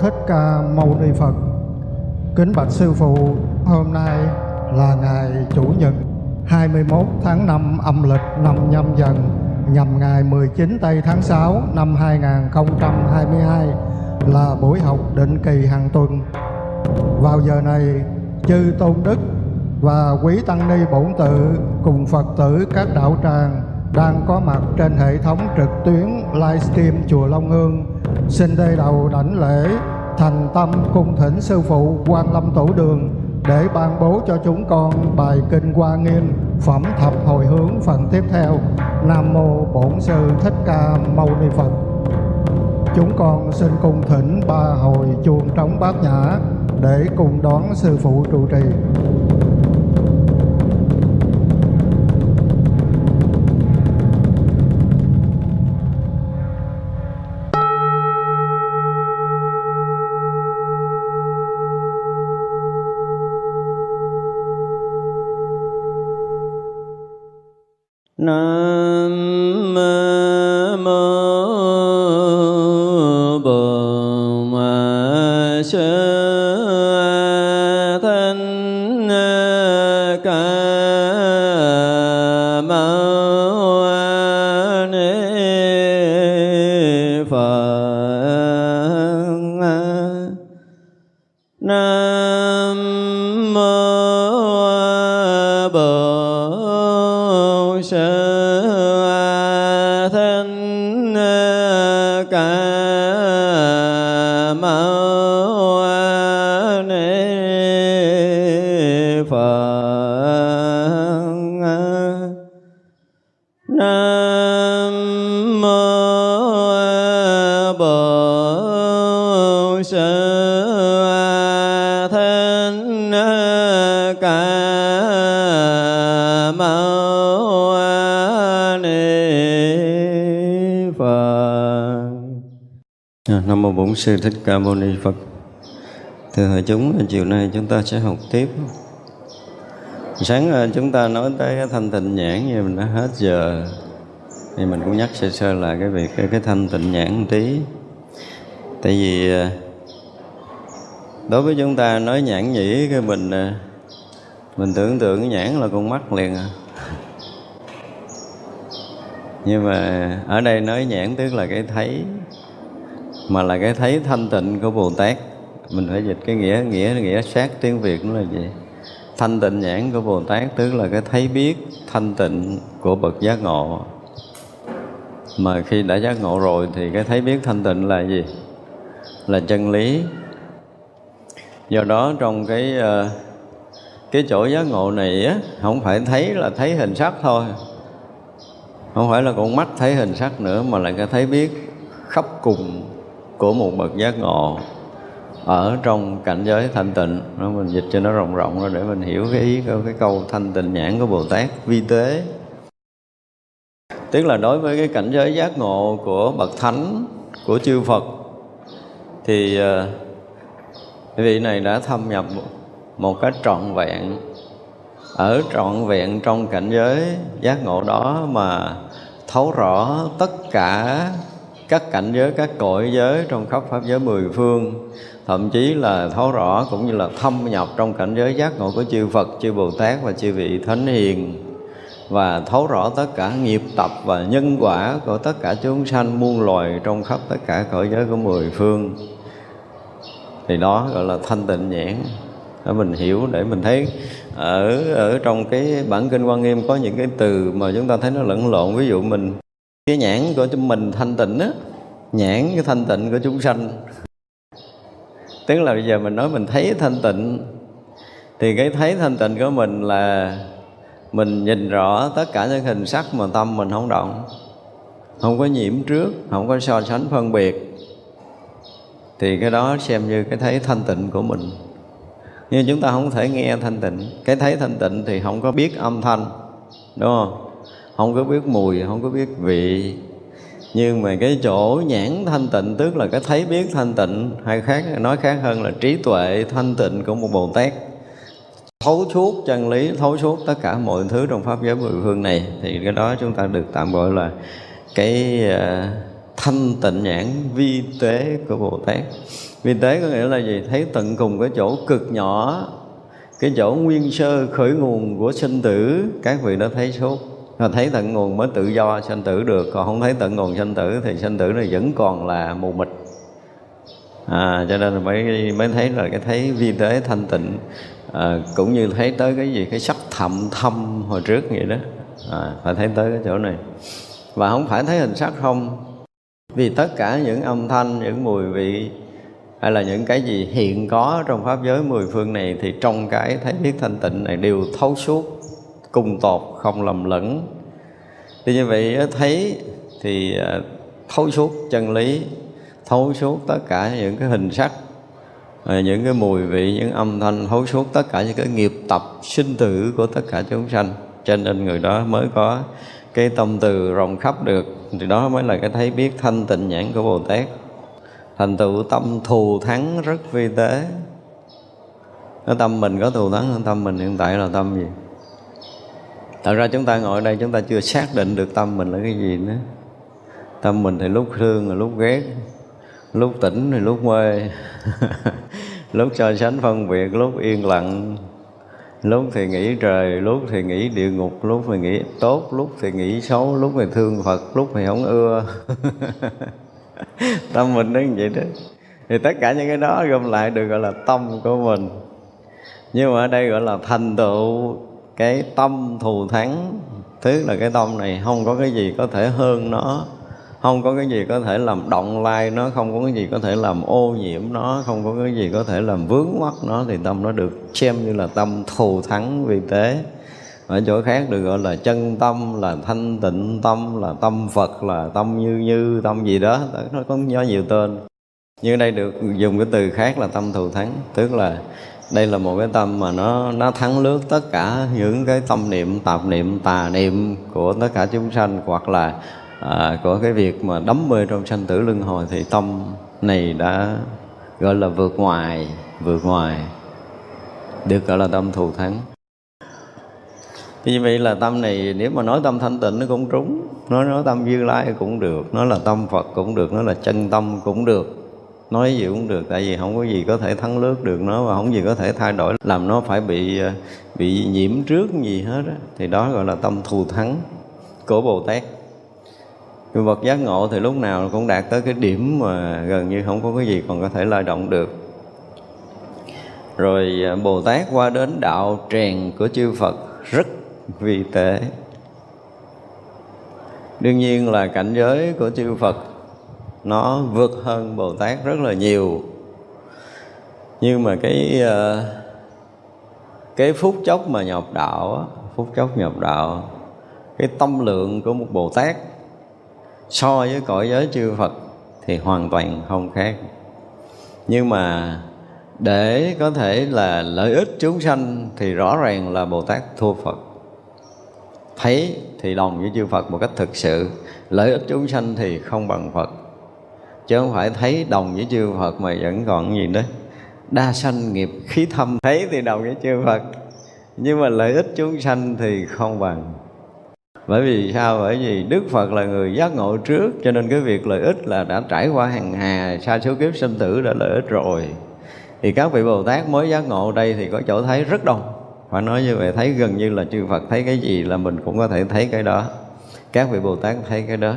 Thích Ca Mâu Ni Phật Kính Bạch Sư Phụ Hôm nay là ngày Chủ nhật 21 tháng 5 âm lịch năm nhâm dần nhằm ngày 19 tây tháng 6 năm 2022 là buổi học định kỳ hàng tuần. Vào giờ này, chư Tôn Đức và quý Tăng Ni Bổn Tự cùng Phật tử các đạo tràng đang có mặt trên hệ thống trực tuyến livestream Chùa Long Hương xin đây đầu đảnh lễ thành tâm cung thỉnh sư phụ quan lâm tổ đường để ban bố cho chúng con bài kinh hoa nghiêm phẩm thập hồi hướng phần tiếp theo. Nam mô bổn sư thích ca mâu ni phật. Chúng con xin cung thỉnh ba hồi chuông trống bát nhã để cùng đón sư phụ trụ trì. ना Bổn Sư Thích Ca Mâu Ni Phật. Thưa hội chúng, chiều nay chúng ta sẽ học tiếp. Sáng ờ, chúng ta nói tới cái thanh tịnh nhãn như mình đã hết giờ thì mình cũng nhắc sơ sơ lại cái việc cái, cái thanh tịnh nhãn một tí. Tại vì ờ, đối với chúng ta nói nhãn nhĩ cái mình ờ, mình tưởng tượng cái nhãn là con mắt liền à. Nhưng mà ở đây nói nhãn tức là cái thấy mà là cái thấy thanh tịnh của Bồ Tát. Mình phải dịch cái nghĩa nghĩa nghĩa sát tiếng Việt nó là gì? Thanh tịnh nhãn của Bồ Tát, tức là cái thấy biết thanh tịnh của bậc giác ngộ. Mà khi đã giác ngộ rồi thì cái thấy biết thanh tịnh là gì? Là chân lý. Do đó trong cái ờ, cái chỗ giác ngộ này á, không phải thấy là thấy hình sắc thôi không phải là con mắt thấy hình sắc nữa, mà là cái thấy biết khắp cùng của một bậc giác ngộ ở trong cảnh giới thanh tịnh. Nó mình dịch cho nó rộng rộng ra để mình hiểu cái ý của cái câu thanh tịnh nhãn của Bồ Tát vi tế. Tức là đối với cái cảnh giới giác ngộ của bậc thánh, của chư Phật, thì ờ, vị này đã thâm nhập một cách trọn vẹn. Ở trọn vẹn trong cảnh giới giác ngộ đó mà thấu rõ tất cả các cảnh giới các cõi giới trong khắp pháp giới mười phương thậm chí là thấu rõ cũng như là thâm nhập trong cảnh giới giác ngộ của chư Phật, chư Bồ Tát và chư vị thánh hiền và thấu rõ tất cả nghiệp tập và nhân quả của tất cả chúng sanh muôn loài trong khắp tất cả cõi giới của mười phương. Thì đó gọi là thanh tịnh nhãn. Để mình hiểu để mình thấy ở ở trong cái bản kinh quan nghiêm có những cái từ mà chúng ta thấy nó lẫn lộn. Ví dụ mình cái nhãn của chúng mình thanh tịnh á, nhãn cái thanh tịnh của chúng sanh. Tức là bây giờ mình nói mình thấy thanh tịnh, thì cái thấy thanh tịnh của mình là mình nhìn rõ tất cả những hình sắc mà tâm mình không động, không có nhiễm trước, không có so sánh phân biệt. Thì cái đó xem như cái thấy thanh tịnh của mình. Nhưng chúng ta không thể nghe thanh tịnh. Cái thấy thanh tịnh thì không có biết âm thanh, đúng không? Không có biết mùi không có biết vị. Nhưng mà cái chỗ nhãn thanh tịnh tức là cái thấy biết thanh tịnh hay khác nói khác hơn là trí tuệ thanh tịnh của một bồ tát. Thấu suốt chân lý thấu suốt tất cả mọi thứ trong pháp giới mười phương này thì cái đó chúng ta được tạm gọi là cái uh, thanh tịnh nhãn vi tế của bồ tát. Vi tế có nghĩa là gì? Thấy tận cùng cái chỗ cực nhỏ cái chỗ nguyên sơ khởi nguồn của sinh tử các vị đã thấy suốt mà thấy tận nguồn mới tự do sanh tử được. Còn không thấy tận nguồn sanh tử thì sanh tử này vẫn còn là mù mịt. À, cho nên mới mới thấy là cái thấy vi tế thanh tịnh. À, cũng như thấy tới cái gì cái sắc thậm thâm hồi trước vậy đó. À, phải thấy tới cái chỗ này. Và không phải thấy hình sắc không. Vì tất cả những âm thanh những mùi vị hay là những cái gì hiện có trong pháp giới mười phương này thì trong cái thấy biết thanh tịnh này đều thấu suốt cùng tột, không lầm lẫn. Thì như vậy thấy thì à, thấu suốt chân lý, thấu suốt tất cả những cái hình sắc à, những cái mùi vị, những âm thanh, thấu suốt tất cả những cái nghiệp tập sinh tử của tất cả chúng sanh. Cho nên người đó mới có cái tâm từ rộng khắp được. Thì đó mới là cái thấy biết thanh tịnh nhãn của bồ tát. Thành tựu tâm thù thắng rất vi tế. Cái tâm mình có thù thắng hơn tâm mình hiện tại là tâm gì? Thật ra chúng ta ngồi đây, chúng ta chưa xác định được tâm mình là cái gì nữa. Tâm mình thì lúc thương rồi lúc ghét, lúc tỉnh rồi lúc mê. Lúc so sánh phân biệt, lúc yên lặng. Lúc thì nghĩ trời, lúc thì nghĩ địa ngục, lúc thì nghĩ tốt, lúc thì nghĩ xấu, lúc thì thương phật, lúc thì không ưa. Tâm mình nó như vậy đó. Thì tất cả những cái đó gom lại được gọi là tâm của mình. Nhưng mà ở đây gọi là thành tựu cái tâm thù thắng. Tức là cái tâm này không có cái gì có thể hơn nó, không có cái gì có thể làm động lai nó, không có cái gì có thể làm ô nhiễm nó, không có cái gì có thể làm vướng mắc nó. Thì tâm nó được xem như là tâm thù thắng vì thế. Ở chỗ khác được gọi là chân tâm, là thanh tịnh tâm, là tâm phật, là tâm như như, tâm gì đó. Nó có nhiều tên. Như đây được dùng cái từ khác là tâm thù thắng. Tức là đây là một cái tâm mà nó nó thắng lướt tất cả những cái tâm niệm tạp niệm tà niệm của tất cả chúng sanh hoặc là à, của cái việc mà đắm mê trong sanh tử luân hồi thì tâm này đã gọi là vượt ngoài vượt ngoài được gọi là tâm thù thắng. Như vậy là tâm này nếu mà nói tâm thanh tịnh nó cũng trúng nói nói tâm như lai cũng được nói là tâm phật cũng được nói là chân tâm cũng được nói gì cũng được, tại vì không có gì có thể thắng lướt được nó và không gì có thể thay đổi. Làm nó phải bị ờ, bị nhiễm trước gì hết á. Thì đó gọi là tâm thù thắng của bồ tát. Nhưng vật giác ngộ thì lúc nào cũng đạt tới cái điểm mà gần như không có cái gì còn có thể lay động được. Rồi ờ, Bồ Tát qua đến đạo trèn của chư Phật rất vi tế. Đương nhiên là cảnh giới của chư Phật nó vượt hơn Bồ Tát rất là nhiều. Nhưng mà cái ờ, cái phút chốc mà nhập đạo Phút chốc nhập đạo, Cái tâm lượng của một Bồ Tát so với cõi giới chư Phật thì hoàn toàn không khác. Nhưng mà để có thể là lợi ích chúng sanh thì rõ ràng là Bồ Tát thua Phật. Thấy thì đồng với chư Phật một cách thực sự. Lợi ích chúng sanh thì không bằng Phật chứ không phải thấy đồng với chư Phật mà vẫn còn gì đó đa sanh nghiệp khí thâm. Thấy thì đồng với chư Phật, nhưng mà lợi ích chúng sanh thì không bằng. Bởi vì sao? Bởi vì đức phật là người giác ngộ trước, cho nên cái việc lợi ích là đã trải qua hàng hà, sa số kiếp sinh tử đã lợi ích rồi. Thì các vị bồ tát mới giác ngộ đây thì có chỗ thấy rất đông. Phải nói như vậy, thấy gần như là chư phật thấy cái gì là mình cũng có thể thấy cái đó. Các vị bồ tát thấy cái đó.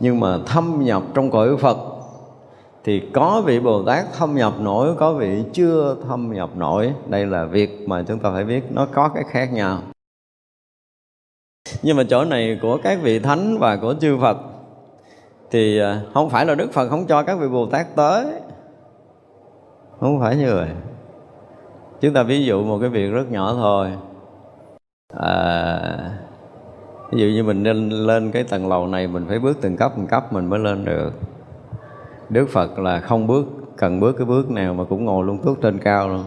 Nhưng mà thâm nhập trong cõi phật thì có vị bồ tát thâm nhập nổi có vị chưa thâm nhập nổi. Đây là việc mà chúng ta phải biết nó có cái khác nhau. Nhưng mà chỗ này của các vị thánh và của chư Phật thì à, không phải là Đức Phật không cho các vị Bồ Tát tới. Không phải như vậy. Chúng ta ví dụ một cái việc rất nhỏ thôi. À, ví dụ như mình lên lên cái tầng lầu này mình phải bước từng cấp từng cấp mình mới lên được. Đức Phật là không bước, cần bước cái bước nào mà cũng ngồi luôn tuốt trên cao luôn.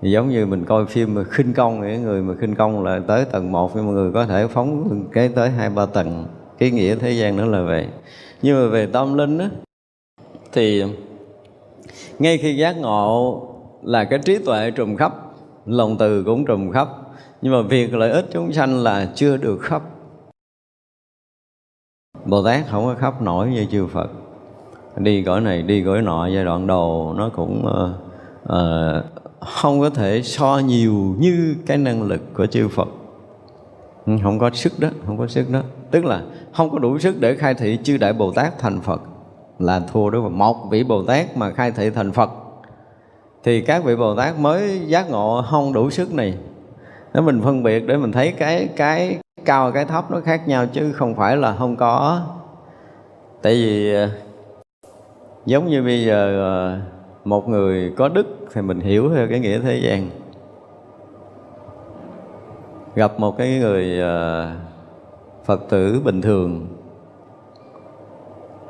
Thì giống như mình coi phim mà khinh công những người mà khinh công là tới tầng 1 nhưng mà người có thể phóng cái tới hai, ba tầng. Cái nghĩa thế gian nữa là vậy. Nhưng mà về tâm linh á, thì ngay khi giác ngộ là cái trí tuệ trùm khắp, lòng từ cũng trùm khắp, nhưng mà việc lợi ích chúng sanh là chưa được khắp. Bồ tát không có khắp nổi như chư phật đi cõi này đi cõi nọ giai đoạn đầu nó cũng uh, uh, không có thể so nhiều như cái năng lực của chư phật. Ừ, không có sức đó không có sức đó. Tức là không có đủ sức để khai thị chư đại bồ tát thành phật là thua đối với một vị bồ tát mà khai thị thành phật thì các vị bồ tát mới giác ngộ không đủ sức này. Nếu mình phân biệt để mình thấy cái cái cao cái thấp nó khác nhau chứ không phải là không có. Tại vì ờ, giống như bây giờ ờ, một người có đức thì mình hiểu theo cái nghĩa thế gian. Gặp một cái người ờ, phật tử bình thường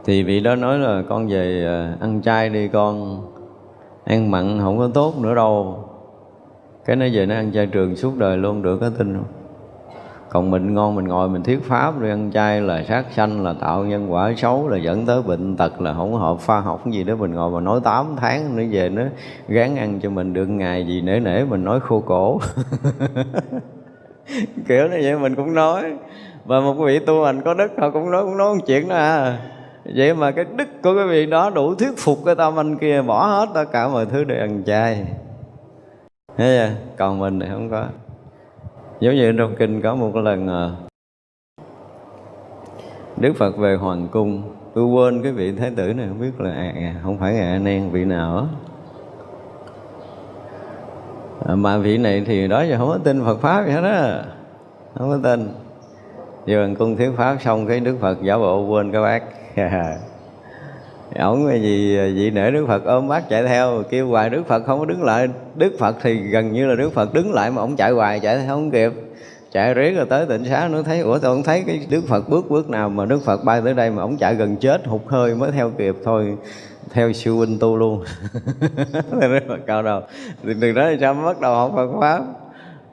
thì vị đó nói là, con về ờ, ăn chay đi con, ăn mặn không có tốt nữa đâu. Cái nó về nó ăn chay trường suốt đời luôn, được có tin không? Còn mình ngon, mình ngồi, mình thuyết pháp, rồi ăn chay là sát sanh, là tạo nhân quả xấu, là dẫn tới bệnh tật, là không hợp pha học gì đó. Mình ngồi mà nói 8 tháng nữa về nó gán ăn cho mình được ngày gì nể nể, mình nói khô cổ. Kiểu như vậy mình cũng nói. Và một vị tu hành có đức, họ cũng nói cũng nói một chuyện đó à. Vậy mà cái đức của cái vị đó đủ thuyết phục cái tâm anh kia, bỏ hết tất cả mọi thứ để ăn chay. Thấy chưa? còn mình thì không có giống như trong kinh có một lần à, Đức Phật về hoàng cung. Tôi quên cái vị thái tử này không biết là à, à không phải ngài nan vị nào á, À, mà vị này thì đó giờ không có tin Phật pháp gì hết á. Không có tin. Vừa hoàng cung thuyết pháp xong cái Đức Phật giả bộ quên cái bác ổng gì à, vị nể đức phật, ôm bác chạy theo, kêu hoài đức phật không có đứng lại. Đức phật thì gần như là đức phật đứng lại mà ổng chạy hoài, chạy theo không kịp. Chạy riết rồi tới tịnh xá, nó thấy, ủa tôi không thấy cái đức phật bước bước nào mà đức phật bay tới đây mà ổng chạy gần chết hụt hơi mới theo kịp thôi, theo sư huynh tu luôn. Đức phật cao đầu. Thì từ đó thì sao? Mới bắt đầu học phật pháp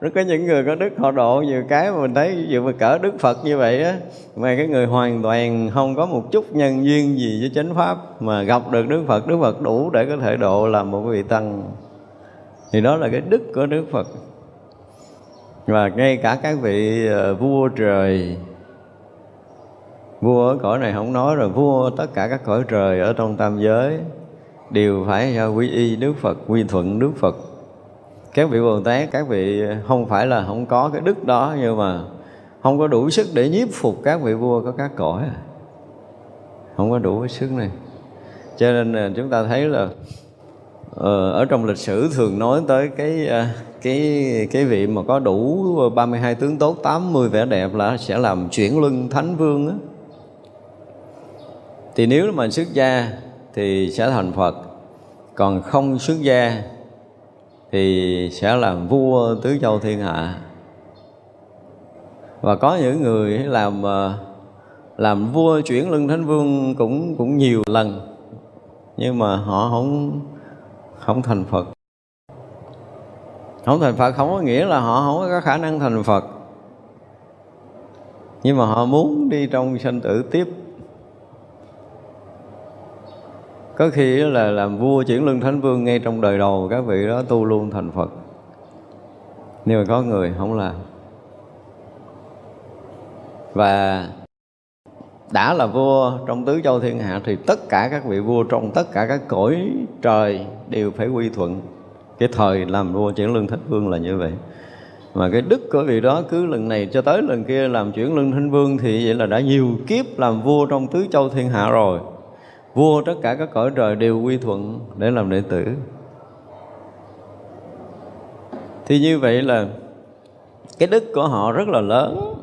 nó có những người có đức họ độ, nhiều cái mà mình thấy, ví dụ mà cỡ đức phật như vậy á, mà cái người hoàn toàn không có một chút nhân duyên gì với chánh pháp mà gặp được đức phật đức phật đủ để có thể độ làm một vị tăng. Thì đó là cái đức của đức phật. Và ngay cả các vị ờ, vua trời, vua ở cõi này không nói rồi, vua tất cả các cõi trời ở trong tam giới đều phải quy y đức phật, quy thuận đức phật các vị bồ tát, các vị ờ, không phải là không có cái đức đó, nhưng mà không có đủ sức để nhiếp phục các vị vua có các cõi à. không có đủ cái sức này. Cho nên ờ, chúng ta thấy là ờ, ở trong lịch sử thường nói tới cái cái cái vị mà có đủ 32 tướng tốt 80 vẻ đẹp là sẽ làm chuyển luân thánh vương á. Thì nếu mà xuất gia thì sẽ thành Phật, còn không xuất gia thì sẽ làm vua tứ châu thiên hạ. Và có những người làm ờ, làm vua chuyển lưng thánh vương cũng cũng nhiều lần, nhưng mà họ không không thành phật. Không thành phật không có nghĩa là họ không có khả năng thành phật, nhưng mà họ muốn đi trong sanh tử tiếp. Có khi là làm vua chuyển lưng thánh vương ngay trong đời đầu các vị đó tu luôn thành phật. Nhưng mà có người không làm. Và đã là vua trong tứ châu thiên hạ thì tất cả các vị vua trong tất cả các cõi trời đều phải quy thuận. Cái thời làm vua chuyển lưng thánh vương là như vậy. Mà cái đức của vị đó cứ lần này cho tới lần kia làm chuyển lưng thánh vương thì vậy là đã nhiều kiếp làm vua trong tứ châu thiên hạ rồi vua tất cả các cõi trời đều quy thuận để làm đệ tử. Thì như vậy là cái đức của họ rất là lớn.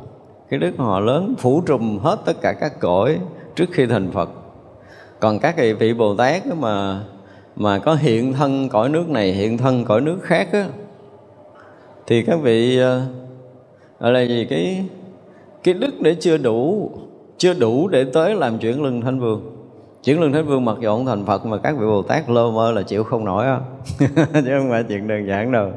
Cái đức của họ lớn, phủ trùm hết tất cả các cõi trước khi thành phật. Còn các vị vị bồ tát mà mà có hiện thân cõi nước này, hiện thân cõi nước khác á, thì các vị ờ, gọi là gì? Cái cái đức để chưa đủ chưa đủ để tới làm chuyển lưng thanh vương chuyển lương thánh vương mặc dù ông thành phật, mà các vị bồ tát lơ mơ là chịu không nổi á. Chứ không phải chuyện đơn giản đâu.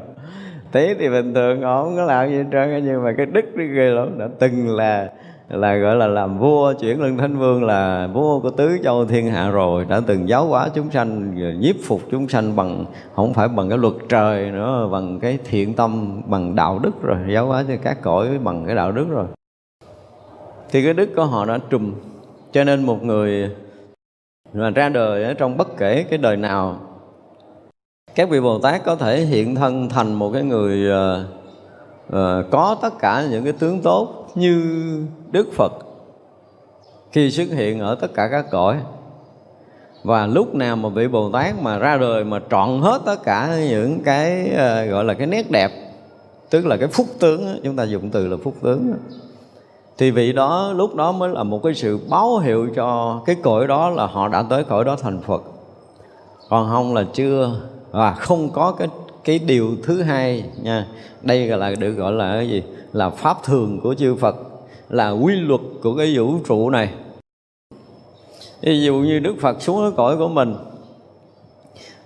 Tí thì bình thường họ không có làm gì hết trơn nhưng mà cái đức đi ghê lắm. Đã từng là là gọi là làm vua chuyển lưng thánh vương, là vua của tứ châu thiên hạ rồi. Đã từng giáo hóa chúng sanh nhiếp phục chúng sanh bằng, không phải bằng cái luật trời nữa, bằng cái thiện tâm, bằng đạo đức rồi. Giáo hóa cho các cõi bằng cái đạo đức rồi. Thì cái đức của họ đã trùm. Cho nên một người mà ra đời ở trong bất kể cái đời nào. Các vị bồ tát có thể hiện thân thành một cái người uh, uh, có tất cả những cái tướng tốt như đức phật khi xuất hiện ở tất cả các cõi. Và lúc nào mà vị bồ tát mà ra đời mà trọn hết tất cả những cái uh, gọi là cái nét đẹp tức là cái phúc tướng chúng ta dùng từ là phúc tướng thì vị đó, lúc đó mới là một cái sự báo hiệu cho cái cõi đó là họ đã tới cõi đó thành Phật. Còn không là chưa. Và không có cái cái điều thứ hai nha. Đây là được gọi là cái gì? Là pháp thường của chư Phật. Là quy luật của cái vũ trụ này. Ví dụ như Đức Phật xuống cái cõi của mình.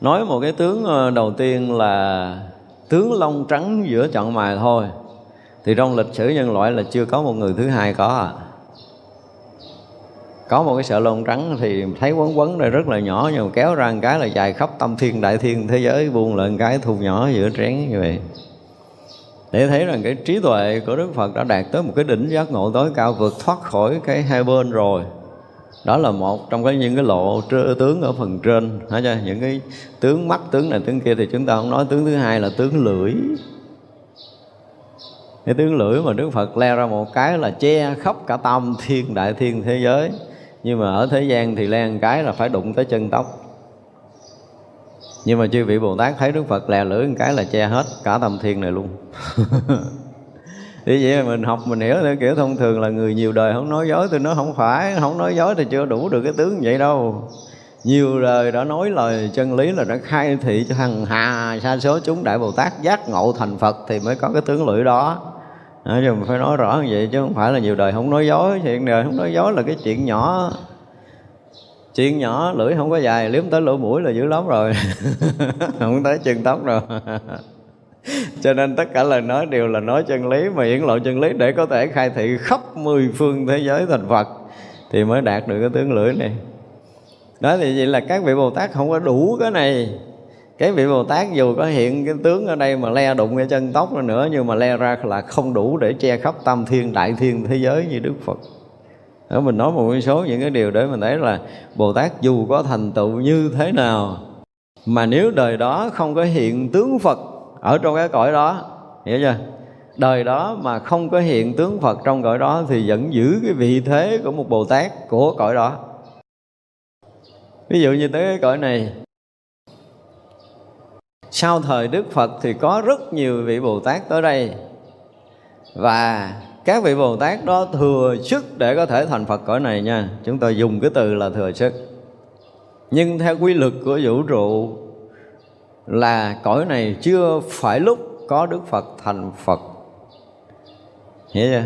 Nói một cái tướng ờ, đầu tiên là tướng lông trắng giữa chọn mày thôi thì trong lịch sử nhân loại là chưa có một người thứ hai có à. Có một cái sợi lông trắng thì thấy quấn quấn đây rất là nhỏ, nhưng mà kéo ra một cái là dài khắp tâm thiên, đại thiên, thế giới, buông lên cái, thu nhỏ giữa trán như vậy. Để thấy rằng cái trí tuệ của Đức Phật đã đạt tới một cái đỉnh giác ngộ tối cao vượt thoát khỏi cái hai bên rồi. Đó là một trong cái những cái lộ tướng ở phần trên, hả chưa những cái tướng mắt, tướng này, tướng kia thì chúng ta không nói. Tướng thứ hai là tướng lưỡi cái tướng lưỡi mà Đức Phật leo ra một cái là che khắp cả tâm thiên đại thiên thế giới. Nhưng mà ở thế gian thì leo một cái là phải đụng tới chân tóc. Nhưng mà chư vị Bồ Tát thấy Đức Phật lè lưỡi một cái là che hết cả tâm thiên này luôn. Thì vậy mình học, mình hiểu theo kiểu thông thường là người nhiều đời không nói dối tôi nói không phải, không nói dối thì chưa đủ được cái tướng vậy đâu. Nhiều đời đã nói lời chân lý là đã khai thị cho hằng hà, sa số chúng đại bồ tát giác ngộ thành phật thì mới có cái tướng lưỡi đó à, chứ mình phải nói rõ như vậy chứ không phải là nhiều đời không nói dối chuyện đời không nói dối là cái chuyện nhỏ. Chuyện nhỏ lưỡi không có dài liếm tới lỗ mũi là dữ lắm rồi. Không tới chân tóc rồi cho nên tất cả lời nói đều là nói chân lý mà hiển lộ chân lý để có thể khai thị khắp mười phương thế giới thành Phật thì mới đạt được cái tướng lưỡi này. Đó thì vậy là các vị Bồ Tát không có đủ cái này cái vị Bồ Tát dù có hiện cái tướng ở đây mà le đụng cái chân tóc nữa, nhưng mà le ra là không đủ để che khắp tam thiên, đại thiên thế giới như Đức Phật. Đó, mình nói một số những cái điều để mình thấy là Bồ Tát dù có thành tựu như thế nào, mà nếu đời đó không có hiện tướng Phật ở trong cái cõi đó, hiểu chưa? Đời đó mà không có hiện tướng Phật trong cõi đó thì vẫn giữ cái vị thế của một Bồ Tát của cõi đó. Ví dụ như tới cái cõi này sau thời Đức Phật thì có rất nhiều vị Bồ Tát tới đây. Và các vị Bồ Tát đó thừa sức để có thể thành Phật cõi này nha. Chúng tôi dùng cái từ là thừa sức. Nhưng theo quy luật của vũ trụ là cõi này chưa phải lúc có Đức Phật thành Phật. Hiểu chưa?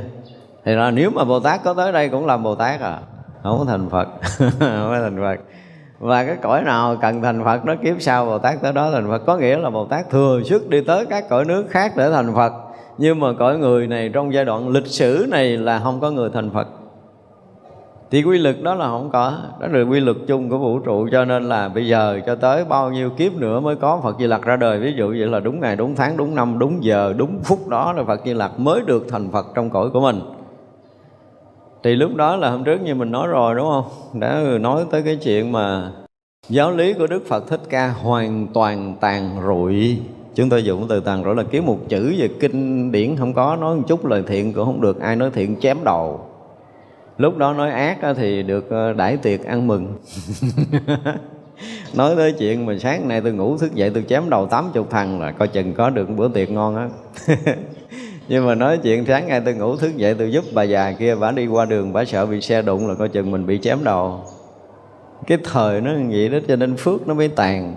Thì là nếu mà Bồ Tát có tới đây cũng làm Bồ Tát à. Không có thành Phật. Không có thành Phật và cái cõi nào cần thành Phật nó kiếp sau Bồ Tát tới đó thành Phật. Có nghĩa là Bồ Tát thừa sức đi tới các cõi nước khác để thành Phật. Nhưng mà cõi người này trong giai đoạn lịch sử này là không có người thành Phật. Thì quy luật đó là không có. Đó là quy luật chung của vũ trụ. Cho nên là bây giờ cho tới bao nhiêu kiếp nữa mới có Phật Di Lặc ra đời. Ví dụ vậy là đúng ngày, đúng tháng, đúng năm, đúng giờ, đúng phút đó là Phật Di Lặc mới được thành Phật trong cõi của mình thì lúc đó là hôm trước như mình nói rồi, đúng không? Đã nói tới cái chuyện mà giáo lý của Đức Phật Thích Ca hoàn toàn tàn rụi. Chúng tôi dùng từ tàn rụi là kiếm một chữ về kinh điển không có, nói một chút lời thiện cũng không được, ai nói thiện chém đầu. Lúc đó nói ác thì được ờ, đãi tiệc ăn mừng. Nói tới chuyện mà sáng nay tôi ngủ thức dậy tôi chém đầu tám chục thằng là coi chừng có được bữa tiệc ngon á. nhưng mà nói chuyện sáng ngày tôi ngủ thức dậy tôi giúp bà già kia, bà đi qua đường, bà sợ bị xe đụng là coi chừng mình bị chém đầu. Cái thời nó vậy đó, cho nên phước nó mới tàn.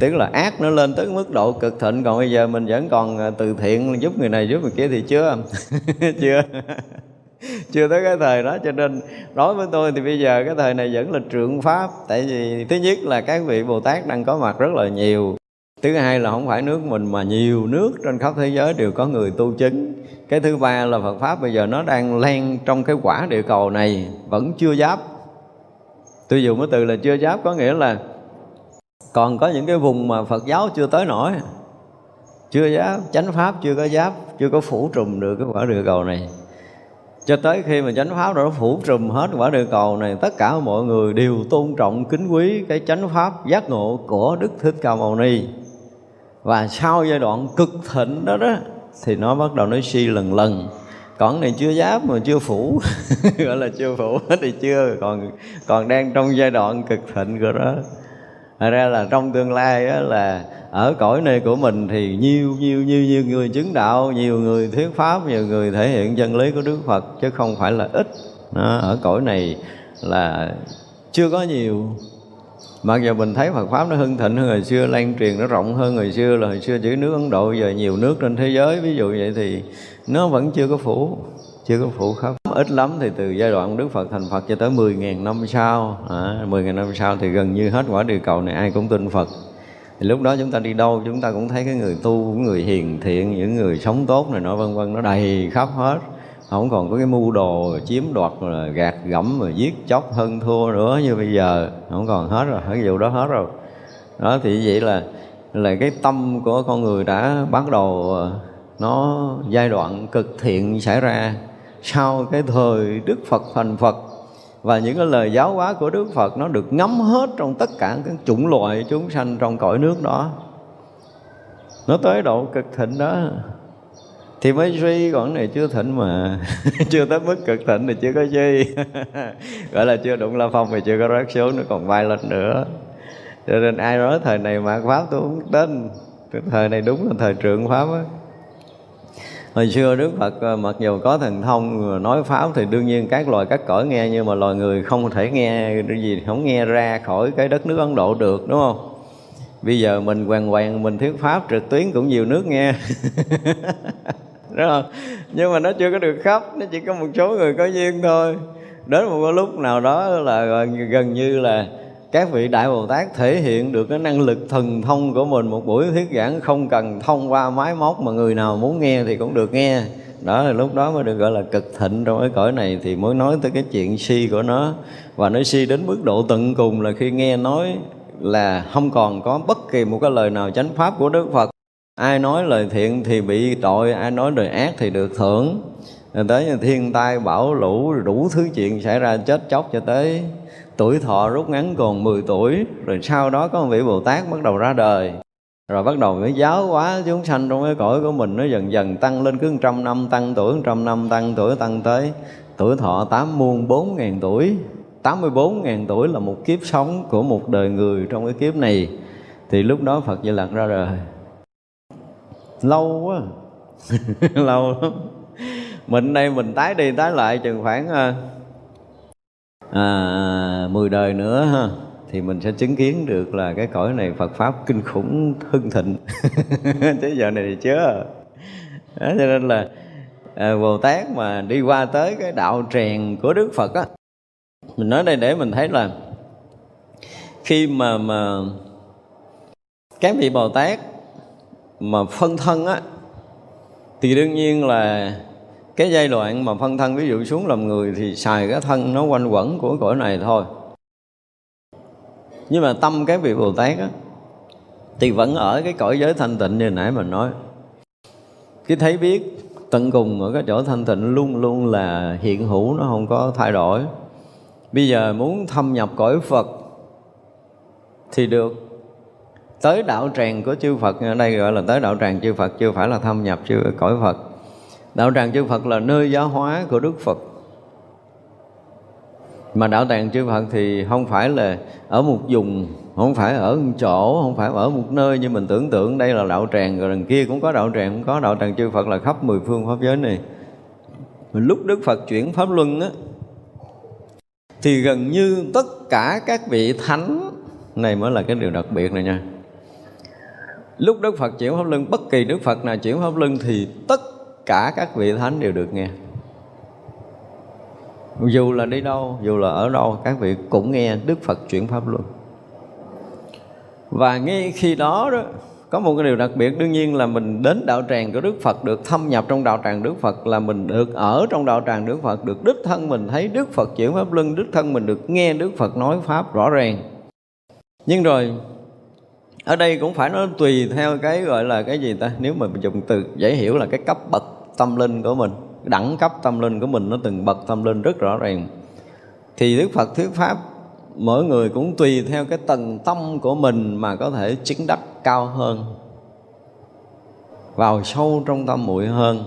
Tức là ác nó lên tới mức độ cực thịnh. Còn bây giờ mình vẫn còn à, từ thiện, giúp người này, giúp người kia thì chưa. Chưa. Chưa tới cái thời đó, cho nên đối với tôi thì bây giờ cái thời này vẫn là trượng pháp. Tại vì thứ nhất là các vị bồ tát đang có mặt rất là nhiều thứ hai là không phải nước mình mà nhiều nước trên khắp thế giới đều có người tu chứng. Cái thứ ba là phật pháp bây giờ nó đang len trong cái quả địa cầu này, vẫn chưa giáp. Tôi dùng cái từ là chưa giáp có nghĩa là còn có những cái vùng mà phật giáo chưa tới nổi. Chưa giáp, chánh pháp chưa có giáp, chưa có phủ trùm được cái quả địa cầu này. Cho tới khi mà chánh pháp nó phủ trùm hết quả địa cầu này, tất cả mọi người đều tôn trọng kính quý cái chánh pháp giác ngộ của đức thích ca mâu ni và sau giai đoạn cực thịnh đó đó thì nó bắt đầu nó suy lần lần. Còn này chưa giáp mà chưa phủ. Gọi là chưa phủ thì chưa. Còn còn đang trong giai đoạn cực thịnh của đó Thật ra là trong tương lai á, là ở cõi này của mình thì nhiều nhiều nhiều nhiều người chứng đạo nhiều người thuyết pháp nhiều người thể hiện chân lý của đức phật chứ không phải là ít. Đó, ở cõi này là chưa có nhiều mặc dù mình thấy Phật pháp nó hưng thịnh hơn hồi xưa lan truyền nó rộng hơn hồi xưa là hồi xưa chỉ nước Ấn Độ giờ nhiều nước trên thế giới. Ví dụ vậy thì nó vẫn chưa có phủ chưa có phủ khắp. Ít lắm thì từ giai đoạn Đức Phật thành Phật cho tới 10.000 năm sau. À, 10.000 năm sau thì gần như hết quả địa cầu này ai cũng tin Phật. Thì lúc đó chúng ta đi đâu chúng ta cũng thấy cái người tu người hiền thiện những người sống tốt này nọ vân vân nó đầy khắp hết không còn có cái mưu đồ chiếm đoạt là gạt gẫm rồi, giết chóc, hơn thua nữa như bây giờ. Không còn hết rồi cái vụ đó hết rồi. Đó, thì vậy là là cái tâm của con người đã bắt đầu ờ, nó giai đoạn cực thiện xảy ra. Sau cái thời Đức Phật thành Phật và những cái lời giáo hóa của Đức Phật, nó được ngắm hết trong tất cả các chủng loại chúng sanh trong cõi nước đó. Nó tới độ cực thịnh đó thì mới suy, còn này chưa thịnh mà. Chưa tới mức cực thịnh thì chưa có suy. Gọi là chưa đụng la phong thì chưa có rớt xuống, nó còn bay lên nữa. Cho nên ai nói thời này mà pháp tôi không tin. Thời này đúng là thời trượng pháp á. Hồi xưa đức phật ờ, mặc dù có thần thông nói pháp thì đương nhiên các loài các cõi nghe, nhưng mà loài người không thể nghe cái gì, không nghe ra khỏi cái đất nước ấn độ được, đúng không? Bây giờ mình hoàn hoàn mình thuyết pháp trực tuyến cũng nhiều nước nghe. đúng không? Nhưng mà nó chưa có được khắp nó chỉ có một số người có duyên thôi. Đến một cái lúc nào đó là gần như là các vị đại bồ tát thể hiện được cái năng lực thần thông của mình, một buổi thuyết giảng không cần thông qua máy móc mà người nào muốn nghe thì cũng được nghe. Đó là lúc đó mới được gọi là cực thịnh trong cái cõi này thì mới nói tới cái chuyện si của nó. Và nó si đến mức độ tận cùng là khi nghe nói là không còn có bất kỳ một cái lời nào chánh pháp của Đức Phật ai nói lời thiện thì bị tội, ai nói lời ác thì được thưởng. Rồi tới thiên tai, bão, lũ, đủ thứ chuyện xảy ra chết chóc cho tới tuổi thọ rút ngắn còn 10 tuổi. Rồi sau đó có một vị bồ tát bắt đầu ra đời. Rồi bắt đầu mới giáo hóa chúng sanh trong cái cõi của mình. Nó dần dần tăng lên cứ trăm năm, tăng tuổi trăm năm, tăng tuổi tăng tới tuổi thọ tám muôn bốn ngàn tuổi. 84 ngàn tuổi là một kiếp sống của một đời người trong cái kiếp này. Thì lúc đó Phật Di Lặc ra đời lâu quá. Lâu lắm. Mình đây mình tái đi tái lại chừng khoảng ờ, à, 10 đời nữa ha. Thì mình sẽ chứng kiến được là cái cõi này Phật pháp kinh khủng hưng thịnh. Thế giờ này thì chưa. Đó, cho nên là à, Bồ Tát mà đi qua tới cái đạo tràng của Đức Phật á mình nói đây để mình thấy là khi mà mà các vị Bồ Tát mà phân thân á, thì đương nhiên là cái giai đoạn mà phân thân ví dụ xuống làm người thì xài cái thân nó quanh quẩn của cõi này thôi. Nhưng mà tâm cái vị bồ tát á, thì vẫn ở cái cõi giới thanh tịnh như nãy mình nói. Cái thấy biết tận cùng ở cái chỗ thanh tịnh luôn luôn là hiện hữu, nó không có thay đổi. Bây giờ muốn thâm nhập cõi phật thì được tới đạo tràng của chư Phật. Ở đây gọi là tới đạo tràng chư Phật, chưa phải là thâm nhập chư cõi Phật. Đạo tràng chư Phật là nơi giáo hóa của Đức Phật. Mà đạo tràng chư Phật thì không phải là ở một vùng, không phải ở một chỗ, không phải ở một nơi. Như mình tưởng tượng, đây là đạo tràng, rồi đằng kia cũng có đạo tràng, cũng có đạo tràng chư Phật là khắp mười phương pháp giới này. Lúc Đức Phật chuyển pháp luân á, thì gần như tất cả các vị thánh, này mới là cái điều đặc biệt này nha lúc Đức Phật chuyển pháp luân, bất kỳ Đức Phật nào chuyển pháp luân thì tất cả các vị thánh đều được nghe. Dù là đi đâu, dù là ở đâu, các vị cũng nghe đức phật chuyển pháp luân. Và ngay khi đó đó, có một cái điều đặc biệt, đương nhiên là mình đến đạo tràng của Đức Phật, được thâm nhập trong đạo tràng Đức Phật, là mình được ở trong đạo tràng Đức Phật, được đích thân mình thấy Đức Phật chuyển pháp luân, đích thân mình được nghe Đức Phật nói pháp rõ ràng. Nhưng rồi ở đây cũng phải nó tùy theo cái gọi là cái gì ta? Nếu mà mình dùng từ dễ hiểu là cái cấp bậc tâm linh của mình, đẳng cấp tâm linh của mình, nó từng bậc tâm linh rất rõ ràng. Thì đức phật, thuyết pháp, mỗi người cũng tùy theo cái tầng tâm của mình mà có thể chứng đắc cao hơn, vào sâu trong tâm muội hơn,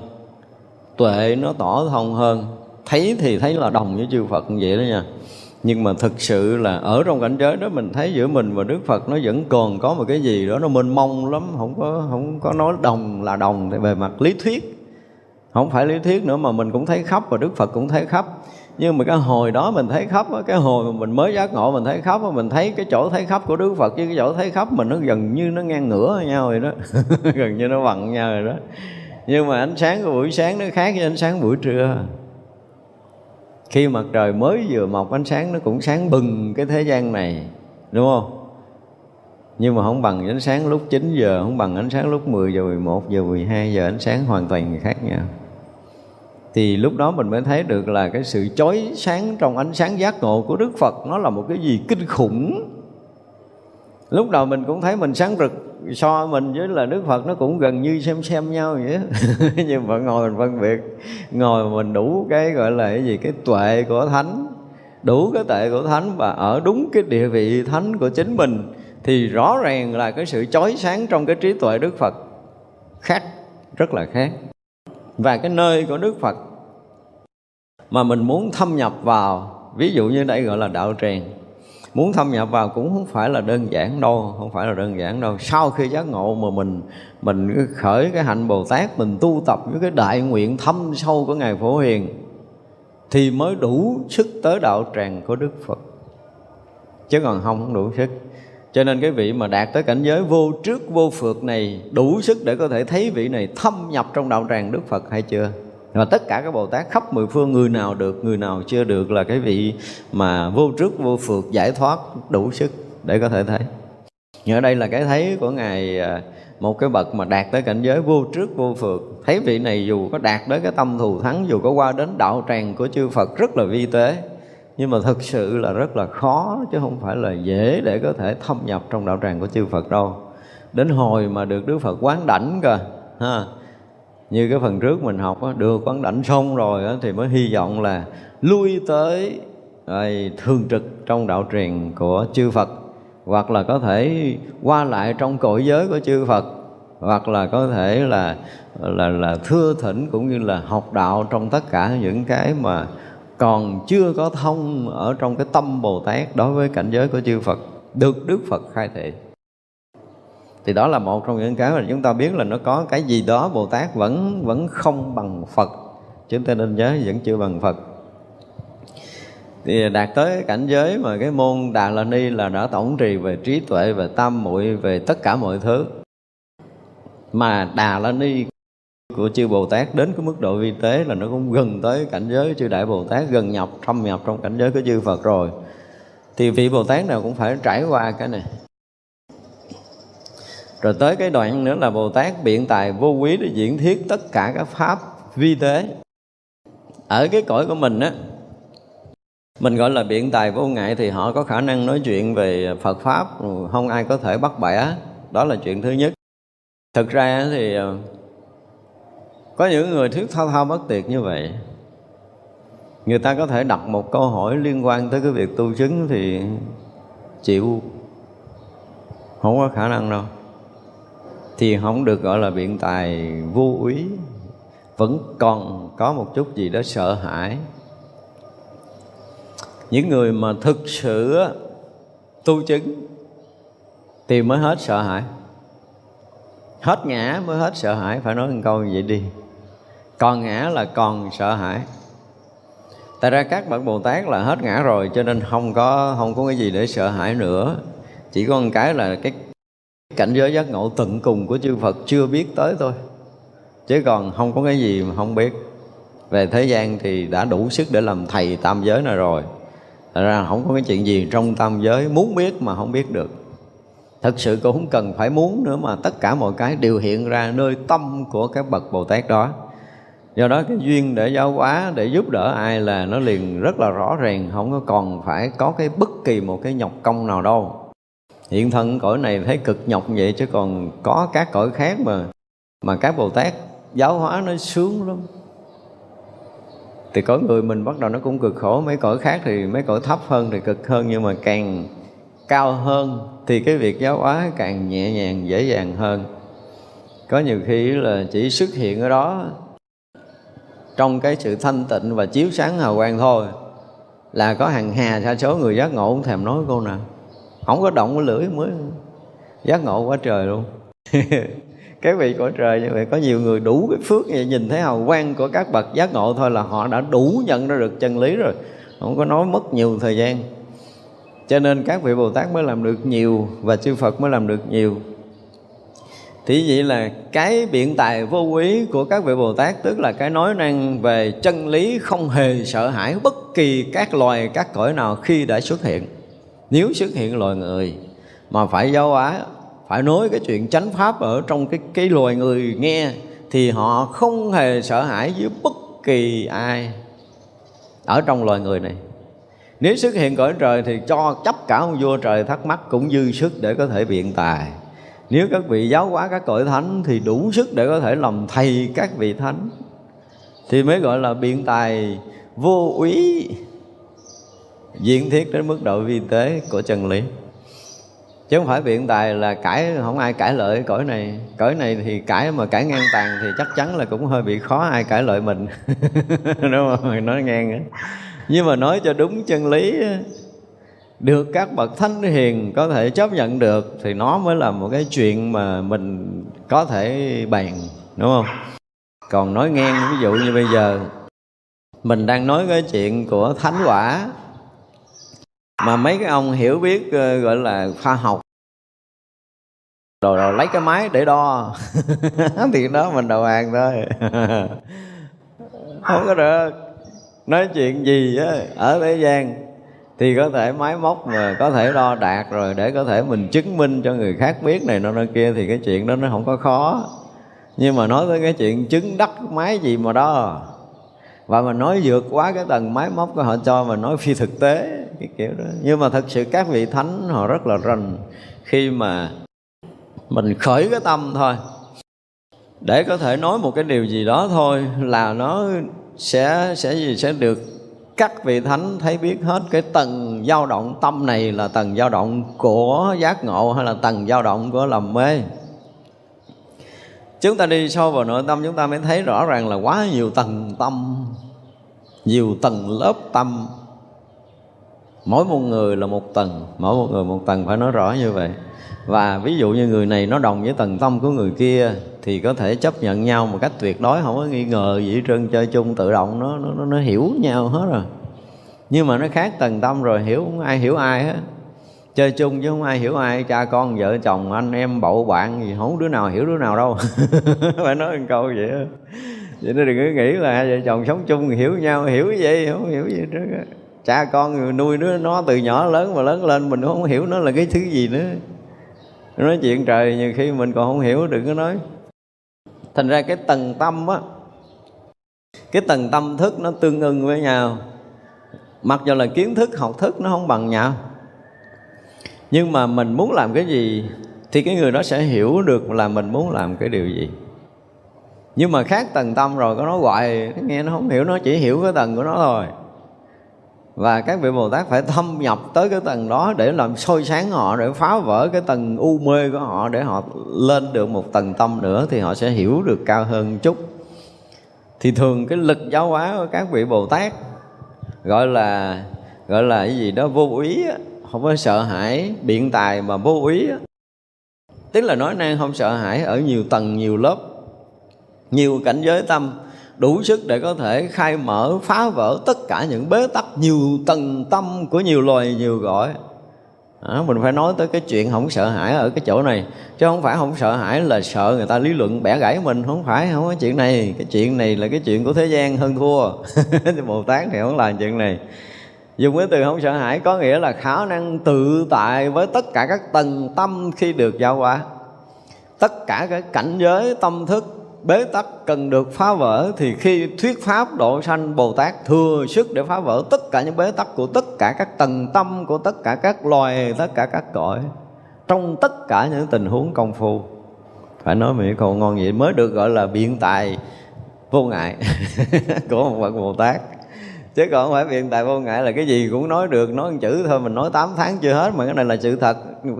tuệ nó tỏ thông hơn. Thấy thì thấy là đồng với chư Phật như vậy đó nha nhưng mà thực sự là ở trong cảnh giới đó mình thấy giữa mình và Đức Phật nó vẫn còn có một cái gì đó nó mênh mông lắm. Không có không có nói đồng là đồng về mặt lý thuyết. Không phải lý thuyết nữa mà mình cũng thấy khắp và Đức Phật cũng thấy khắp. Nhưng mà cái hồi đó mình thấy khắp cái hồi mà mình mới giác ngộ mình thấy khắp mình thấy cái chỗ thấy khắp của Đức Phật với cái chỗ thấy khắp mình nó gần như nó ngang ngửa nhau rồi đó. Gần như nó bằng nhau rồi đó. Nhưng mà ánh sáng của buổi sáng nó khác với ánh sáng buổi trưa khi mặt trời mới vừa mọc, ánh sáng nó cũng sáng bừng cái thế gian này, đúng không? Nhưng mà không bằng ánh sáng lúc 9 giờ, không bằng ánh sáng lúc 10 giờ 11 giờ 12 giờ, ánh sáng hoàn toàn khác nhau. Thì lúc đó mình mới thấy được là cái sự chói sáng trong ánh sáng giác ngộ của Đức Phật, nó là một cái gì kinh khủng. Lúc đầu mình cũng thấy mình sáng rực so mình với là Đức Phật nó cũng gần như xem xem nhau vậy nhưng mà ngồi mình phân biệt, ngồi mình đủ cái gọi là cái gì, cái tuệ của thánh, đủ cái tuệ của thánh và ở đúng cái địa vị thánh của chính mình thì rõ ràng là cái sự chói sáng trong cái trí tuệ Đức Phật khác, rất là khác. Và cái nơi của Đức Phật mà mình muốn thâm nhập vào, ví dụ như đây gọi là đạo tràng muốn thâm nhập vào cũng không phải là đơn giản đâu, không phải là đơn giản đâu. Sau khi giác ngộ mà mình mình khởi cái hạnh bồ tát, mình tu tập với cái đại nguyện thâm sâu của ngài phổ hiền, thì mới đủ sức tới đạo tràng của đức phật. Chứ còn không không đủ sức. Cho nên cái vị mà đạt tới cảnh giới vô trước, vô phượt này, đủ sức để có thể thấy vị này thâm nhập trong đạo tràng Đức Phật hay chưa? Và tất cả các Bồ Tát khắp mười phương người nào được, người nào chưa được là cái vị mà vô trước vô phượt giải thoát đủ sức để có thể thấy. Ở đây là cái thấy của Ngài à, một cái bậc mà đạt tới cảnh giới vô trước vô phượt thấy vị này dù có đạt tới cái tâm thù thắng dù có qua đến đạo tràng của chư Phật rất là vi tế nhưng mà thực sự là rất là khó chứ không phải là dễ để có thể thâm nhập trong đạo tràng của chư Phật đâu đến hồi mà được Đức Phật quán đảnh cơ ha như cái phần trước mình học á, được quán đảnh xong rồi á, thì mới hy vọng là lui tới rồi, thường trực trong đạo truyền của chư Phật. Hoặc là có thể qua lại trong cõi giới của chư Phật. Hoặc là có thể là là là thưa thỉnh cũng như là học đạo trong tất cả những cái mà còn chưa có thông ở trong cái tâm Bồ Tát đối với cảnh giới của chư Phật được Đức Phật khai thị thì đó là một trong những cái mà chúng ta biết là nó có cái gì đó Bồ Tát vẫn vẫn không bằng Phật. Chúng ta nên nhớ vẫn chưa bằng Phật. Thì đạt tới cảnh giới mà cái môn Đà La Ni là đã tổng trì về trí tuệ, về tam muội, về tất cả mọi thứ. Mà Đà La Ni của chư Bồ Tát đến cái mức độ vi tế là nó cũng gần tới cảnh giới chư Đại Bồ Tát, gần nhập, thâm nhập trong cảnh giới của chư Phật rồi. Thì vị Bồ Tát nào cũng phải trải qua cái này rồi tới cái đoạn nữa là Bồ Tát biện tài vô quý để diễn thiết tất cả các pháp vi tế. Ở cái cõi của mình á, mình gọi là biện tài vô ngại thì họ có khả năng nói chuyện về Phật pháp, không ai có thể bắt bẻ. Đó là chuyện thứ nhất. Thực ra thì ờ, có những người thuyết thao thao bất tuyệt như vậy. Người ta có thể đặt một câu hỏi liên quan tới cái việc tu chứng thì chịu. Không có khả năng đâu thì không được gọi là biện tài vô úy. Vẫn còn có một chút gì đó sợ hãi. Những người mà thực sự tu chứng thì mới hết sợ hãi. Hết ngã mới hết sợ hãi, phải nói một câu như vậy đi. Còn ngã là còn sợ hãi. Tại ra các bậc bồ tát là hết ngã rồi, cho nên không có không có cái gì để sợ hãi nữa. Chỉ có một cái là cái cảnh giới giác ngộ tận cùng của chư Phật chưa biết tới thôi. Chứ còn không có cái gì mà không biết. Về thế gian thì đã đủ sức để làm thầy tam giới này rồi. Thật ra không có cái chuyện gì trong tam giới muốn biết mà không biết được. Thật sự cũng không cần phải muốn nữa mà tất cả mọi cái đều hiện ra nơi tâm của các bậc Bồ Tát đó. Do đó cái duyên để giáo hóa, để giúp đỡ ai là nó liền rất là rõ ràng, không có còn phải có cái bất kỳ một cái nhọc công nào đâu hiện thân cõi này thấy cực nhọc vậy chứ còn có các cõi khác mà mà các bồ tát giáo hóa nó sướng lắm. Thì có người mình bắt đầu nó cũng cực khổ, mấy cõi khác thì mấy cõi thấp hơn thì cực hơn, nhưng mà càng cao hơn thì cái việc giáo hóa càng nhẹ nhàng, dễ dàng hơn. Có nhiều khi là chỉ xuất hiện ở đó trong cái sự thanh tịnh và chiếu sáng hào quang thôi, là có hàng hà sa số người giác ngộ không thèm nói cô nào không có động cái lưỡi mới. Giác ngộ quá trời luôn. Cái vị của trời như vậy có nhiều người đủ cái phước vậy, nhìn thấy hào quang của các bậc giác ngộ thôi là họ đã đủ nhận ra được chân lý rồi. Không có nói mất nhiều thời gian. Cho nên các vị bồ tát mới làm được nhiều và chư phật mới làm được nhiều. Thì vậy là cái biện tài vô quý của các vị Bồ Tát Tức là cái nói năng về chân lý không hề sợ hãi Bất kỳ các loài, các cõi nào khi đã xuất hiện. Nếu xuất hiện loài người mà phải giáo hóa Phải nói cái chuyện chánh pháp ở trong cái, cái loài người nghe Thì họ không hề sợ hãi với bất kỳ ai Ở trong loài người này. Nếu xuất hiện cõi trời thì cho chấp cả ông vua trời thắc mắc Cũng dư sức để có thể biện tài. Nếu các vị giáo hóa các cõi thánh thì đủ sức để có thể làm thầy các vị thánh. Thì mới gọi là biện tài vô úy diễn thiết đến mức độ vi tế của chân lý. Chứ không phải biện tài là cãi, không ai cãi lợi cõi này. Cõi này thì cãi mà cãi ngang tàn thì chắc chắn là cũng hơi bị khó ai cãi lợi mình. Đúng không? Nói ngang nhưng mà nói cho đúng chân lý được các bậc thánh hiền có thể chấp nhận được thì nó mới là một cái chuyện mà mình có thể bàn, đúng không? Còn nói ngang, ví dụ như bây giờ, mình đang nói cái chuyện của thánh quả mà mấy cái ông hiểu biết ờ, gọi là khoa học. Rồi, rồi lấy cái máy để đo. Thì đó mình đầu hàng thôi. Không có được. Nói chuyện gì á ở thế gian thì có thể máy móc mà có thể đo đạt rồi để có thể mình chứng minh cho người khác biết này nọ kia thì cái chuyện đó nó không có khó. Nhưng mà nói tới cái chuyện chứng đắc máy gì mà đó và mà nói vượt quá cái tầng máy móc của họ cho mà nói phi thực tế, cái kiểu đó. Nhưng mà thật sự các vị thánh họ rất là rành khi mà mình khởi cái tâm thôi. Để có thể nói một cái điều gì đó thôi là nó sẽ sẽ gì? Sẽ được các vị thánh thấy biết hết cái tầng dao động tâm này là tầng dao động của giác ngộ hay là tầng dao động của lầm mê chúng ta đi sâu vào nội tâm, chúng ta mới thấy rõ ràng là quá nhiều tầng tâm, nhiều tầng lớp tâm. Mỗi một người là một tầng, mỗi một người một tầng, phải nói rõ như vậy. Và ví dụ như người này nó đồng với tầng tâm của người kia, thì có thể chấp nhận nhau một cách tuyệt đối, không có nghi ngờ gì hết trơn, chơi chung, tự động, nó nó nó hiểu nhau hết rồi. Nhưng mà nó khác tầng tâm rồi, hiểu không? Ai hiểu ai hết? Chơi chung chứ không ai hiểu ai, cha con, vợ, chồng, anh em bậu bạn gì, không đứa nào hiểu đứa nào đâu. Phải nói một câu vậy đó. vậy nó đừng có nghĩ là hai vợ chồng sống chung hiểu nhau, hiểu gì, không hiểu gì trước cha con nuôi đứa nó từ nhỏ lớn mà lớn lên, mình không hiểu nó là cái thứ gì nữa. Nói chuyện trời, nhiều khi mình còn không hiểu, đừng có nói. Thành ra cái tầng tâm á, cái tầng tâm thức nó tương ưng với nhau. Mặc dù là kiến thức, học thức nó không bằng nhau nhưng mà mình muốn làm cái gì thì cái người đó sẽ hiểu được là mình muốn làm cái điều gì. Nhưng mà khác tầng tâm rồi, có nói hoài nghe nó không hiểu, nó chỉ hiểu cái tầng của nó thôi. Và các vị Bồ Tát phải thâm nhập tới cái tầng đó để làm sôi sáng họ, để phá vỡ cái tầng u mê của họ, để họ lên được một tầng tâm nữa thì họ sẽ hiểu được cao hơn chút. Thì thường cái lực giáo hóa của các vị Bồ Tát gọi là gọi là cái gì đó vô ý không có sợ hãi biện tài mà vô ý tức là nói năng không sợ hãi ở nhiều tầng nhiều lớp nhiều cảnh giới tâm đủ sức để có thể khai mở phá vỡ tất cả những bế tắc nhiều tầng tâm của nhiều loài nhiều gọi. À, mình phải nói tới cái chuyện không sợ hãi ở cái chỗ này chứ không phải không sợ hãi là sợ người ta lý luận bẻ gãy mình không phải không có chuyện này. Cái chuyện này là cái chuyện của thế gian hơn thua. Bồ tát thì không làm chuyện này dùng cái từ không sợ hãi có nghĩa là khả năng tự tại với tất cả các tầng tâm khi được giao quả tất cả cái cảnh giới tâm thức bế tắc cần được phá vỡ thì khi thuyết pháp độ sanh Bồ Tát thừa sức để phá vỡ tất cả những bế tắc của tất cả các tầng tâm của tất cả các loài, tất cả các cõi trong tất cả những tình huống công phu. Phải nói mỹ còn ngon vậy mới được gọi là biện tài vô ngại của một bậc Bồ Tát chứ còn không phải biện tài vô ngại là cái gì cũng nói được, nói một chữ thôi, mình nói 8 tháng chưa hết mà cái này là sự thật.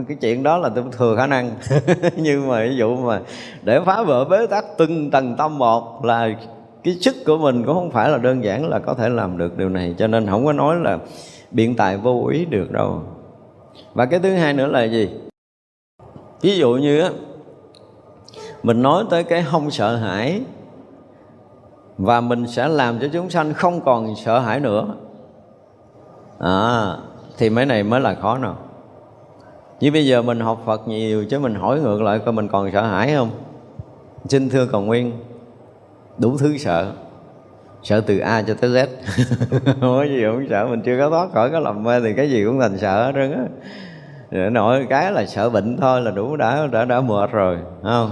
Cái chuyện đó là tôi thừa khả năng. Nhưng mà ví dụ mà để phá vỡ bế tắc từng tầng tâm một là cái sức của mình cũng không phải là đơn giản là có thể làm được điều này. Cho nên không có nói là biện tài vô ý được đâu. Và cái thứ hai nữa là gì? Ví dụ như á, mình nói tới cái không sợ hãi và mình sẽ làm cho chúng sanh không còn sợ hãi nữa. À, thì mấy này mới là khó nào. Như bây giờ mình học Phật nhiều chứ mình hỏi ngược lại coi mình còn sợ hãi không? Xin thưa cầu nguyên đủ thứ sợ. Sợ từ A cho tới Z. Không có gì không sợ mình chưa có thoát khỏi cái lầm mê thì cái gì cũng thành sợ hết trơn á. Nội cái là sợ bệnh thôi là đủ đã đã đã mệt rồi không?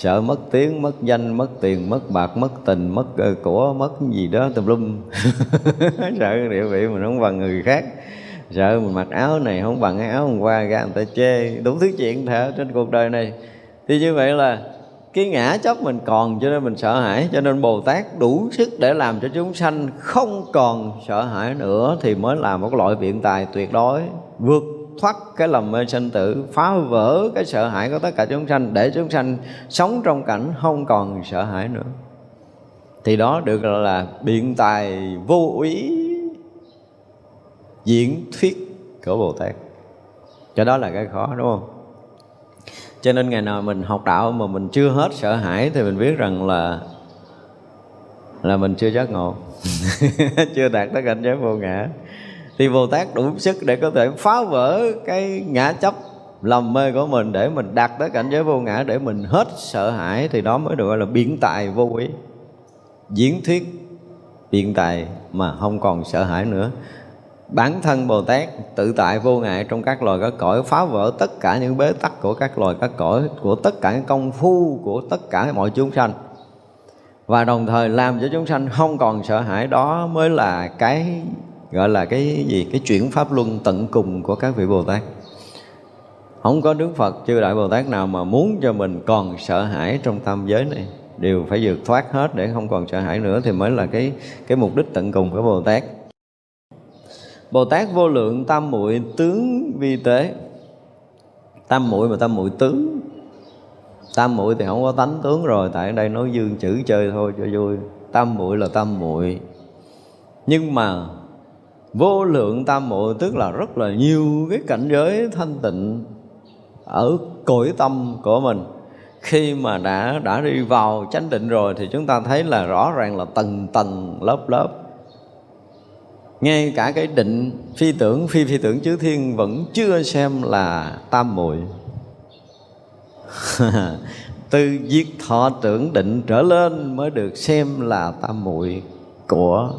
Sợ mất tiếng mất danh mất tiền mất bạc mất tình mất uh, của mất gì đó tùm lum. Sợ địa vị mình không bằng người khác. Sợ mình mặc áo này không bằng cái áo hôm qua ra người ta chê. Đủ thứ chuyện thể trên cuộc đời này. Thì như vậy là cái ngã chấp mình còn cho nên mình sợ hãi. Cho nên bồ tát đủ sức để làm cho chúng sanh không còn sợ hãi nữa thì mới là một loại biện tài tuyệt đối vượt thoát cái lầm mê sinh tử, phá vỡ cái sợ hãi của tất cả chúng sanh, để chúng sanh sống trong cảnh không còn sợ hãi nữa. Thì đó được gọi là biện tài vô ý diễn thuyết của bồ tát. Cho đó là cái khó, đúng không? Cho nên ngày nào mình học đạo mà mình chưa hết sợ hãi thì mình biết rằng là là mình chưa giác ngộ, chưa đạt tới cảnh giới vô ngã thì bồ tát đủ sức để có thể phá vỡ cái ngã chấp lầm mê của mình để mình đạt tới cảnh giới vô ngã để mình hết sợ hãi, thì đó mới được gọi là biện tài vô ý. Diễn thuyết biện tài mà không còn sợ hãi nữa. Bản thân Bồ Tát tự tại vô ngại trong các loài các cõi, phá vỡ tất cả những bế tắc của các loài các cõi, của tất cả những công phu, của tất cả mọi chúng sanh. Và đồng thời làm cho chúng sanh không còn sợ hãi, đó mới là cái gọi là cái gì? Cái chuyển pháp luân tận cùng của các vị bồ tát. Không có đức phật, chư đại bồ tát nào mà muốn cho mình còn sợ hãi trong tam giới này, đều phải vượt thoát hết để không còn sợ hãi nữa thì mới là cái cái mục đích tận cùng của bồ tát. Bồ tát vô lượng tam muội tướng vi tế. Tam muội mà tam muội tướng. Tam muội thì không có tánh tướng rồi, tại đây nói dương chữ chơi thôi cho vui. Tam muội là tam muội. Nhưng mà vô lượng tam muội tức là rất là nhiều cái cảnh giới thanh tịnh ở cõi tâm của mình. Khi mà đã đã đi vào chánh định rồi thì chúng ta thấy là rõ ràng là tầng tầng, lớp lớp. Ngay cả cái định phi tưởng, phi phi tưởng chư thiên vẫn chưa xem là tam muội từ diệt thọ tưởng định trở lên mới được xem là tam muội của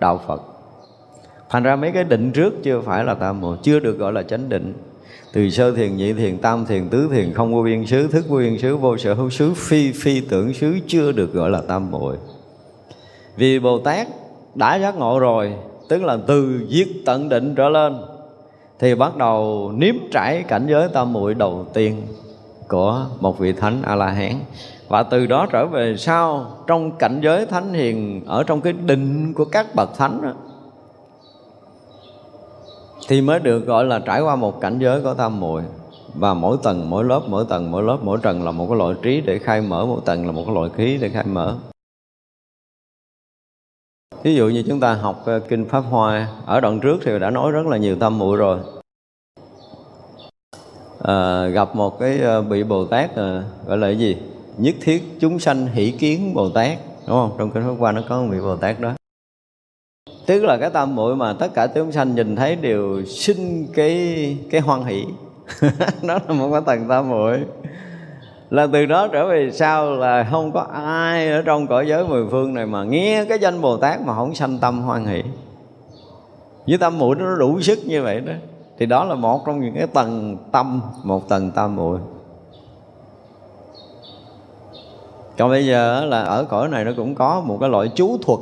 đạo phật thành ra mấy cái định trước chưa phải là tam muội chưa được gọi là chánh định. Từ sơ thiền nhị thiền tam thiền tứ thiền không vô biên xứ thức vô biên xứ vô sở hữu xứ phi phi tưởng xứ chưa được gọi là tam muội. Vì bồ tát đã giác ngộ rồi tức là từ diệt tận định trở lên thì bắt đầu nếm trải cảnh giới tam muội đầu tiên của một vị thánh a la hán và từ đó trở về sau trong cảnh giới thánh hiền ở trong cái định của các bậc thánh đó, thì mới được gọi là trải qua một cảnh giới có tam muội. Và mỗi tầng mỗi lớp mỗi tầng mỗi lớp mỗi trần là một cái loại trí để khai mở mỗi tầng là một cái loại khí để khai mở. Ví dụ như chúng ta học ờ, kinh pháp hoa ở đoạn trước thì đã nói rất là nhiều tâm muội rồi. À, gặp một cái ờ, bị bồ tát à, gọi là cái gì? Nhất thiết chúng sanh hỷ kiến bồ tát đúng không? Trong kinh pháp hoa nó có một vị bồ tát đó tức là cái tâm muội mà tất cả chúng sanh nhìn thấy đều sinh cái cái hoan hỷ. Đó là một cái tầng tâm muội. Là từ đó trở về sau là không có ai ở trong cõi giới mười phương này mà nghe cái danh Bồ Tát mà không sanh tâm hoan hỷ. Với tâm muội nó đủ sức như vậy đó. Thì đó là một trong những cái tầng tâm, một tầng tâm muội. Còn bây giờ là ở cõi này nó cũng có một cái loại chú thuật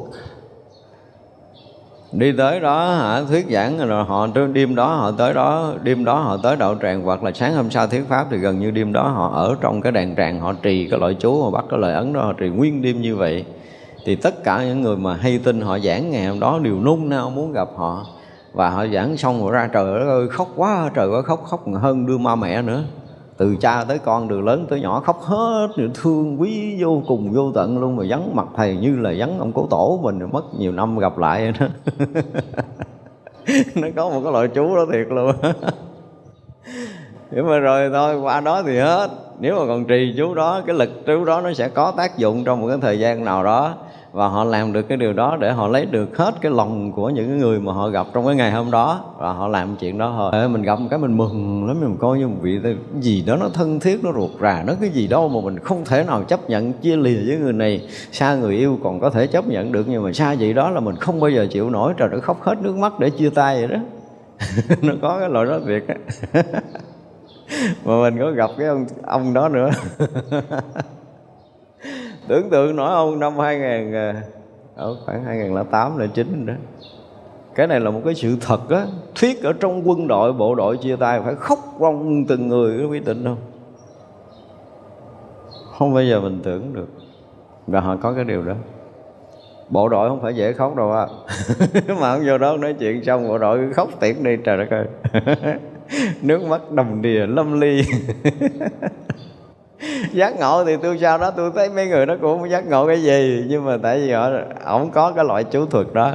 đi tới đó, hả, thuyết giảng, rồi họ đêm đó họ tới đó, đêm đó họ tới đạo tràng, hoặc là sáng hôm sau thuyết pháp thì gần như đêm đó họ ở trong cái đàn tràng, họ trì cái loại chú, họ bắt cái lời ấn đó, họ trì nguyên đêm như vậy. Thì tất cả những người mà hay tin họ giảng ngày hôm đó đều nung nao muốn gặp họ. Và họ giảng xong rồi ra trời ơi, khóc quá, trời ơi, khóc khóc hơn đưa ma mẹ nữa từ cha tới con từ lớn tới nhỏ khóc hết thương, quý vô cùng, vô tận luôn. Mà vắng mặt thầy như là vắng ông cố tổ mình, mất nhiều năm gặp lại đó. Nó có một cái loại chú đó thiệt luôn. Nhưng mà rồi thôi, qua đó thì hết. Nếu mà còn trì chú đó, cái lực chú đó nó sẽ có tác dụng trong một cái thời gian nào đó và họ làm được cái điều đó để họ lấy được hết cái lòng của những người mà họ gặp trong cái ngày hôm đó. Và họ làm chuyện đó thôi. Mình gặp một cái mình mừng lắm. Mình coi như một vị gì đó nó thân thiết, nó ruột rà, nó cái gì đâu mà mình không thể nào chấp nhận, chia lìa với người này. Xa người yêu còn có thể chấp nhận được, nhưng mà xa vậy đó là mình không bao giờ chịu nổi. Trời nó khóc hết nước mắt để chia tay vậy đó. Nó có cái loại đó việc á. Mà mình có gặp cái ông ông đó nữa. tưởng tượng nói ông năm 2000 ờ, ở khoảng 2008 là chín đó. Cái này là một cái sự thật á. Thuyết ở trong quân đội, bộ đội chia tay phải khóc rong từng người có quyết định không không bao giờ mình tưởng được. Và họ có cái điều đó. Bộ đội không phải dễ khóc đâu à mà không vô đó nói chuyện xong, bộ đội khóc tiễn đi, trời đất ơi. Nước mắt đầm đìa, lâm ly. giác ngộ thì tôi sau đó tôi thấy mấy người đó cũng không giác ngộ cái gì nhưng mà tại vì họ ổng có cái loại chú thuật đó.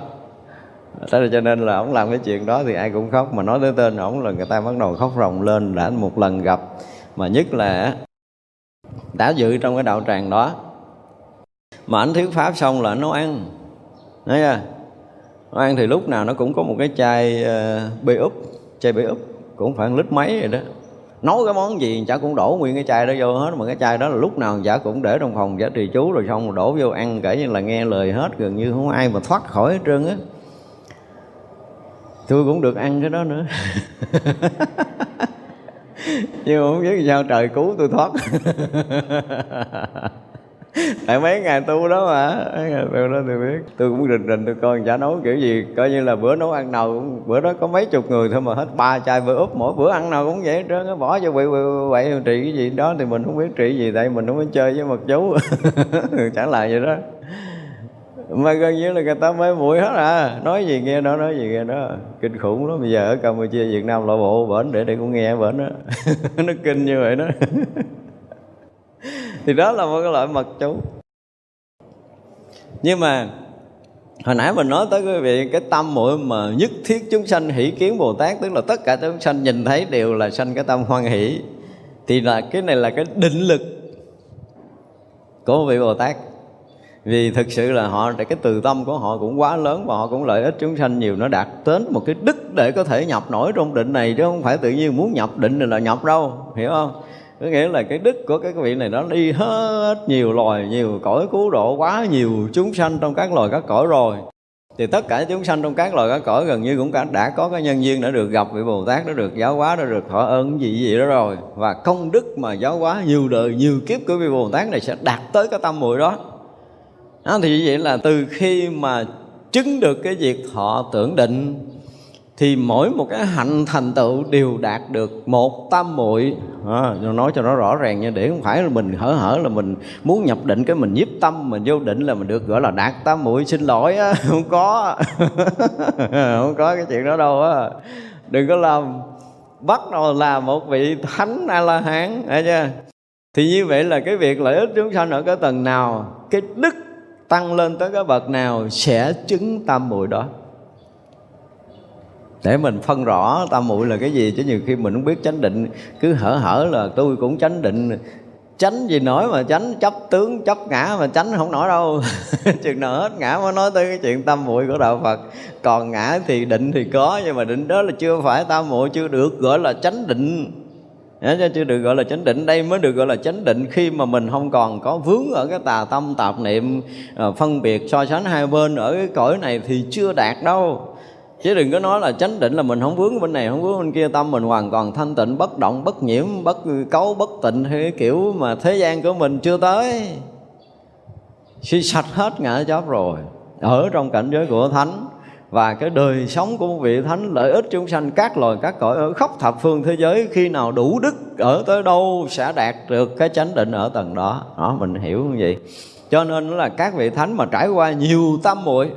Thế là cho nên là ổng làm cái chuyện đó thì ai cũng khóc Mà nói tới tên ổng là người ta bắt đầu khóc ròng lên Đã một lần gặp. Mà nhất là đã dự trong cái đạo tràng đó. Mà ảnh thuyết pháp xong là nấu ăn. Nói ra Nấu ăn thì lúc nào nó cũng có một cái chai uh, bê úp Chai bê úp cũng khoảng lít mấy rồi đó nấu cái món gì chả cũng đổ nguyên cái chai đó vô hết, mà cái chai đó là lúc nào chả cũng để trong phòng chả trì chú, rồi xong rồi đổ vô ăn, kể như là nghe lời hết, gần như không ai mà thoát khỏi hết trơn á. Tôi cũng được ăn cái đó nữa. Nhưng mà không biết sao trời cứu tôi thoát. tại mấy ngày tu đó mà. Mấy ngày tu đó tôi biết. Tôi cũng rình rình, tôi coi chả nấu kiểu gì. Coi như là bữa nấu ăn nào cũng, bữa đó có mấy chục người thôi mà hết ba chai bữa úp. Mỗi bữa ăn nào cũng vậy đó nó bỏ cho bị vậy trị cái gì đó thì mình không biết trị gì, tại mình không có chơi với mật chú. Chẳng là vậy đó. Mà gần như là người ta mê muội hết à. Nói gì nghe đó, nói gì nghe đó. Kinh khủng lắm. Bây giờ ở campuchia, việt nam lộ bộ, bển để để cũng nghe bển đó nó kinh như vậy đó. thì đó là một cái loại mật chú. Nhưng mà hồi nãy mình nói tới quý vị cái tâm muội mà nhất thiết chúng sanh hỷ kiến bồ tát, tức là tất cả chúng sanh nhìn thấy đều là sanh cái tâm hoan hỷ, thì là cái này là cái định lực của vị bồ tát. Vì thực sự là họ, cái từ tâm của họ cũng quá lớn và họ cũng lợi ích chúng sanh nhiều, nó đạt đến một cái đức để có thể nhập nổi trong định này, chứ không phải tự nhiên muốn nhập định là nhập đâu, hiểu không? Có nghĩa là cái đức của cái vị này nó đi hết nhiều loài nhiều cõi cứu độ quá nhiều chúng sanh trong các loài các cõi rồi. Thì tất cả chúng sanh trong các loài các cõi gần như cũng đã, đã có cái nhân duyên đã được gặp vị Bồ Tát đã được giáo hóa đã được thọ ơn gì gì đó rồi. Và công đức mà giáo hóa nhiều đời nhiều kiếp của vị Bồ Tát này sẽ đạt tới cái tâm muội đó. Đó, thì như vậy là từ khi mà chứng được cái việc họ tưởng định thì mỗi một cái hạnh thành tựu đều đạt được một tam muội. À, nói cho nó rõ ràng nha để không phải là mình hở hở là mình muốn nhập định cái mình nhiếp tâm mình vô định là mình được gọi là đạt tam muội xin lỗi á không có. Không có cái chuyện đó đâu á. Đừng có làm bắt đầu là một vị thánh a la hán chưa? Thì như vậy là cái việc lợi ích chúng sanh ở cái tầng nào cái đức tăng lên tới cái bậc nào sẽ chứng tam muội đó để mình phân rõ tam muội là cái gì? Chứ nhiều khi mình không biết chánh định, cứ hở hở là tôi cũng chánh định. Tránh gì nổi mà tránh chấp tướng, chấp ngã mà tránh không nổi đâu. Chừng nào hết ngã mới nói tới cái chuyện tâm muội của đạo phật. Còn ngã thì định thì có, nhưng mà định đó là chưa phải tam muội, chưa được gọi là chánh định. Chưa? Được gọi là chánh định. Đây mới được gọi là chánh định khi mà mình không còn có vướng ở cái tà tâm tạp niệm ờ, phân biệt so sánh hai bên ở cái cõi này thì chưa đạt đâu chứ đừng có nói là chánh định là mình không vướng bên này, không vướng bên kia. Tâm mình hoàn toàn thanh tịnh, bất động, bất nhiễm, bất cấu, bất tịnh. Hay kiểu mà thế gian của mình chưa tới. Suy sạch hết ngã chóp rồi. Ở trong cảnh giới của thánh và cái đời sống của một vị thánh, lợi ích chúng sanh, các loài, các cõi ở khắp thập phương thế giới, khi nào đủ đức, ở tới đâu sẽ đạt được cái chánh định ở tầng đó. Đó, mình hiểu như vậy. Cho nên là các vị thánh mà trải qua nhiều tâm muội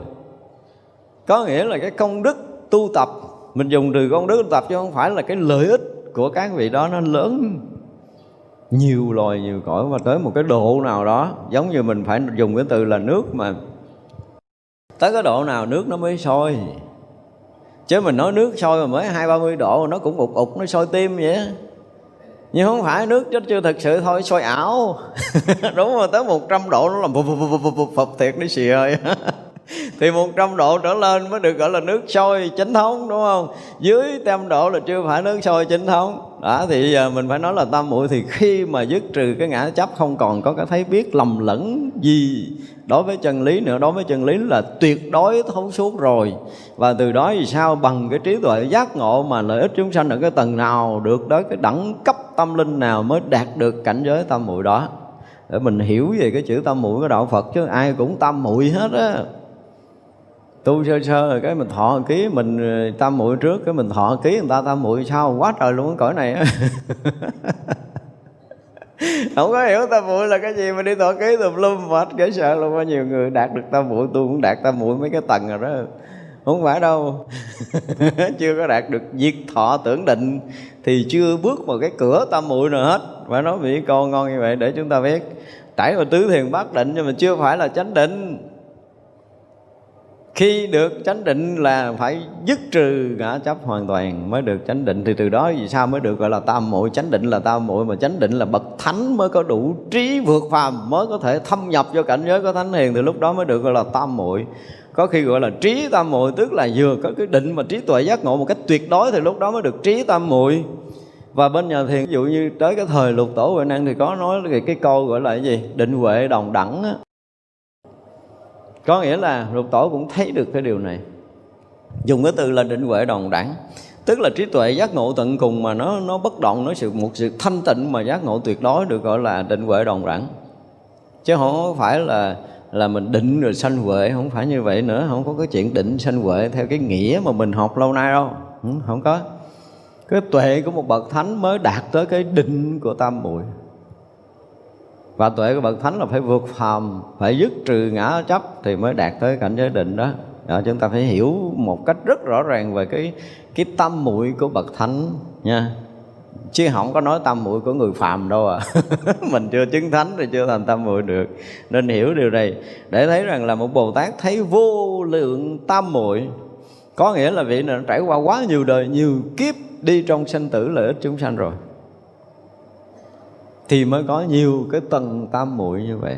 có nghĩa là cái công đức tu tập mình dùng từ công đức tu tập chứ không phải là cái lợi ích của các vị đó nó lớn nhiều loài nhiều cõi và tới một cái độ nào đó giống như mình phải dùng cái từ là nước mà tới cái độ nào nước nó mới sôi chứ mình nói nước sôi mà mới hai ba mươi độ nó cũng ụt ụt nó sôi tim vậy nhưng không phải nước chứ chưa thực sự thôi sôi ảo đúng rồi tới 100 độ nó làm phập phập phập phập phập thiệt nó xì ơi thì 100 độ trở lên mới được gọi là nước sôi chính thống, đúng không? Dưới tam độ là chưa phải nước sôi chính thống. Đó, thì giờ mình phải nói là tam muội thì khi mà dứt trừ cái ngã chấp không còn có cái thấy biết lầm lẫn gì đối với chân lý nữa. Đối với chân lý là tuyệt đối thấu suốt rồi. Và từ đó thì sao? Bằng cái trí tuệ giác ngộ mà lợi ích chúng sanh ở cái tầng nào được đó, cái đẳng cấp tâm linh nào mới đạt được cảnh giới tam muội đó. Để mình hiểu về cái chữ tam muội của đạo Phật chứ ai cũng tam muội hết á tu sơ sơ rồi cái mình thọ ký, mình ờ, tam muội trước, cái mình thọ ký, người ta tam muội sau quá trời luôn cái cõi này không có hiểu tam muội là cái gì mà đi thọ ký tùm lum mệt cái sợ luôn có nhiều người đạt được tam muội, tôi cũng đạt tam muội mấy cái tầng rồi đó. Không phải đâu. Chưa có đạt được diệt thọ tưởng định thì chưa bước vào cái cửa tam muội nào hết. Phải nói vị con ngon như vậy để chúng ta biết. Trải vào tứ thiền bát định nhưng mà chưa phải là chánh định khi được chánh định là phải dứt trừ ngã chấp hoàn toàn mới được chánh định. Thì từ đó vì sao mới được gọi là tam muội chánh định? Là tam muội mà chánh định là bậc thánh mới có đủ trí vượt phàm mới có thể thâm nhập vô cảnh giới của thánh hiền. Từ lúc đó mới được gọi là tam muội có khi gọi là trí tam muội tức là vừa có cái định mà trí tuệ giác ngộ một cách tuyệt đối thì lúc đó mới được trí tam muội và bên nhà thiền ví dụ như tới cái thời lục tổ huệ năng thì có nói cái, cái câu gọi là cái gì? Định huệ đồng đẳng á có nghĩa là lục tổ cũng thấy được cái điều này. Dùng cái từ là định huệ đồng đẳng, tức là trí tuệ giác ngộ tận cùng mà nó nó bất động, nó sự, một sự thanh tịnh mà giác ngộ tuyệt đối được gọi là định huệ đồng đẳng. Chứ không phải là là mình định rồi sanh huệ, không phải như vậy nữa, không có cái chuyện định sanh huệ theo cái nghĩa mà mình học lâu nay đâu. Ừ, không có. Cái tuệ của một bậc thánh mới đạt tới cái định của tam muội và tuệ của bậc thánh là phải vượt phàm phải dứt trừ ngã chấp thì mới đạt tới cảnh giới định đó. Đó, chúng ta phải hiểu một cách rất rõ ràng về cái cái tâm muội của bậc thánh nha. Chứ không có nói tâm muội của người phàm đâu à. Mình chưa chứng thánh thì chưa thành tâm muội được. Nên hiểu điều này để thấy rằng là một bồ tát thấy vô lượng tâm muội có nghĩa là vị này trải qua quá nhiều đời nhiều kiếp đi trong sinh tử lợi ích chúng sanh rồi thì mới có nhiều cái tầng tam muội như vậy.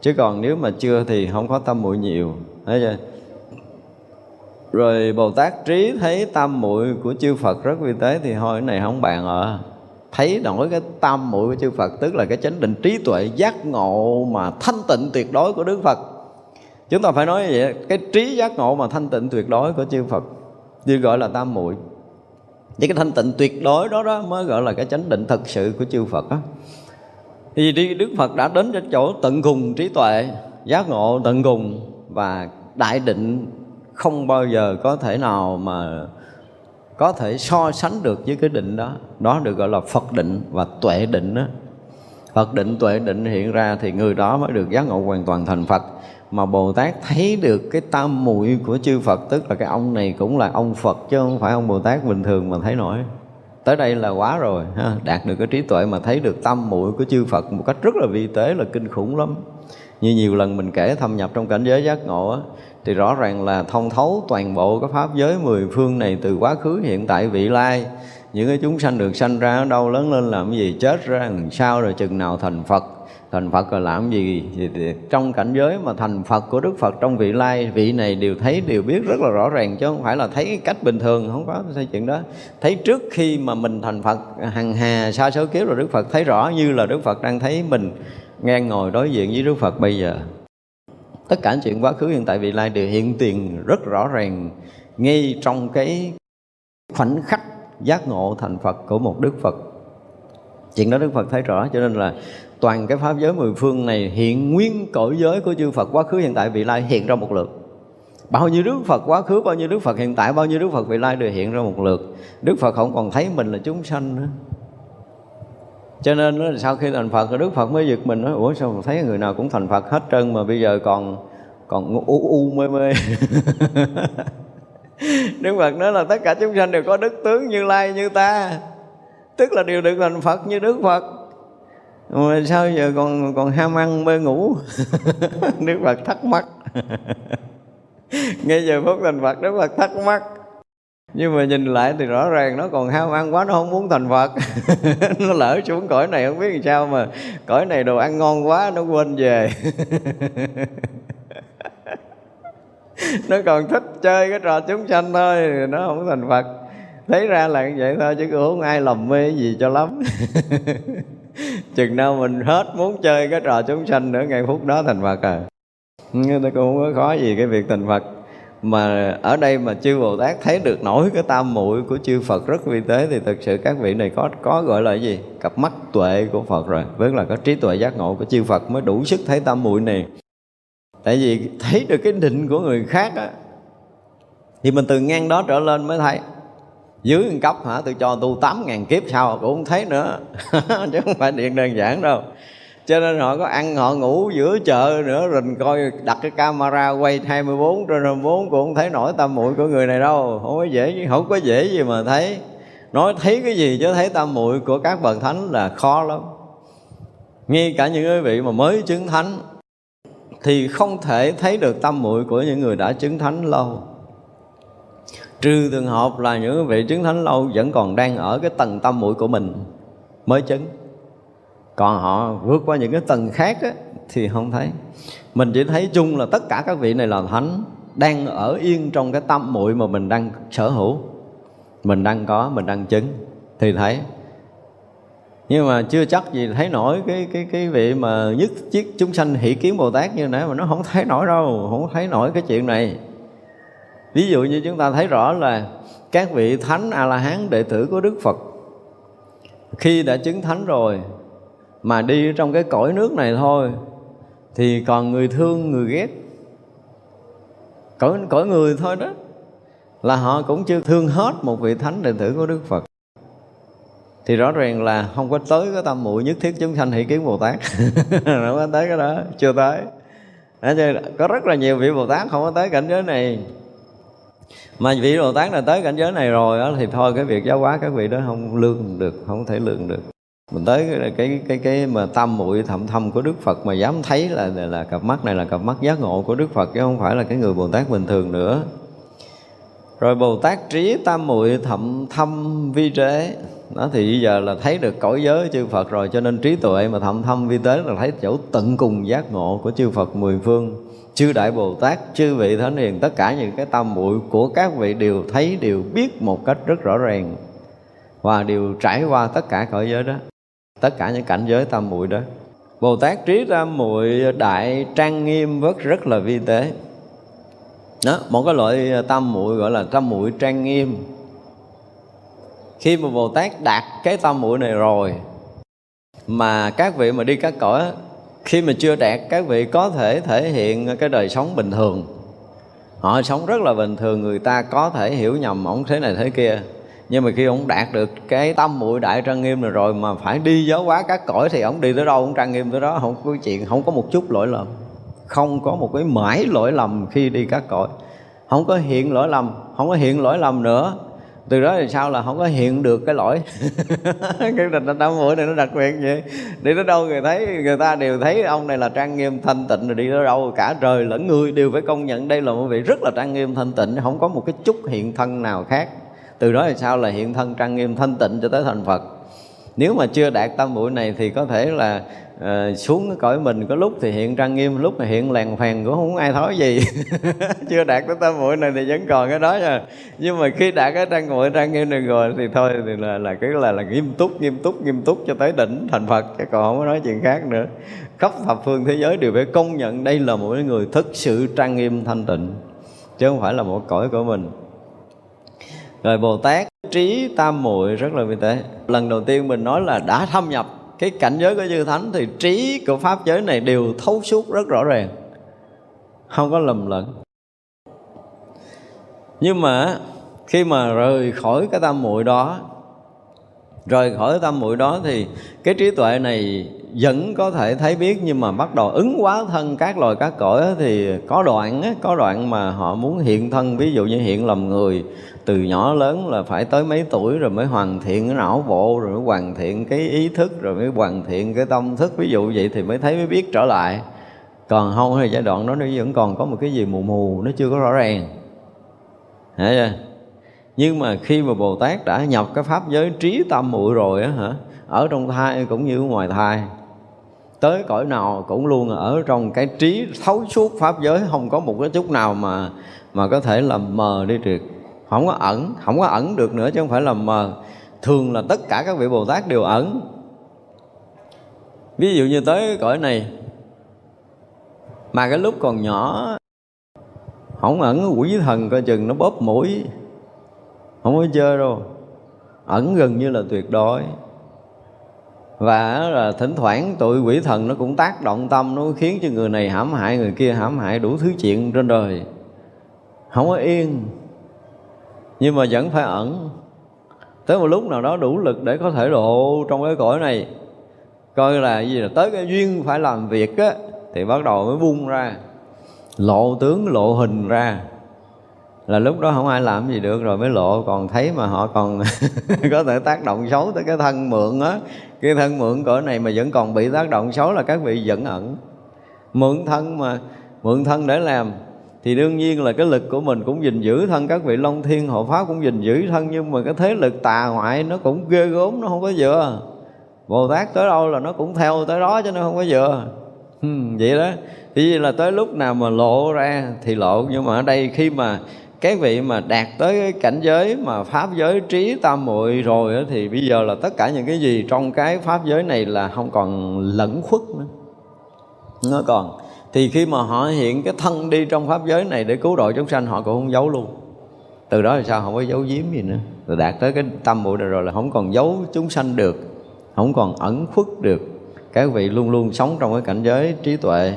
Chứ còn nếu mà chưa thì không có tam muội nhiều. Thấy chưa? Rồi bồ tát trí thấy tam muội của chư phật rất vi tế thì thôi, cái này không bàn ở. Thấy nổi cái tam muội của chư phật, tức là cái chánh định trí tuệ giác ngộ mà thanh tịnh tuyệt đối của đức phật. Chúng ta phải nói như vậy, cái trí giác ngộ mà thanh tịnh tuyệt đối của chư phật như gọi là tam muội những cái thanh tịnh tuyệt đối đó đó mới gọi là cái chánh định thật sự của chư Phật đó thì đi, Đức Phật đã đến cái chỗ tận cùng trí tuệ, giác ngộ tận cùng và đại định không bao giờ có thể nào mà có thể so sánh được với cái định đó. Đó được gọi là Phật định và tuệ định đó Phật định, tuệ định hiện ra thì người đó mới được giác ngộ hoàn toàn thành Phật mà Bồ Tát thấy được cái tam muội của chư Phật, tức là cái ông này cũng là ông Phật chứ không phải ông Bồ Tát bình thường mà thấy nổi. Tới đây là quá rồi, ha, đạt được cái trí tuệ mà thấy được tâm muội của chư Phật một cách rất là vi tế, là kinh khủng lắm. Như nhiều lần mình kể thâm nhập trong cảnh giới giác ngộ á, thì rõ ràng là thông thấu toàn bộ cái pháp giới mười phương này từ quá khứ, hiện tại, vị lai. Những cái chúng sanh được sanh ra ở đâu lớn lên làm cái gì, chết ra làm sao rồi chừng nào thành Phật thành Phật là làm gì? Thì trong cảnh giới mà thành Phật của Đức Phật trong vị lai, vị này đều thấy, đều biết rất là rõ ràng, chứ không phải là thấy cái cách bình thường, không có sai chuyện đó. Thấy trước khi mà mình thành Phật, hằng hà xa số kiếp rồi Đức Phật, thấy rõ như là Đức Phật đang thấy mình, ngang ngồi đối diện với Đức Phật bây giờ. Tất cả chuyện quá khứ, hiện tại, vị lai đều hiện tiền rất rõ ràng ngay trong cái khoảnh khắc giác ngộ thành Phật của một Đức Phật. Chuyện đó Đức Phật thấy rõ, cho nên là toàn cái pháp giới mười phương này hiện nguyên cõi giới của chư Phật quá khứ, hiện tại, vị lai hiện ra một lượt. Bao nhiêu đức Phật quá khứ, bao nhiêu đức Phật hiện tại, bao nhiêu đức Phật vị lai đều hiện ra một lượt. Đức Phật không còn thấy mình là chúng sanh nữa. Cho nên sau khi thành Phật, Đức Phật mới giật mình nói, ủa, sao thấy người nào cũng thành Phật hết trơn mà bây giờ còn còn u u, mê mê? Đức Phật nói là tất cả chúng sanh đều có đức tướng như lai, như ta. Tức là đều được thành Phật như Đức Phật mà sao giờ còn còn ham ăn mê ngủ? Đức Phật thắc mắc. Ngay giờ phút thành Phật Đức Phật thắc mắc. Nhưng mà nhìn lại thì rõ ràng nó còn ham ăn quá, nó không muốn thành Phật. Nó lỡ xuống cõi này, không biết làm sao mà cõi này đồ ăn ngon quá, nó quên về. Nó còn thích chơi cái trò chúng sanh thôi, nó không thành Phật. Thấy ra là như vậy thôi, chứ cũng không ai lầm mê gì cho lắm. chừng nào mình hết muốn chơi cái trò chúng sanh nữa, ngay phút đó thành Phật à. Nó cũng không có khó gì cái việc thành Phật. Mà ở đây mà chư Bồ Tát thấy được nổi cái tam muội của chư Phật rất vi tế thì thực sự các vị này có có gọi là gì? Cặp mắt tuệ của Phật rồi. Tức là có trí tuệ giác ngộ của chư Phật mới đủ sức thấy tam muội này. Tại vì thấy được cái định của người khác á, thì mình từ ngang đó trở lên mới thấy dưới một cấp hả? Tôi cho tu tám ngàn kiếp sau cũng không thấy nữa. Chứ không phải điện đơn giản đâu. Cho nên họ có ăn, họ ngủ giữa chợ nữa, rồi coi đặt cái camera quay 24 trên 24 cũng không thấy nổi tâm muội của người này đâu. Không có dễ, không có dễ gì mà thấy. Nói thấy cái gì chứ thấy tâm muội của các bậc thánh là khó lắm. Ngay cả những quý vị mà mới chứng thánh thì không thể thấy được tâm muội của những người đã chứng thánh lâu trừ trường hợp là những vị chứng thánh lâu vẫn còn đang ở cái tầng tâm mũi của mình mới chứng. Còn họ vượt qua những cái tầng khác á, thì không thấy. Mình chỉ thấy chung là tất cả các vị này là thánh đang ở yên trong cái tâm muội mà mình đang sở hữu. Mình đang có mình đang chứng. Thì thấy. Nhưng mà chưa chắc gì thấy nổi cái cái cái vị mà nhất chiếc chúng sanh hỷ kiến bồ tát như nãy mà nó không thấy nổi đâu không thấy nổi cái chuyện này ví dụ như chúng ta thấy rõ là các vị thánh a la hán đệ tử của đức phật, khi đã chứng thánh rồi mà đi trong cái cõi nước này thôi, thì còn người thương, người ghét. Cõi cõi người thôi đó, là họ cũng chưa thương hết một vị thánh đệ tử của đức phật. Thì rõ ràng là không có tới cái tâm muội nhất thiết chúng sanh hỷ kiến bồ tát. Không có tới cái đó, chưa tới. Có rất là nhiều vị bồ tát không có tới cảnh giới này mà vị bồ tát là tới cảnh giới này rồi đó, thì thôi cái việc giáo hóa các vị đó không lương được không thể lương được. Mình tới cái cái cái, cái mà tâm muội thậm thâm của đức phật mà dám thấy là, là là cặp mắt này là cặp mắt giác ngộ của đức phật chứ không phải là cái người bồ tát bình thường nữa. Rồi bồ tát trí tam muội thậm thâm vi trế. Đó thì bây giờ là thấy được cõi giới chư Phật rồi cho nên trí tuệ mà thậm thâm vi tế là thấy chỗ tận cùng giác ngộ của chư Phật mười phương chư đại Bồ Tát, chư vị thánh hiền, tất cả những cái tâm muội của các vị đều thấy, đều biết một cách rất rõ ràng. Và đều trải qua tất cả cõi giới đó, tất cả những cảnh giới tam muội đó. Bồ Tát trí tam muội đại trang nghiêm rất rất là vi tế. Đó, một cái loại tam muội gọi là tam muội trang nghiêm. Khi mà bồ tát đạt cái tâm muội này rồi, mà các vị mà đi các cõi khi mà chưa đạt các vị có thể thể hiện cái đời sống bình thường, họ sống rất là bình thường, người ta có thể hiểu nhầm ổng thế này thế kia. Nhưng mà khi ông đạt được cái tâm muội đại trang nghiêm này rồi mà phải đi giáo hóa các cõi thì ông đi tới đâu ổng trang nghiêm tới đó, không có chuyện, không có một chút lỗi lầm. Không có một cái mãi lỗi lầm khi đi các cõi. Không có hiện lỗi lầm, không có hiện lỗi lầm nữa từ đó thì sao là không có hiện được cái lỗi. Cái định tam mũi này nó đặc biệt vậy. Đi tới đâu người thấy, người ta đều thấy ông này là trang nghiêm, thanh tịnh rồi đi tới đâu cả trời lẫn người đều phải công nhận đây là một vị rất là trang nghiêm, thanh tịnh, không có một cái chút hiện thân nào khác. Từ đó thì sao là hiện thân trang nghiêm, thanh tịnh cho tới thành phật. Nếu mà chưa đạt tam muội này thì có thể là à, xuống cái cõi mình có lúc thì hiện trang nghiêm lúc thì hiện lèn phèn cũng không ai thói gì. Chưa đạt tới tam muội này thì vẫn còn cái đó nha. Nhưng mà khi đạt cái trang muội trang nghiêm này rồi thì thôi thì là là cái là là nghiêm túc nghiêm túc nghiêm túc cho tới đỉnh thành phật chứ còn không có nói chuyện khác nữa. Khắp thập phương thế giới đều phải công nhận đây là một người thực sự trang nghiêm thanh tịnh chứ không phải là một cõi của mình. Rồi bồ tát trí tam muội rất là vi tế. Lần đầu tiên mình nói là đã thâm nhập cái cảnh giới của chư thánh thì trí của pháp giới này đều thấu suốt rất rõ ràng. Không có lầm lẫn. Nhưng mà khi mà rời khỏi cái tam muội đó rời khỏi tâm muội đó thì cái trí tuệ này vẫn có thể thấy biết nhưng mà bắt đầu ứng hóa thân các loài các cõi thì có đoạn á, có đoạn mà họ muốn hiện thân. Ví dụ như hiện làm người từ nhỏ lớn là phải tới mấy tuổi rồi mới hoàn thiện cái não bộ, rồi mới hoàn thiện cái ý thức, rồi mới hoàn thiện cái tâm thức. Ví dụ vậy thì mới thấy mới biết trở lại. Còn không thì giai đoạn đó nó vẫn còn có một cái gì mù mù, nó chưa có rõ ràng. Hiểu chưa? nhưng mà khi mà bồ tát đã nhập cái pháp giới trí tâm muội rồi á hả, ở trong thai cũng như ngoài thai, tới cõi nào cũng luôn ở trong cái trí thấu suốt pháp giới, không có một cái chút nào mà mà có thể làm mờ đi được không có ẩn, không có ẩn được nữa chứ không phải là mờ. Thường là tất cả các vị bồ tát đều ẩn. Ví dụ như tới cõi này, mà cái lúc còn nhỏ, không ẩn quỷ thần coi chừng nó bóp mũi, không có chơi đâu. Ẩn gần như là tuyệt đối. Và là thỉnh thoảng tụi quỷ thần nó cũng tác động tâm, nó khiến cho người này hãm hại người kia hãm hại đủ thứ chuyện trên đời. Không có yên nhưng mà vẫn phải ẩn. Tới một lúc nào đó đủ lực để có thể độ trong cái cõi này. Coi là gì là tới cái duyên phải làm việc á, thì bắt đầu mới bung ra. Lộ tướng, lộ hình ra. Là lúc đó không ai làm gì được rồi mới lộ. Còn thấy mà họ còn có thể tác động xấu tới cái thân mượn á. Cái thân mượn cõi này mà vẫn còn bị tác động xấu là các vị vẫn ẩn. Mượn thân mà, mượn thân để làm thì đương nhiên là cái lực của mình cũng gìn giữ thân các vị long thiên hộ pháp cũng gìn giữ thân nhưng mà cái thế lực tà ngoại nó cũng ghê gốm nó không có dựa bồ tát tới đâu là nó cũng theo tới đó cho nó không có dựa vậy đó. Thì là tới lúc nào mà lộ ra thì lộ nhưng mà ở đây khi mà cái vị mà đạt tới cái cảnh giới mà pháp giới trí tam muội rồi đó, thì bây giờ là tất cả những cái gì trong cái pháp giới này là không còn lẫn khuất nữa. Nó còn thì khi mà họ hiện cái thân đi trong pháp giới này để cứu độ chúng sanh, họ cũng không giấu luôn. Từ đó thì sao? Không có giấu giếm gì nữa. Rồi đạt tới cái tâm muội này rồi là không còn giấu chúng sanh được, không còn ẩn khuất được. Các vị luôn luôn sống trong cái cảnh giới trí tuệ.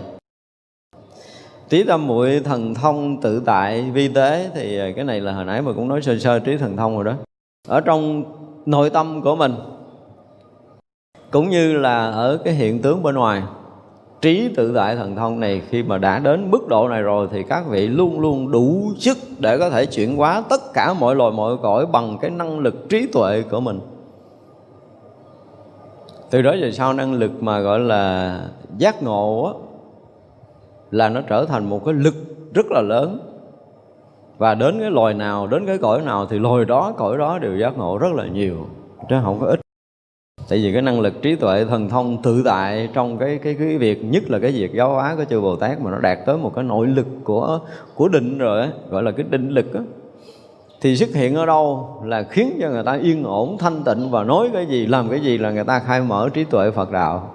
Trí tâm muội thần thông tự tại vi tế thì cái này là hồi nãy mà cũng nói sơ sơ trí thần thông rồi đó. Ở trong nội tâm của mình, cũng như là ở cái hiện tướng bên ngoài trí tự tại thần thông này khi mà đã đến mức độ này rồi thì các vị luôn luôn đủ sức để có thể chuyển hóa tất cả mọi loài mọi cõi bằng cái năng lực trí tuệ của mình. Từ đó về sau năng lực mà gọi là giác ngộ á, là nó trở thành một cái lực rất là lớn. Và đến cái loài nào đến cái cõi nào thì loài đó cõi đó đều giác ngộ rất là nhiều. Chứ không có ít tại vì cái năng lực trí tuệ thần thông tự tại trong cái cái cái việc nhất là cái việc giáo hóa của chư bồ tát mà nó đạt tới một cái nội lực của của định rồi ấy, gọi là cái định lực á thì xuất hiện ở đâu là khiến cho người ta yên ổn thanh tịnh và nói cái gì làm cái gì là người ta khai mở trí tuệ Phật đạo.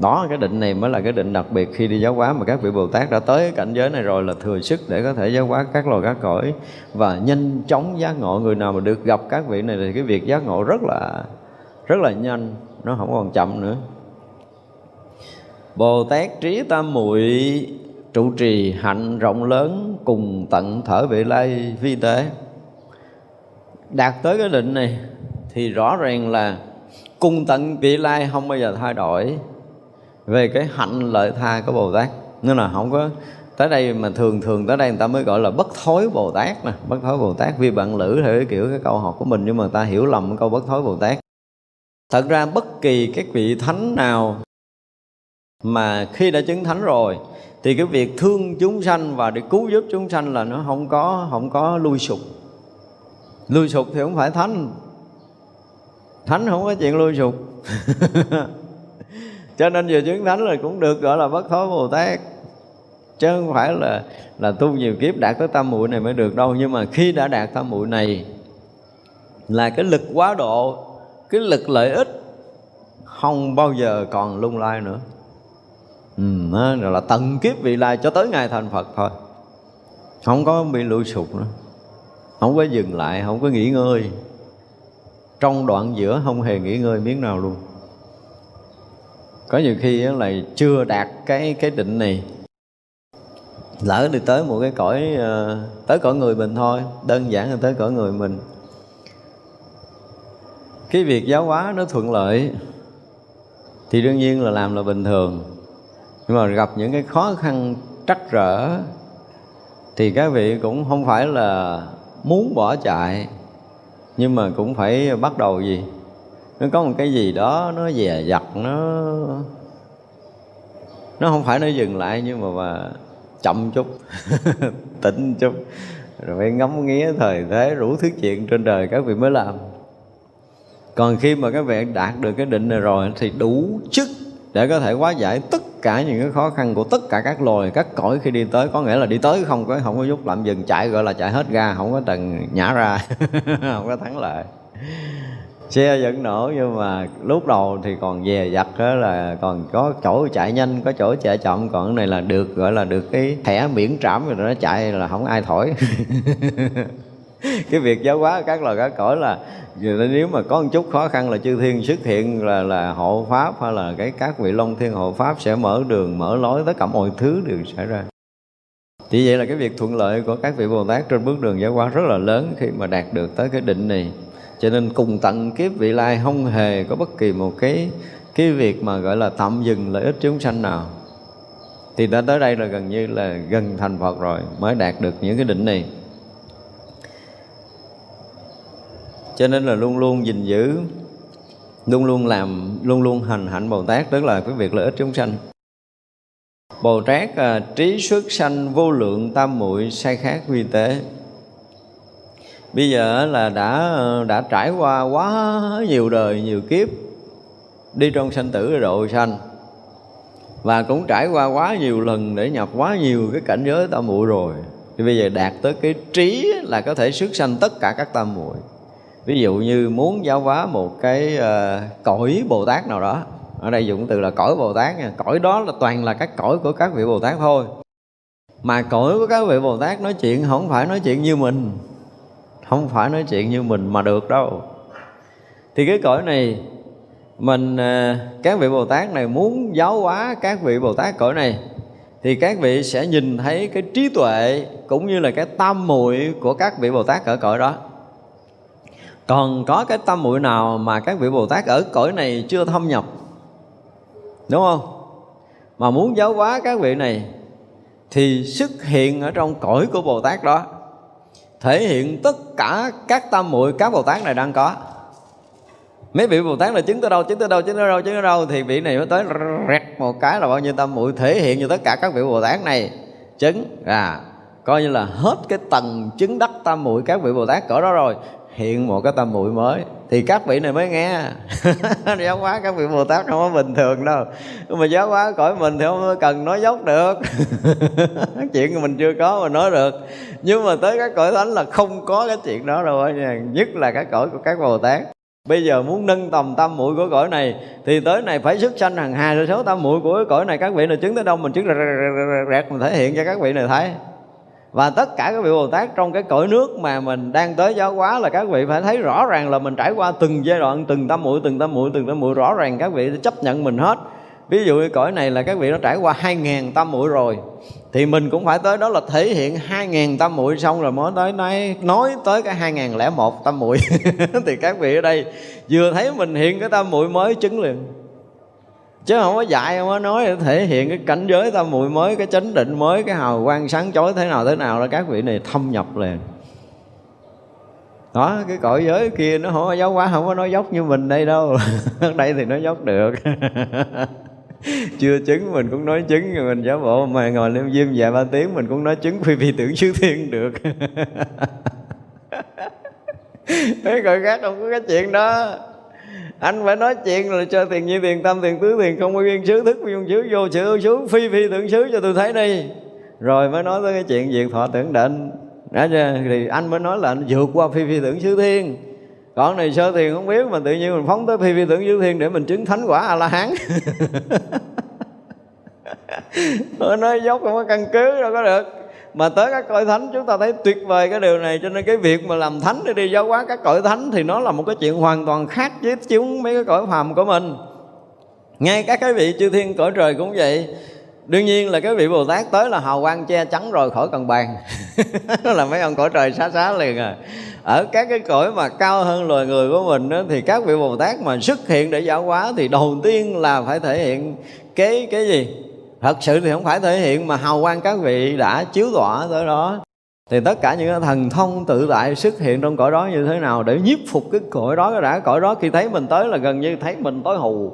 Đó cái định này mới là cái định đặc biệt khi đi giáo hóa mà các vị Bồ Tát đã tới cảnh giới này rồi là thừa sức để có thể giáo hóa các loài các cõi và nhanh chóng giác ngộ. Người nào mà được gặp các vị này thì cái việc giác ngộ rất là rất là nhanh, nó không còn chậm nữa. Bồ Tát trí tam muội trụ trì hạnh rộng lớn cùng tận thở vị lai vi tế. Đạt tới cái định này thì rõ ràng là cung tận vị lai không bao giờ thay đổi về cái hạnh lợi tha của bồ tát nên là không có, tới đây mà thường thường tới đây người ta mới gọi là bất thối bồ tát nè bất thối bồ tát vì bạn lữ theo cái kiểu, cái câu học của mình, nhưng mà ta hiểu lầm câu bất thối bồ tát thật ra bất kỳ các vị thánh nào mà khi đã chứng thánh rồi, thì cái việc thương chúng sanh và để cứu giúp chúng sanh là nó không có không có lui sụp. Lui sụp thì không phải thánh. Thánh không có chuyện lui sụp. Cho nên vừa chứng thánh là cũng được gọi là bất thối bồ tát. Chứ không phải là là tu nhiều kiếp đạt tới tam muội này mới được đâu. Nhưng mà khi đã đạt tam muội này, là cái lực quá độ cái lực lợi ích không bao giờ còn lung lai nữa. Ừ, đó là tận kiếp vị lai cho tới ngày thành phật thôi. Không có bị lụi sụp nữa. Không có dừng lại không có nghỉ ngơi. Trong đoạn giữa không hề nghỉ ngơi miếng nào luôn. Có nhiều khi là chưa đạt cái cái định này lỡ đi tới một cái cõi ờ, tới cõi người mình thôi đơn giản là tới cõi người mình cái việc giáo hóa nó thuận lợi thì đương nhiên là làm là bình thường. Nhưng mà gặp những cái khó khăn trắc rỡ thì các vị cũng không phải là muốn bỏ chạy nhưng mà cũng phải bắt đầu gì? Nó có một cái gì đó nó dè dặt nó nó không phải nó dừng lại nhưng mà, mà chậm chút tỉnh chút rồi phải ngắm nghía thời thế rủ thứ chuyện trên đời các vị mới làm còn khi mà các vị đạt được cái định này rồi thì đủ chức để có thể hóa giải tất cả những cái khó khăn của tất cả các loài, các cõi khi đi tới. Có nghĩa là đi tới không có không có giúp làm dừng chạy gọi là chạy hết ga, không có tầng nhả ra, không có thắng lợi. Xe vẫn nổ nhưng mà lúc đầu thì còn dè dặt đó là còn có chỗ chạy nhanh, có chỗ chạy chậm. Còn cái này là được, gọi là được cái thẻ miễn trảm rồi nó chạy là không ai thổi. cái việc giáo hóa các loài cá cõi là nếu mà có một chút khó khăn là chư thiên xuất hiện là là hộ pháp hay là cái các vị long thiên hộ pháp sẽ mở đường, mở lối tất cả mọi thứ đều xảy ra. Chỉ vậy là cái việc thuận lợi của các vị bồ tát trên bước đường giáo hóa rất là lớn khi mà đạt được tới cái định này. Cho nên cùng tận kiếp vị lai không hề có bất kỳ một cái cái việc mà gọi là tạm dừng lợi ích chúng sanh nào. Thì đã tới đây là gần như là gần thành Phật rồi mới đạt được những cái định này. Cho nên là luôn luôn gìn giữ luôn luôn làm luôn luôn hành hạnh Bồ Tát tức là cái việc lợi ích chúng sanh. Bồ Tát à, trí xuất sanh vô lượng tam muội sai khác vi tế. Bây giờ là đã đã trải qua quá nhiều đời nhiều kiếp đi trong sanh tử độ sanh. Và cũng trải qua quá nhiều lần để nhập quá nhiều cái cảnh giới tam muội rồi. Thì bây giờ đạt tới cái trí là có thể xuất sanh tất cả các tam muội ví dụ như muốn giáo hóa một cái uh, cõi bồ tát nào đó ở đây dùng từ là cõi bồ tát nha. Cõi đó là toàn là các cõi của các vị bồ tát thôi. Mà cõi của các vị bồ tát nói chuyện không phải nói chuyện như mình không phải nói chuyện như mình mà được đâu. Thì cái cõi này mình ờ, các vị bồ tát này muốn giáo hóa các vị bồ tát cõi này thì các vị sẽ nhìn thấy cái trí tuệ cũng như là cái tam muội của các vị bồ tát ở cõi đó còn có cái tâm muội nào mà các vị bồ tát ở cõi này chưa thâm nhập? Đúng không? Mà muốn giáo hóa các vị này thì xuất hiện ở trong cõi của bồ tát đó. Thể hiện tất cả các tâm muội các bồ tát này đang có. Mấy vị bồ tát là chứng tới đâu, chứng tới đâu, chứng tới đâu, chứng tới đâu, thì vị này mới tới rẹt một cái là bao nhiêu tâm muội thể hiện như tất cả các vị bồ tát này. Chứng à coi như là hết cái tầng chứng đắc tam muội các vị bồ tát cỡ đó rồi hiện một cái tâm muội mới thì các vị này mới nghe giáo hóa các vị bồ tát không có bình thường đâu nhưng mà giáo hóa cõi mình thì không cần nói dốc được chuyện mà mình chưa có mà nói được nhưng mà tới các cõi thánh là không có cái chuyện đó đâu nha nhất là các cõi của các bồ tát Bây giờ muốn nâng tầm tâm muội của cõi này Thì tới này phải xuất sanh hàng hà số tâm muội của cõi này Các vị này chứng tới đâu mình chứng rẹt mình thể hiện cho các vị này thấy và tất cả các vị Bồ Tát trong cái cõi nước mà mình đang tới giáo hóa là các vị phải thấy rõ ràng là mình trải qua từng giai đoạn, từng tâm muội từng tâm muội từng tâm muội rõ ràng các vị chấp nhận mình hết. Ví dụ như cõi này là các vị đã trải qua hai ngàn tâm muội rồi, thì mình cũng phải tới đó là thể hiện hai ngàn tâm muội xong rồi mới tới nói nói tới cái hai ngàn lẻ một tâm muội thì các vị ở đây vừa thấy mình hiện cái tâm muội mới chứng liền chứ không có dạy, không có nói để thể hiện cái cảnh giới tâm muội mới, cái chánh định mới, cái hào quang sáng chói thế nào thế nào là các vị này thâm nhập liền. Đó, cái cõi giới kia nó không có giáo hóa, không có nói dốc như mình đây đâu. Ở đây thì nó dốc được. Chưa chứng, mình cũng nói chứng. Rồi mình giả bộ mà ngồi lên diêm vài ba tiếng, mình cũng nói chứng phi phi tưởng sứ thiên được. Mấy người khác không có cái chuyện đó anh phải nói chuyện là cho tiền nhi tiền tâm tiền, tứ tiền, không có viên xứ, thức viên xứ, vô sự ưu xứ, phi phi tưởng xứ cho tôi thấy đi. Rồi mới nói tới cái chuyện diệt thọ tưởng định. Đó chưa? Thì anh mới nói là anh vượt qua phi phi tưởng xứ thiên. Còn này sơ thiền không biết, mà tự nhiên mình phóng tới phi phi tưởng xứ thiên để mình chứng thánh quả a la hán nói dốc không có căn cứ, đâu có được mà tới các cõi thánh chúng ta thấy tuyệt vời cái điều này. Cho nên cái việc mà làm thánh để đi giáo hóa các cõi thánh thì nó là một cái chuyện hoàn toàn khác với chúng mấy cái cõi phàm của mình. Ngay các cái vị chư thiên cõi trời cũng vậy. Đương nhiên là cái vị bồ tát tới là hào quang che chắn rồi khỏi cần bàn. Là mấy ông cõi trời xá xá liền à. Ở các cái cõi mà cao hơn loài người của mình đó, thì các vị bồ tát mà xuất hiện để giáo hóa thì đầu tiên là phải thể hiện cái cái gì? Thật sự thì không phải thể hiện mà hào quang các vị đã chiếu tỏa tới đó. Thì tất cả những thần thông tự tại xuất hiện trong cõi đó như thế nào để nhiếp phục cái cõi đó, cái đã cõi đó khi thấy mình tới là gần như thấy mình tối hù.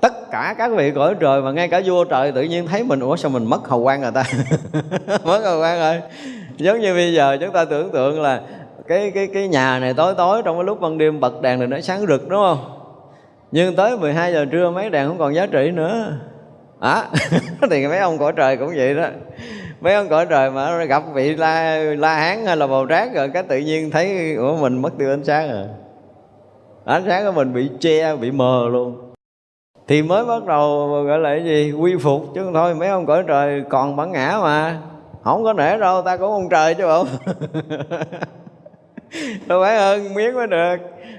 Tất cả các vị cõi trời và ngay cả vua trời tự nhiên thấy mình, ủa sao mình mất hào quang rồi ta? Mất hào quang rồi. Giống như bây giờ chúng ta tưởng tượng là cái cái cái nhà này tối tối trong cái lúc ban đêm bật đèn thì nó sáng rực, đúng không? Nhưng tới 12 giờ trưa mấy đèn không còn giá trị nữa à, thì mấy ông cõi trời cũng vậy đó. Mấy ông cõi trời mà gặp vị la la hán hay là bầu trác rồi cái tự nhiên thấy của mình mất tiêu ánh sáng rồi ánh sáng của mình bị che bị mờ luôn. Thì mới bắt đầu gọi là cái gì? Quy phục chứ thôi mấy ông cõi trời còn bản ngã mà. Không có nể đâu ta cũng ông trời chứ không. đâu phải hơn miếng mới được.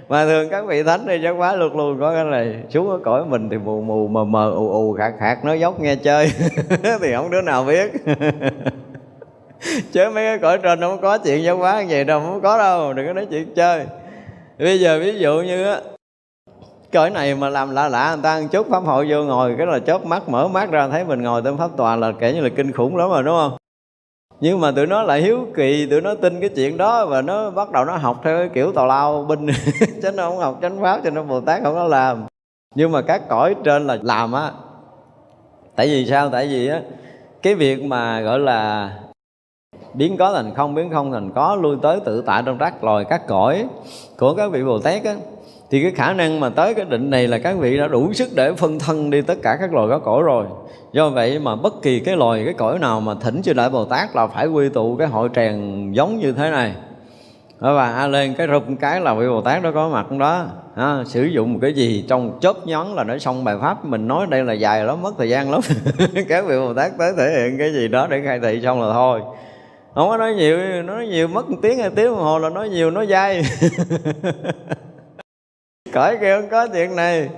Mà thường các vị thánh thì chắc quá lượt luôn có cái này. Xuống ở cõi mình thì mù mù, mờ mờ, ù ù, khạc khạc, nói dốc, nghe chơi. Thì không đứa nào biết. Chứ mấy cái cõi trên không có chuyện giáo hóa như vậy đâu, không có đâu, đừng có nói chuyện chơi. Bây giờ ví dụ như á, cõi này mà làm lạ lạ người ta ăn chút pháp hội vô ngồi, cái là chớp mắt, mở mắt ra, thấy mình ngồi trên pháp tòa là kể như là kinh khủng lắm rồi, đúng không? Nhưng mà tụi nó lại hiếu kỳ, tụi nó tin cái chuyện đó và nó bắt đầu nó học theo cái kiểu tào lao, binh. Chứ nó không học chánh pháp, cho nên bồ tát không có làm. Nhưng mà các cõi trên là làm á. Tại vì sao? Tại vì á, cái việc mà gọi là biến có thành không, biến không thành có, lui tới tự tại trong các loài các cõi của các vị bồ tát á thì cái khả năng mà tới cái định này là các vị đã đủ sức để phân thân đi tất cả các loài có cõi rồi. Do vậy mà bất kỳ cái loài cái cõi nào mà thỉnh chư đại bồ tát là phải quy tụ cái hội tràng giống như thế này. Và a lên cái rụp cái là vị bồ tát đó có mặt đó ha, sử dụng một cái gì trong chớp nhón là nó xong bài pháp. Mình nói đây là dài lắm mất thời gian lắm. Các vị bồ tát tới thể hiện cái gì đó để khai thị xong là thôi. Không có nói nhiều nói nhiều mất một tiếng hai tiếng đồng hồ là nói nhiều nói dai. cõi kia không có chuyện này.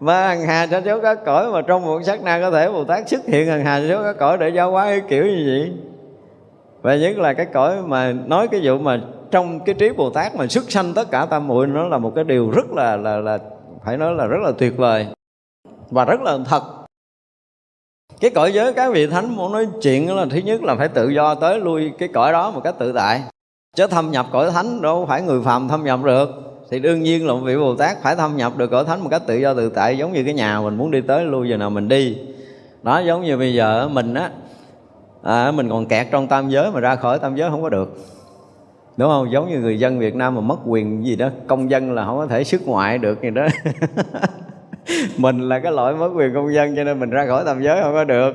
Mà hằng hà sa số các cõi mà trong một sát na có thể bồ tát xuất hiện, hằng hà sa số các cõi để giáo hóa cái kiểu như vậy. Và nhất là cái cõi mà nói cái vụ mà trong cái trí bồ tát mà xuất sanh tất cả tam muội, nó là một cái điều rất là là là phải nói là rất là tuyệt vời và rất là thật. Cái cõi giới các vị thánh muốn nói chuyện là thứ nhất là phải tự do tới lui cái cõi đó một cách tự tại. Chứ thâm nhập cõi thánh đâu phải người phàm thâm nhập được thì đương nhiên là một vị bồ tát phải thâm nhập được cõi thánh một cách tự do tự tại giống như cái nhà mình muốn đi tới lui giờ nào mình đi. Đó giống như bây giờ mình á à, mình còn kẹt trong tam giới mà ra khỏi tam giới không có được. Đúng không? Giống như người dân Việt Nam mà mất quyền gì đó công dân là không có thể xuất ngoại được gì đó. mình là cái loại mất quyền công dân cho nên mình ra khỏi tam giới không có được.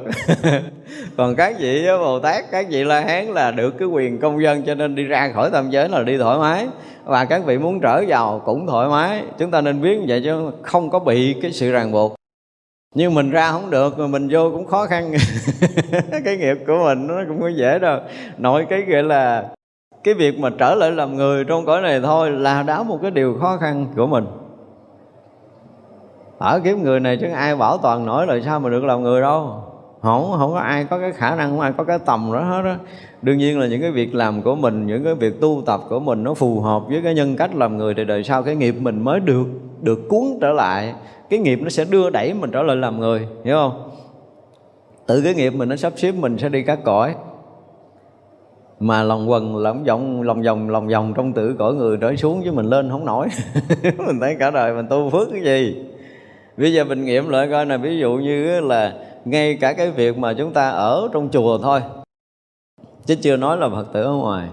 Còn các vị bồ tát, các vị la hán là được cái quyền công dân cho nên đi ra khỏi tam giới là đi thoải mái. Và các vị muốn trở vào cũng thoải mái. Chúng ta nên biết như vậy chứ không có bị cái sự ràng buộc. Nhưng mình ra không được mà mình vô cũng khó khăn. Cái nghiệp của mình nó cũng không dễ đâu. Nội cái gọi là cái việc mà trở lại làm người trong cõi này thôi là đã một cái điều khó khăn của mình ở kiếp người này chứ ai bảo toàn nổi rồi sao mà được làm người đâu. Không không có ai có cái khả năng, không ai có cái tầm đó hết đó đương nhiên là những cái việc làm của mình, những cái việc tu tập của mình nó phù hợp với cái nhân cách làm người thì đời sau cái nghiệp mình mới được được cuốn trở lại. Cái nghiệp nó sẽ đưa đẩy mình trở lại làm người, hiểu không? Tự cái nghiệp mình nó sắp xếp mình sẽ đi các cõi mà lòng quần, lòng vòng lòng vòng lòng vòng trong tử cõi người trở xuống chứ mình lên không nổi. Mình thấy cả đời mình tu phước cái gì? Bây giờ mình nghiệm lại coi này ví dụ như là ngay cả cái việc mà chúng ta ở trong chùa thôi, chứ chưa nói là phật tử ở ngoài.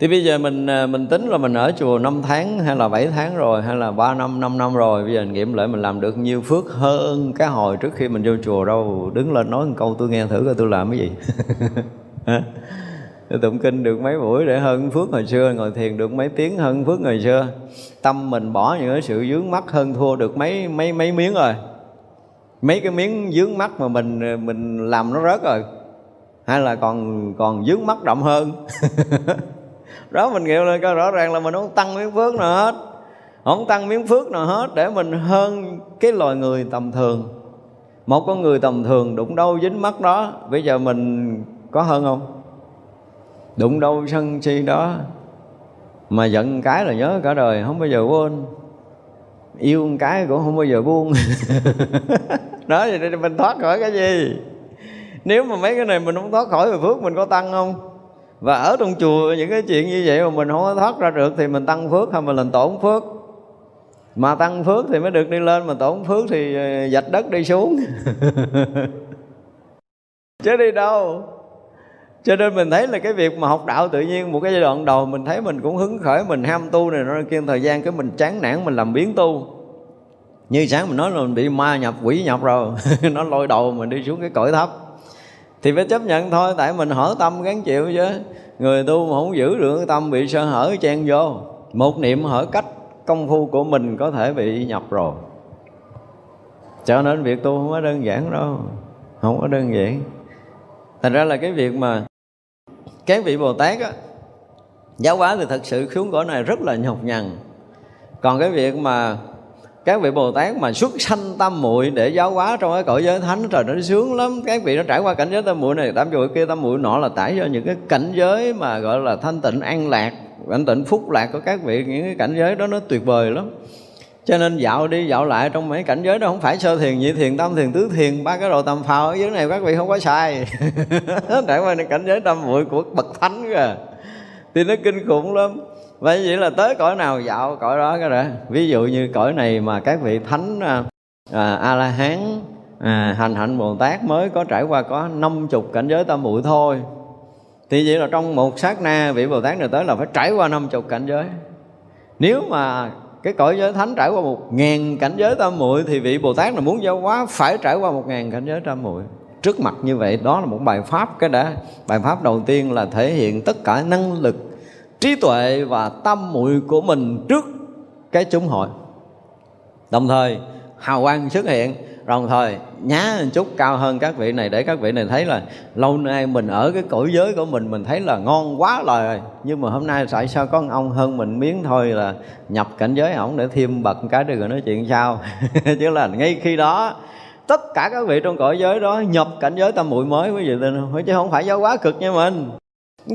Thì bây giờ mình à, mình tính là mình ở chùa 5 tháng hay là 7 tháng rồi, hay là 3 năm 5 năm rồi, bây giờ nghiệm lại mình làm được nhiều phước hơn cái hồi trước khi mình vô chùa đâu, đứng lên nói một câu, tôi nghe thử coi tôi làm cái gì. tụng kinh được mấy buổi để hơn phước hồi xưa, ngồi thiền được mấy tiếng hơn phước hồi xưa. Tâm mình bỏ những cái sự dướng mắt hơn thua được mấy mấy mấy miếng rồi. Mấy cái miếng dướng mắt mà mình mình làm nó rớt rồi. Hay là còn còn dướng mắt đậm hơn. Đó mình nghiệm lên coi rõ ràng là mình không tăng miếng phước nào hết. Không tăng miếng phước nào hết để mình hơn cái loài người tầm thường. Một con người tầm thường đụng đâu dính mắt đó. Bây giờ mình có hơn không? Đụng đâu sân si đó. Mà giận cái là nhớ cả đời, không bao giờ quên. Yêu một cái cũng không bao giờ buông. Đó thì mình thoát khỏi cái gì? Nếu mà mấy cái này mình không thoát khỏi thì phước mình có tăng không? Và ở trong chùa những cái chuyện như vậy mà mình không có thoát ra được thì mình tăng phước hay mình làm tổn phước? Mà tăng phước thì mới được đi lên, mà tổn phước thì ờ, dạch đất đi xuống. Chứ đi đâu? Cho nên mình thấy là cái việc mà học đạo tự nhiên một cái giai đoạn đầu mình thấy mình cũng hứng khởi, mình ham tu này nó kia, thời gian cái mình chán nản, mình làm biến tu. Như sáng mình nói là mình bị ma nhập, quỷ nhập rồi, nó lôi đầu mình đi xuống cái cõi thấp. Thì phải chấp nhận thôi, tại mình hở tâm gắn chịu chứ. Người tu mà không giữ được cái tâm bị sơ hở, chen vô. Một niệm hở cách công phu của mình có thể bị nhập rồi. Cho nên việc tu không có đơn giản đâu, không có đơn giản. Thành ra là cái việc mà các vị bồ tát á, giáo hóa thì thật sự xuống cõi này rất là nhọc nhằn. Còn cái việc mà các vị Bồ Tát mà xuất sanh tâm muội để giáo hóa trong cái cõi giới thánh, trời nó sướng lắm. Các vị nó trải qua cảnh giới tâm muội này, tam muội kia tâm muội nọ là tải cho những cái cảnh giới mà gọi là thanh tịnh an lạc cảnh tịnh phúc lạc của các vị. Những cái cảnh giới đó nó tuyệt vời lắm cho nên dạo đi dạo lại trong mấy cảnh giới đó không phải sơ thiền nhị thiền tam thiền tứ thiền ba cái đồ tầm phào. Ở dưới này các vị không có sai. Trải qua cảnh giới tâm muội của bậc thánh kìa. Thì nó kinh khủng lắm. Vậy vậy là tới cõi nào? Dạo cõi đó cái đã ví dụ như cõi này mà các vị thánh à, à, a la hán à, hành hạnh bồ tát mới có trải qua có năm chục cảnh giới tâm muội thôi. Thì vậy là trong một sát na vị bồ tát này tới là phải trải qua năm chục cảnh giới. Nếu mà cái cõi giới thánh trải qua một ngàn cảnh giới tam muội thì vị bồ tát là muốn giáo hóa phải trải qua một ngàn cảnh giới tam muội. Trước mặt như vậy, đó là một bài pháp cái đã. Bài pháp đầu tiên là thể hiện tất cả năng lực, trí tuệ và tâm muội của mình trước cái chúng hội. Đồng thời, hào quang xuất hiện đồng thời nhá một chút cao hơn các vị này để các vị này thấy là lâu nay mình ở cái cõi giới của mình mình thấy là ngon quá rồi. Nhưng mà hôm nay tại sao có một ông hơn mình miếng thôi là nhập cảnh giới ổng để thêm bật cái rồi nói chuyện sao? Chứ là ngay khi đó, tất cả các vị trong cõi giới đó nhập cảnh giới tâm muội mới, quý vị tin không? Chứ không phải giáo quá cực nha mình.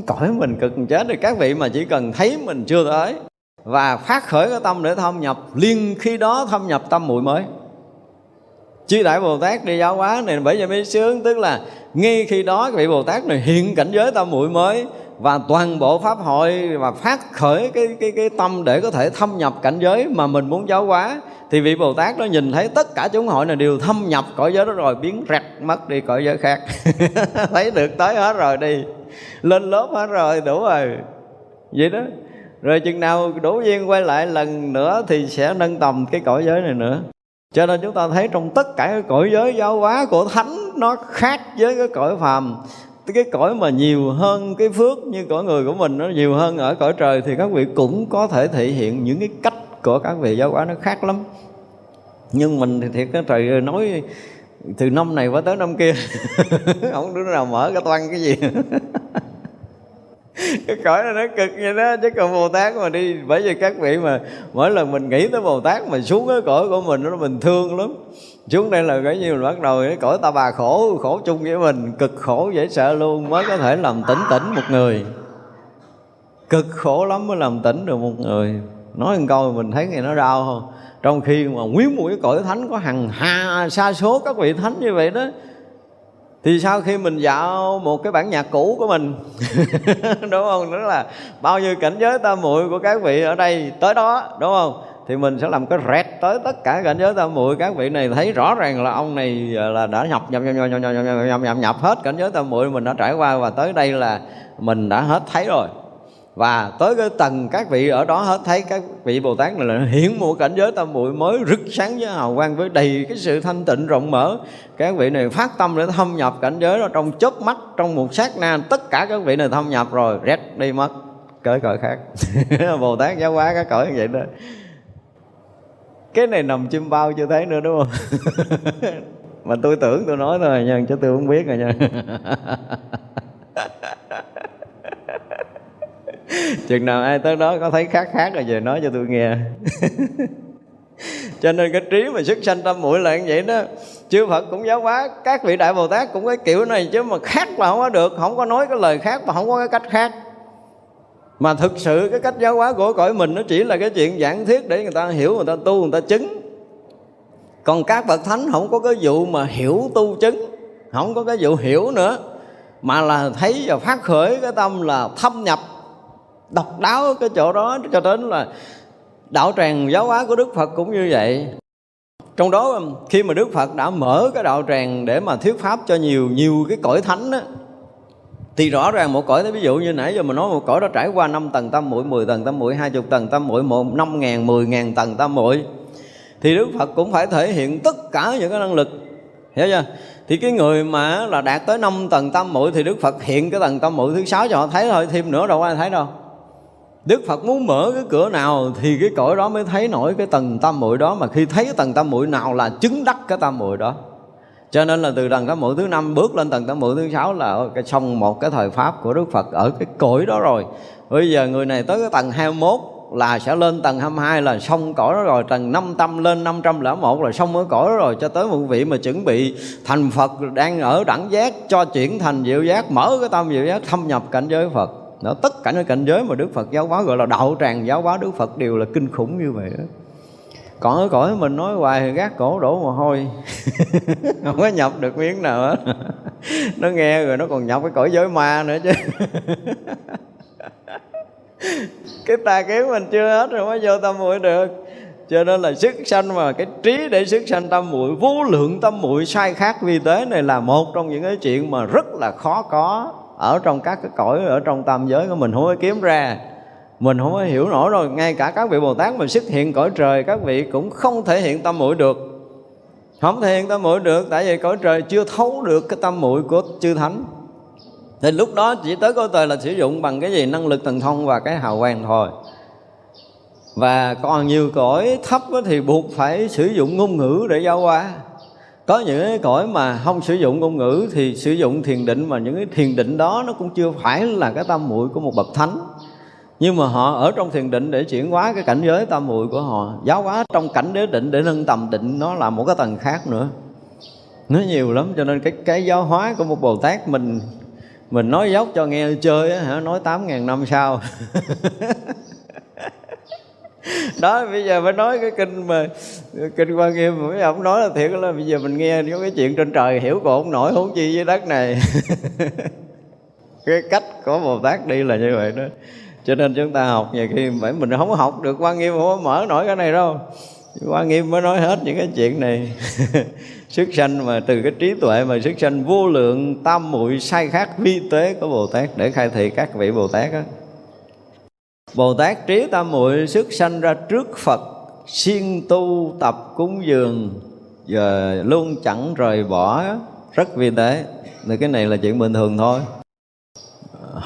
Cõi mình cực chết rồi, các vị mà chỉ cần thấy mình chưa tới. Và phát khởi cái tâm để thâm nhập liên khi đó thâm nhập tâm muội mới chư đại bồ tát đi giáo hóa này, bởi vậy mới sướng, tức là ngay khi đó vị bồ tát này hiện cảnh giới tam muội mới và toàn bộ pháp hội và phát khởi cái cái cái tâm để có thể thâm nhập cảnh giới mà mình muốn giáo hóa, thì vị bồ tát đó nhìn thấy tất cả chúng hội này đều thâm nhập cõi giới đó rồi, biến rạch mất đi cõi giới khác. Thấy được tới hết rồi đi, lên lớp hết rồi, đủ rồi. Vậy đó. Rồi chừng nào đủ duyên quay lại lần nữa thì sẽ nâng tầm cái cõi giới này nữa cho nên chúng ta thấy trong tất cả cái cõi giới giáo hóa của thánh, nó khác với cái cõi phàm. Cái cõi mà nhiều hơn cái phước như cõi người của mình, nó nhiều hơn ở cõi trời, thì các vị cũng có thể thể hiện những cái cách của các vị giáo hóa nó khác lắm. Nhưng mình thì thiệt cái trời nói từ năm này qua tới năm kia, không đứa nào mở cái toan cái gì. cái cõi này nó cực như đó chứ còn bồ tát mà đi, bởi vì các vị mà mỗi lần mình nghĩ tới bồ tát mà xuống cái cõi của mình, nó bình thương lắm. Xuống đây là cái như mình bắt đầu cái cõi ta bà khổ khổ chung với mình, cực khổ dễ sợ luôn, mới có thể làm tỉnh tỉnh một người. Cực khổ lắm mới làm tỉnh được một người. Nói một câu mình thấy ngày nó đau không? Trong khi mà nguyên một cái cõi thánh có hàng hà, sa số các vị thánh như vậy đó thì sau khi mình dạo một cái bản nhạc cũ của mình đúng không? Đó là bao nhiêu cảnh giới tam muội của các vị ở đây tới đó đúng không? Thì mình sẽ làm cái rẹt tới tất cả cảnh giới tam muội. Các vị này thấy rõ ràng là ông này à, là đã nhập nhập nhập nhập nhập nhập nhập, nhập, nhập, nhập hết cảnh giới tam muội mình đã trải qua và tới đây là mình đã hết thấy rồi và tới cái tầng các vị ở đó hết, thấy các vị Bồ Tát này là hiển một cảnh giới tam muội mới rực sáng với hào quang, với đầy cái sự thanh tịnh rộng mở. Các vị này phát tâm để thâm nhập cảnh giới đó trong chớp mắt, trong một sát na, tất cả các vị này thâm nhập rồi, rét đi mất. Cởi cởi khác. Bồ Tát giáo hóa các cởi như vậy đó. Cái này nằm chim bao chưa thấy nữa, đúng không? Mà tôi tưởng tôi nói thôi nha chứ tôi không biết rồi nha. chừng nào ai tới đó có thấy khác khác rồi về nói cho tôi nghe. Cho nên cái trí mà sức sanh tâm mũi là như vậy đó. Chư Phật cũng giáo hóa, các vị đại Bồ Tát cũng cái kiểu này chứ mà khác là không có được, không có nói cái lời khác mà không có cái cách khác. Mà thực sự cái cách giáo hóa của cõi mình nó chỉ là cái chuyện giảng thiết để người ta hiểu, người ta tu, người ta chứng. Còn các bậc thánh không có cái vụ mà hiểu tu chứng, không có cái vụ hiểu nữa, mà là thấy và phát khởi cái tâm là thâm nhập độc đáo cái chỗ đó cho đến là đạo tràng giáo hóa của Đức Phật cũng như vậy. Trong đó, khi mà Đức Phật đã mở cái đạo tràng để mà thuyết pháp cho nhiều nhiều cái cõi thánh á, thì rõ ràng một cõi ví dụ như nãy giờ mình nói một cõi đó trải qua 5 tầng tâm muội 10 tầng tâm muội 20 tầng tâm muội, một năm ngàn, mười ngàn tầng tâm muội, thì Đức Phật cũng phải thể hiện tất cả những cái năng lực. Hiểu chưa? Thì cái người mà là đạt tới 5 tầng tâm muội thì Đức Phật hiện cái tầng tâm muội thứ sáu cho họ, thấy thôi, thêm nữa đâu ai thấy đâu. Đức Phật muốn mở cái cửa nào thì cái cõi đó mới thấy nổi cái tầng tam muội đó. Mà khi thấy cái tầng tam muội nào là chứng đắc cái tam muội đó. Cho nên là từ tầng tam muội thứ năm bước lên tầng tam muội thứ sáu là cái xong một cái thời pháp của Đức Phật ở cái cõi đó rồi. Bây giờ người này tới cái tầng 21 là sẽ lên tầng 22 là xong cõi đó rồi. Tầng 500 lên 501 là xong cái cõi đó rồi. Cho tới một vị mà chuẩn bị thành Phật, đang ở đẳng giác, cho chuyển thành diệu giác, mở cái tâm diệu giác, thâm nhập cảnh giới Phật đó, tất cả những cảnh giới mà Đức Phật giáo hóa gọi là đạo tràng giáo hóa Đức Phật đều là kinh khủng như vậy đó. Còn ở cõi mình nói hoài thì gác cổ đổ mồ hôi. Không có nhập được miếng nào hết. Nó nghe rồi nó còn nhập cái cõi giới ma nữa chứ. Cái tà kiến mình chưa hết rồi mới vô tâm muội được. Cho nên là sức sanh mà, cái trí để sức sanh tâm muội, vô lượng tâm muội sai khác vi tế này là một trong những cái chuyện mà rất là khó có ở trong các cái cõi, ở trong tam giới của mình không có kiếm ra. Mình không có hiểu nổi rồi. Ngay cả các vị bồ tát mà xuất hiện cõi trời, các vị cũng không thể hiện tâm muội được. Không thể hiện tâm muội được, tại vì cõi trời chưa thấu được cái tâm muội của chư thánh. Thì lúc đó chỉ tới cõi trời là sử dụng bằng cái gì? Năng lực thần thông và cái hào quang thôi. Và còn nhiều cõi thấp thì buộc phải sử dụng ngôn ngữ để giao qua có những cái cõi mà không sử dụng ngôn ngữ thì sử dụng thiền định mà những cái thiền định đó nó cũng chưa phải là cái tâm muội của một bậc thánh. Nhưng mà họ ở trong thiền định để chuyển hóa cái cảnh giới tam muội của họ, giáo hóa trong cảnh giới định để nâng tầm định nó là một cái tầng khác nữa. Nó nhiều lắm, cho nên cái cái giáo hóa của một bồ tát mình mình nói dốc cho nghe chơi á hả, nói tám ngàn năm sau. đó, bây giờ mới nói cái kinh mà, kinh quan nghiêm mấy ông nói là thiệt là bây giờ mình nghe những cái chuyện trên trời hiểu còn không nổi, huống chi với đất này. Cái cách của bồ tát đi là như vậy đó. Cho nên chúng ta học nhiều khi bởi mình không học được quan nghiêm, không có mở nổi cái này đâu. Quan nghiêm mới nói hết những cái chuyện này. Sức sanh mà, từ cái trí tuệ mà sức sanh vô lượng, tam muội sai khác vi tế của bồ tát để khai thị các vị bồ tát á bồ tát trí tam muội sức sanh ra trước phật siêng tu tập cúng dường giờ luôn chẳng rời bỏ rất vi tế. Thì cái này là chuyện bình thường thôi.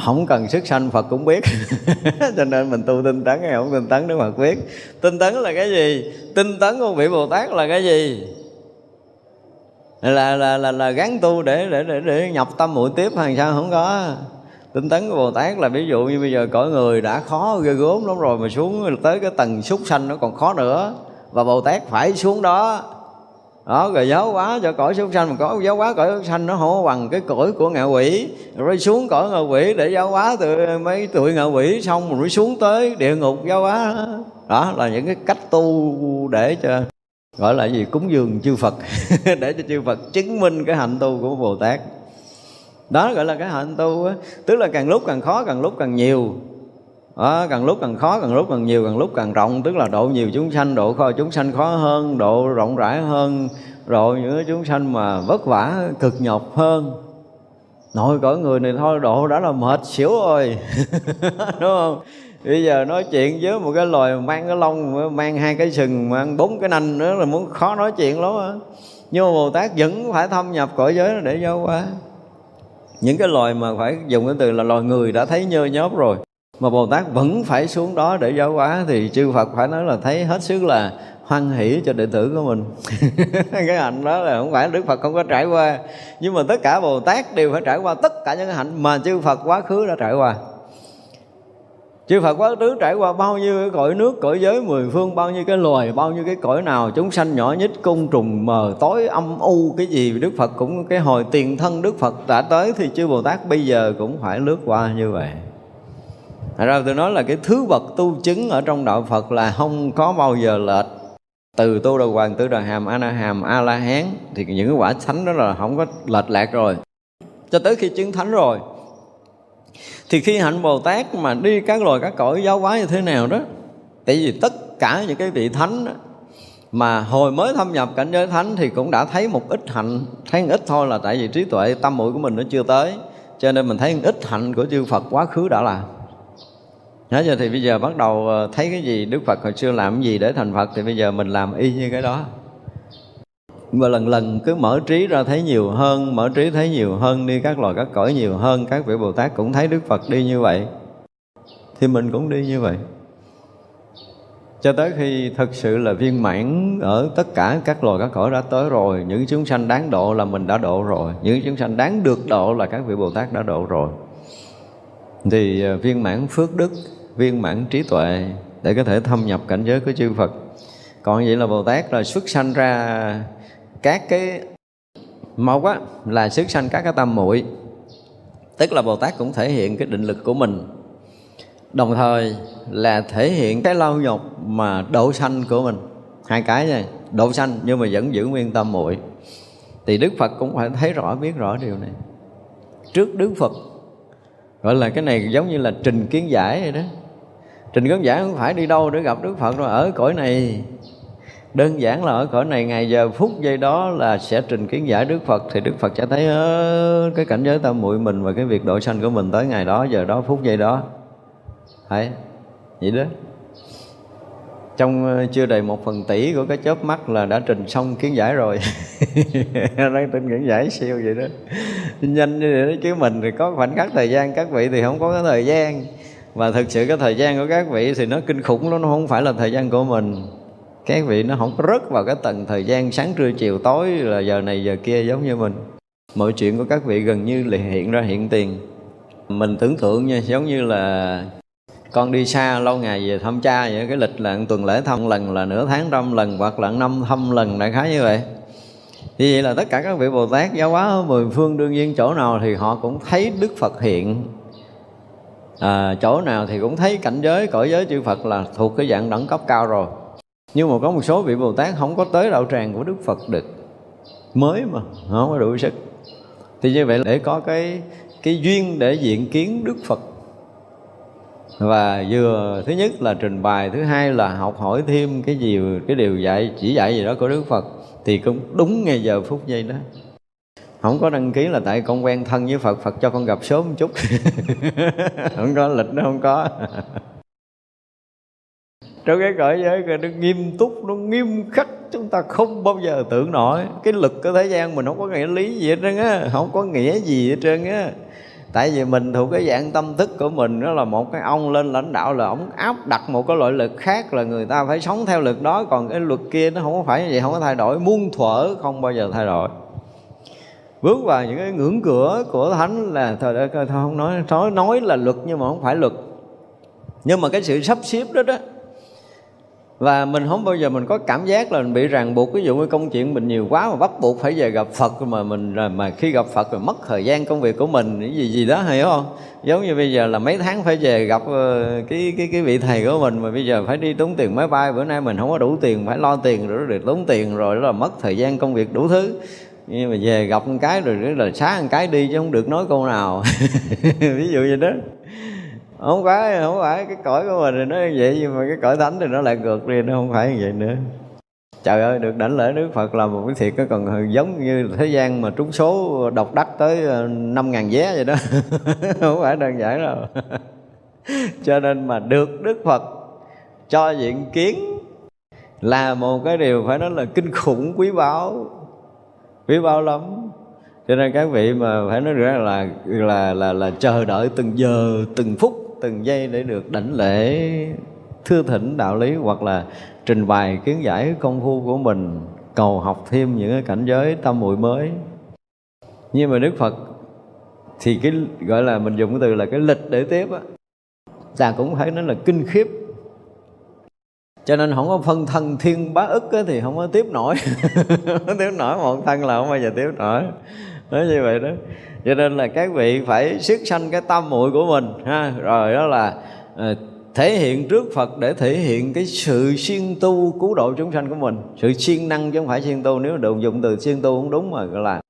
Không cần sức sanh Phật cũng biết. Cho nên mình tu tinh tấn hay không tinh tấn Đức Phật biết. Tinh tấn là cái gì? Tinh tấn của vị Bồ Tát là cái gì? Là là là, là gắn tu để để để, để nhập tâm muội tiếp hàng sao? Không có tinh tấn của Bồ Tát là ví dụ như bây giờ cõi người đã khó ghê gớm lắm rồi mà xuống tới cái tầng súc sanh nó còn khó nữa. Và Bồ Tát phải xuống đó. Đó, rồi giáo hóa cho cõi súc sanh. Mà có giáo hóa cõi súc sanh nó không bằng cái cõi của ngạ quỷ. Rồi xuống cõi ngạ quỷ để giáo hóa từ mấy tuổi ngạ quỷ xong rồi mới xuống tới địa ngục giáo hóa. Đó là những cái cách tu để cho, gọi là gì? Cúng dường chư Phật. Để cho chư Phật chứng minh cái hạnh tu của Bồ Tát đó gọi là cái hạnh tu á. Tức là càng lúc càng khó càng lúc càng nhiều. Đó, càng lúc càng khó càng lúc càng nhiều càng lúc càng rộng. Tức là độ nhiều chúng sanh độ kho chúng sanh khó hơn độ rộng rãi hơn. Độ những chúng sanh mà vất vả cực nhọc hơn. Nội cõi người này thôi độ đã là mệt xỉu rồi. Đúng không? Bây giờ nói chuyện với một cái loài mang cái lông mang hai cái sừng mang bốn cái nanh nữa là muốn khó nói chuyện lắm á. Nhưng mà bồ tát vẫn phải thâm nhập cõi giới để vô qua những cái loài mà phải dùng cái từ là loài người đã thấy nhơ nhớp rồi, mà Bồ Tát vẫn phải xuống đó để giáo hóa thì chư Phật phải nói là thấy hết sức là hoan hỷ cho đệ tử của mình. Cái hạnh đó là không phải Đức Phật không có trải qua, nhưng mà tất cả Bồ Tát đều phải trải qua tất cả những cái hạnh mà chư Phật quá khứ đã trải qua. Chư Phật quá tứ trải qua bao nhiêu cái cõi nước, cõi giới mười phương, bao nhiêu cái loài, bao nhiêu cái cõi nào, chúng sanh nhỏ nhất, côn trùng mờ tối âm u cái gì Đức Phật cũng cái hồi tiền thân Đức Phật đã tới thì chư Bồ Tát bây giờ cũng phải lướt qua như vậy. Thật ra tôi nói là cái thứ bậc tu chứng ở trong đạo Phật là không có bao giờ lệch từ tu đầu hoàng tứ đà hàm a hàm a la hán thì những cái quả thánh đó là không có lệch lạc rồi cho tới khi chứng thánh rồi thì khi hạnh bồ tát mà đi các loài các cõi giáo hóa như thế nào đó tại vì tất cả những cái vị thánh đó, mà hồi mới thâm nhập cảnh giới thánh thì cũng đã thấy một ít hạnh thấy một ít thôi là tại vì trí tuệ tâm mũi của mình nó chưa tới cho nên mình thấy một ít hạnh của chư Phật quá khứ đã làm Nói giờ thì bây giờ bắt đầu ờ, thấy cái gì Đức Phật hồi xưa làm cái gì để thành Phật thì bây giờ mình làm y như cái đó và lần lần cứ mở trí ra thấy nhiều hơn, mở trí thấy nhiều hơn đi, các loài các cõi nhiều hơn, các vị bồ tát cũng thấy đức phật đi như vậy, thì mình cũng đi như vậy. Cho tới khi thực sự là viên mãn ở tất cả các loài các cõi đã tới rồi, những chúng sanh đáng độ là mình đã độ rồi, những chúng sanh đáng được độ là các vị bồ tát đã độ rồi. Thì à, viên mãn phước đức, viên mãn trí tuệ để có thể thâm nhập cảnh giới của chư Phật. Còn vậy là Bồ Tát là xuất sanh ra các cái một á, là xuất sanh các cái tâm muội. Tức là Bồ Tát cũng thể hiện cái định lực của mình. Đồng thời là thể hiện cái lau nhục mà độ sanh của mình. Hai cái nha, độ sanh nhưng mà vẫn giữ nguyên tâm muội. Thì Đức Phật cũng phải thấy rõ, biết rõ điều này. Trước Đức Phật, gọi là cái này giống như là trình kiến giải vậy đó. Trình kiến giải không phải đi đâu để gặp đức phật rồi ở cõi này đơn giản là ở cõi này ngày giờ phút giây đó là sẽ trình kiến giải đức phật. Thì đức phật sẽ thấy ờ, cái cảnh giới tâm muội mình và cái việc độ sanh của mình tới ngày đó giờ đó phút giây đó. Phải vậy đó. Trong chưa đầy một phần tỷ của cái chớp mắt là đã trình xong kiến giải rồi. Đang tin kiến giải siêu vậy đó. Nhanh như vậy đó chứ mình thì có khoảnh khắc thời gian các vị thì không có cái thời gian. Và thực sự cái thời gian của các vị thì nó kinh khủng lắm nó không phải là thời gian của mình các vị nó không có rớt vào cái tầng thời gian sáng trưa chiều tối là giờ này giờ kia giống như mình. Mọi chuyện của các vị gần như là hiện ra hiện tiền. Mình tưởng tượng nha giống như là con đi xa lâu ngày về thăm cha vậy cái lịch là tuần lễ thăm lần là nửa tháng trăm lần hoặc là năm thăm lần đại khái như vậy. Thì vậy là tất cả các vị Bồ Tát giáo hóa mười phương đương nhiên chỗ nào thì họ cũng thấy Đức Phật hiện. À, chỗ nào thì cũng thấy cảnh giới cõi giới chư Phật là thuộc cái dạng đẳng cấp cao rồi nhưng mà có một số vị Bồ Tát không có tới đạo tràng của Đức Phật được. Mới mà, không có đủ sức. Thì như vậy để có cái cái duyên để diện kiến Đức Phật. Và vừa thứ nhất là trình bày, thứ hai là học hỏi thêm cái gì, cái điều dạy, chỉ dạy gì đó của Đức Phật, thì cũng đúng ngay giờ phút giây đó. Không có đăng ký là tại con quen thân với Phật Phật cho con gặp sớm một chút. Không có, lịch nó không có trong cái cõi giới nó nghiêm túc nó nghiêm khắc chúng ta không bao giờ tưởng nổi. Cái lực của thế gian mình không có nghĩa lý gì hết trơn á không có nghĩa gì hết trơn á. Tại vì mình thuộc cái dạng tâm thức của mình đó là một cái ông lên lãnh đạo là ông áp đặt một cái loại lực khác là người ta phải sống theo lực đó. Còn cái luật kia nó không có phải như vậy không có thay đổi. Muôn thuở không bao giờ thay đổi. Bước vào những cái ngưỡng cửa của thánh là thôi, thôi, thôi không nói nói nói là luật nhưng mà không phải luật. Nhưng mà cái sự sắp xếp đó đó và mình không bao giờ mình có cảm giác là mình bị ràng buộc. Ví dụ như công chuyện mình nhiều quá mà bắt buộc phải về gặp Phật mà mình mà khi gặp Phật rồi mất thời gian công việc của mình, cái gì gì đó, hiểu không? Giống như bây giờ là mấy tháng phải về gặp ờ, cái cái cái vị thầy của mình mà bây giờ phải đi tốn tiền máy bay. Bữa nay mình không có đủ tiền, phải lo tiền rồi được tốn tiền rồi đó là mất thời gian công việc đủ thứ. Nhưng mà về gặp một cái rồi là xá một cái đi chứ không được nói câu nào. Ví dụ như đó không phải không phải, cái cõi của mình thì nó như vậy, nhưng mà cái cõi thánh thì nó lại ngược đi, nó không phải như vậy nữa. Trời ơi, được đảnh lễ đức phật là một cái thiệt nó còn giống như thế gian mà trúng số độc đắc tới ờ, năm ngàn vé vậy đó. Không phải đơn giản đâu. Cho nên mà được đức phật cho diện kiến là một cái điều phải nói là kinh khủng quý báu quý báu lắm. Cho nên các vị mà phải nói rằng là là là là chờ đợi từng giờ, từng phút từng giây để được đảnh lễ thưa thỉnh đạo lý hoặc là trình bày kiến giải công phu của mình, cầu học thêm những cái cảnh giới tâm muội mới. Nhưng mà đức phật thì cái, gọi là mình dùng cái từ là cái lịch để tiếp á. Ta cũng thấy nó là kinh khiếp. Cho nên không có phân thân thiên bá ức thì không có tiếp nổi. Không tiếp nổi, một thân là không bao giờ tiếp nổi. Nói như vậy đó cho nên là các vị phải siết sanh cái tâm muội của mình, ha. Rồi đó là ờ, thể hiện trước Phật để thể hiện cái sự siêng tu, cứu độ chúng sanh của mình. Sự siêng năng chứ không phải siêng tu, nếu được dùng từ siêng tu cũng đúng mà, gọi là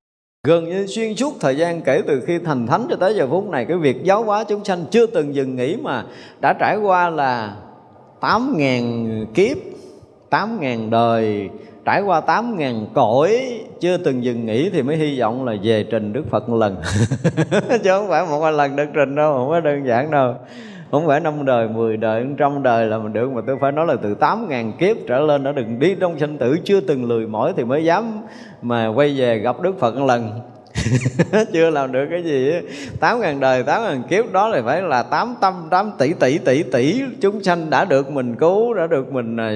gần như xuyên suốt thời gian kể từ khi thành thánh cho tới giờ phút này, cái việc giáo hóa chúng sanh chưa từng dừng nghỉ mà đã trải qua là tám ngàn kiếp, tám ngàn đời, trải qua tám ngàn cõi chưa từng dừng nghỉ thì mới hy vọng là về trình Đức Phật một lần. Chứ không phải một lần được trình đâu không có đơn giản đâu. Không phải năm đời, mười đời, trăm đời là mình được mà tôi phải nói là từ tám ngàn kiếp trở lên đã đừng đi trong sinh tử. Chưa từng lười mỏi thì mới dám mà quay về gặp Đức Phật một lần. chưa làm được cái gì tám ngàn đời tám ngàn kiếp đó là phải là tám tâm tám tỷ tỷ tỷ tỷ chúng sanh đã được mình cứu đã được mình à,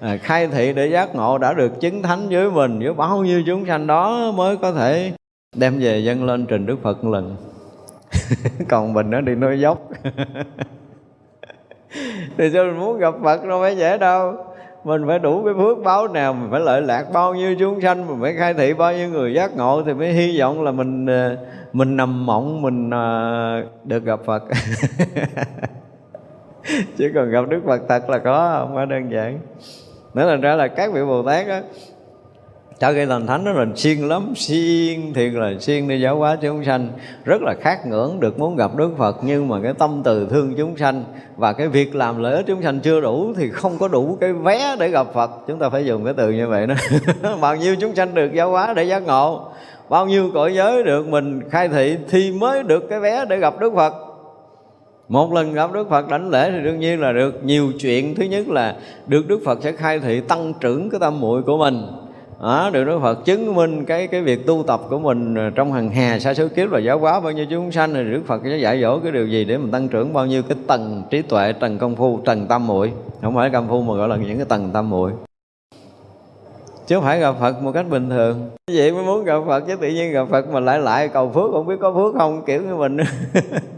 à, khai thị để giác ngộ đã được chứng thánh với mình. Với bao nhiêu chúng sanh đó mới có thể đem về dâng lên trình đức phật một lần. Còn mình nó đi nói dốc. Thì sao mình muốn gặp phật đâu phải dễ đâu mình phải đủ cái phước báo nào, mình phải lợi lạc bao nhiêu chúng sanh, mình phải khai thị bao nhiêu người giác ngộ thì mới hy vọng là mình ờ, mình nằm mộng, mình ờ, được gặp phật. Chứ còn gặp đức phật thật là có không phải đơn giản. Nữa là ra là các vị bồ tát á trở cái thành thánh đó là siêng lắm, siêng thiệt là siêng đi giáo hóa chúng sanh. Rất là khát ngưỡng được muốn gặp đức phật, nhưng mà cái tâm từ thương chúng sanh và cái việc làm lợi ích chúng sanh chưa đủ thì không có đủ cái vé để gặp phật. Chúng ta phải dùng cái từ như vậy đó. Bao nhiêu chúng sanh được giáo hóa để giác ngộ, bao nhiêu cõi giới được mình khai thị thì mới được cái vé để gặp đức phật. Một lần gặp Đức Phật đảnh lễ thì đương nhiên là được. Nhiều chuyện, Thứ nhất là được Đức Phật sẽ khai thị, tăng trưởng cái tâm muội của mình đó, được Đức Phật chứng minh cái cái việc tu tập của mình ờ, trong hàng hà sa số kiếp là giáo hóa bao nhiêu chúng sanh thì Đức Phật sẽ dạy dỗ cái điều gì để mình tăng trưởng bao nhiêu cái tầng trí tuệ, tầng công phu, tầng tâm muội. Không phải công phu mà gọi là những cái tầng tâm muội. Chứ không phải gặp Phật một cách bình thường. Vậy mới muốn gặp Phật chứ tự nhiên gặp Phật mà lại lại cầu phước không biết có phước không kiểu như mình.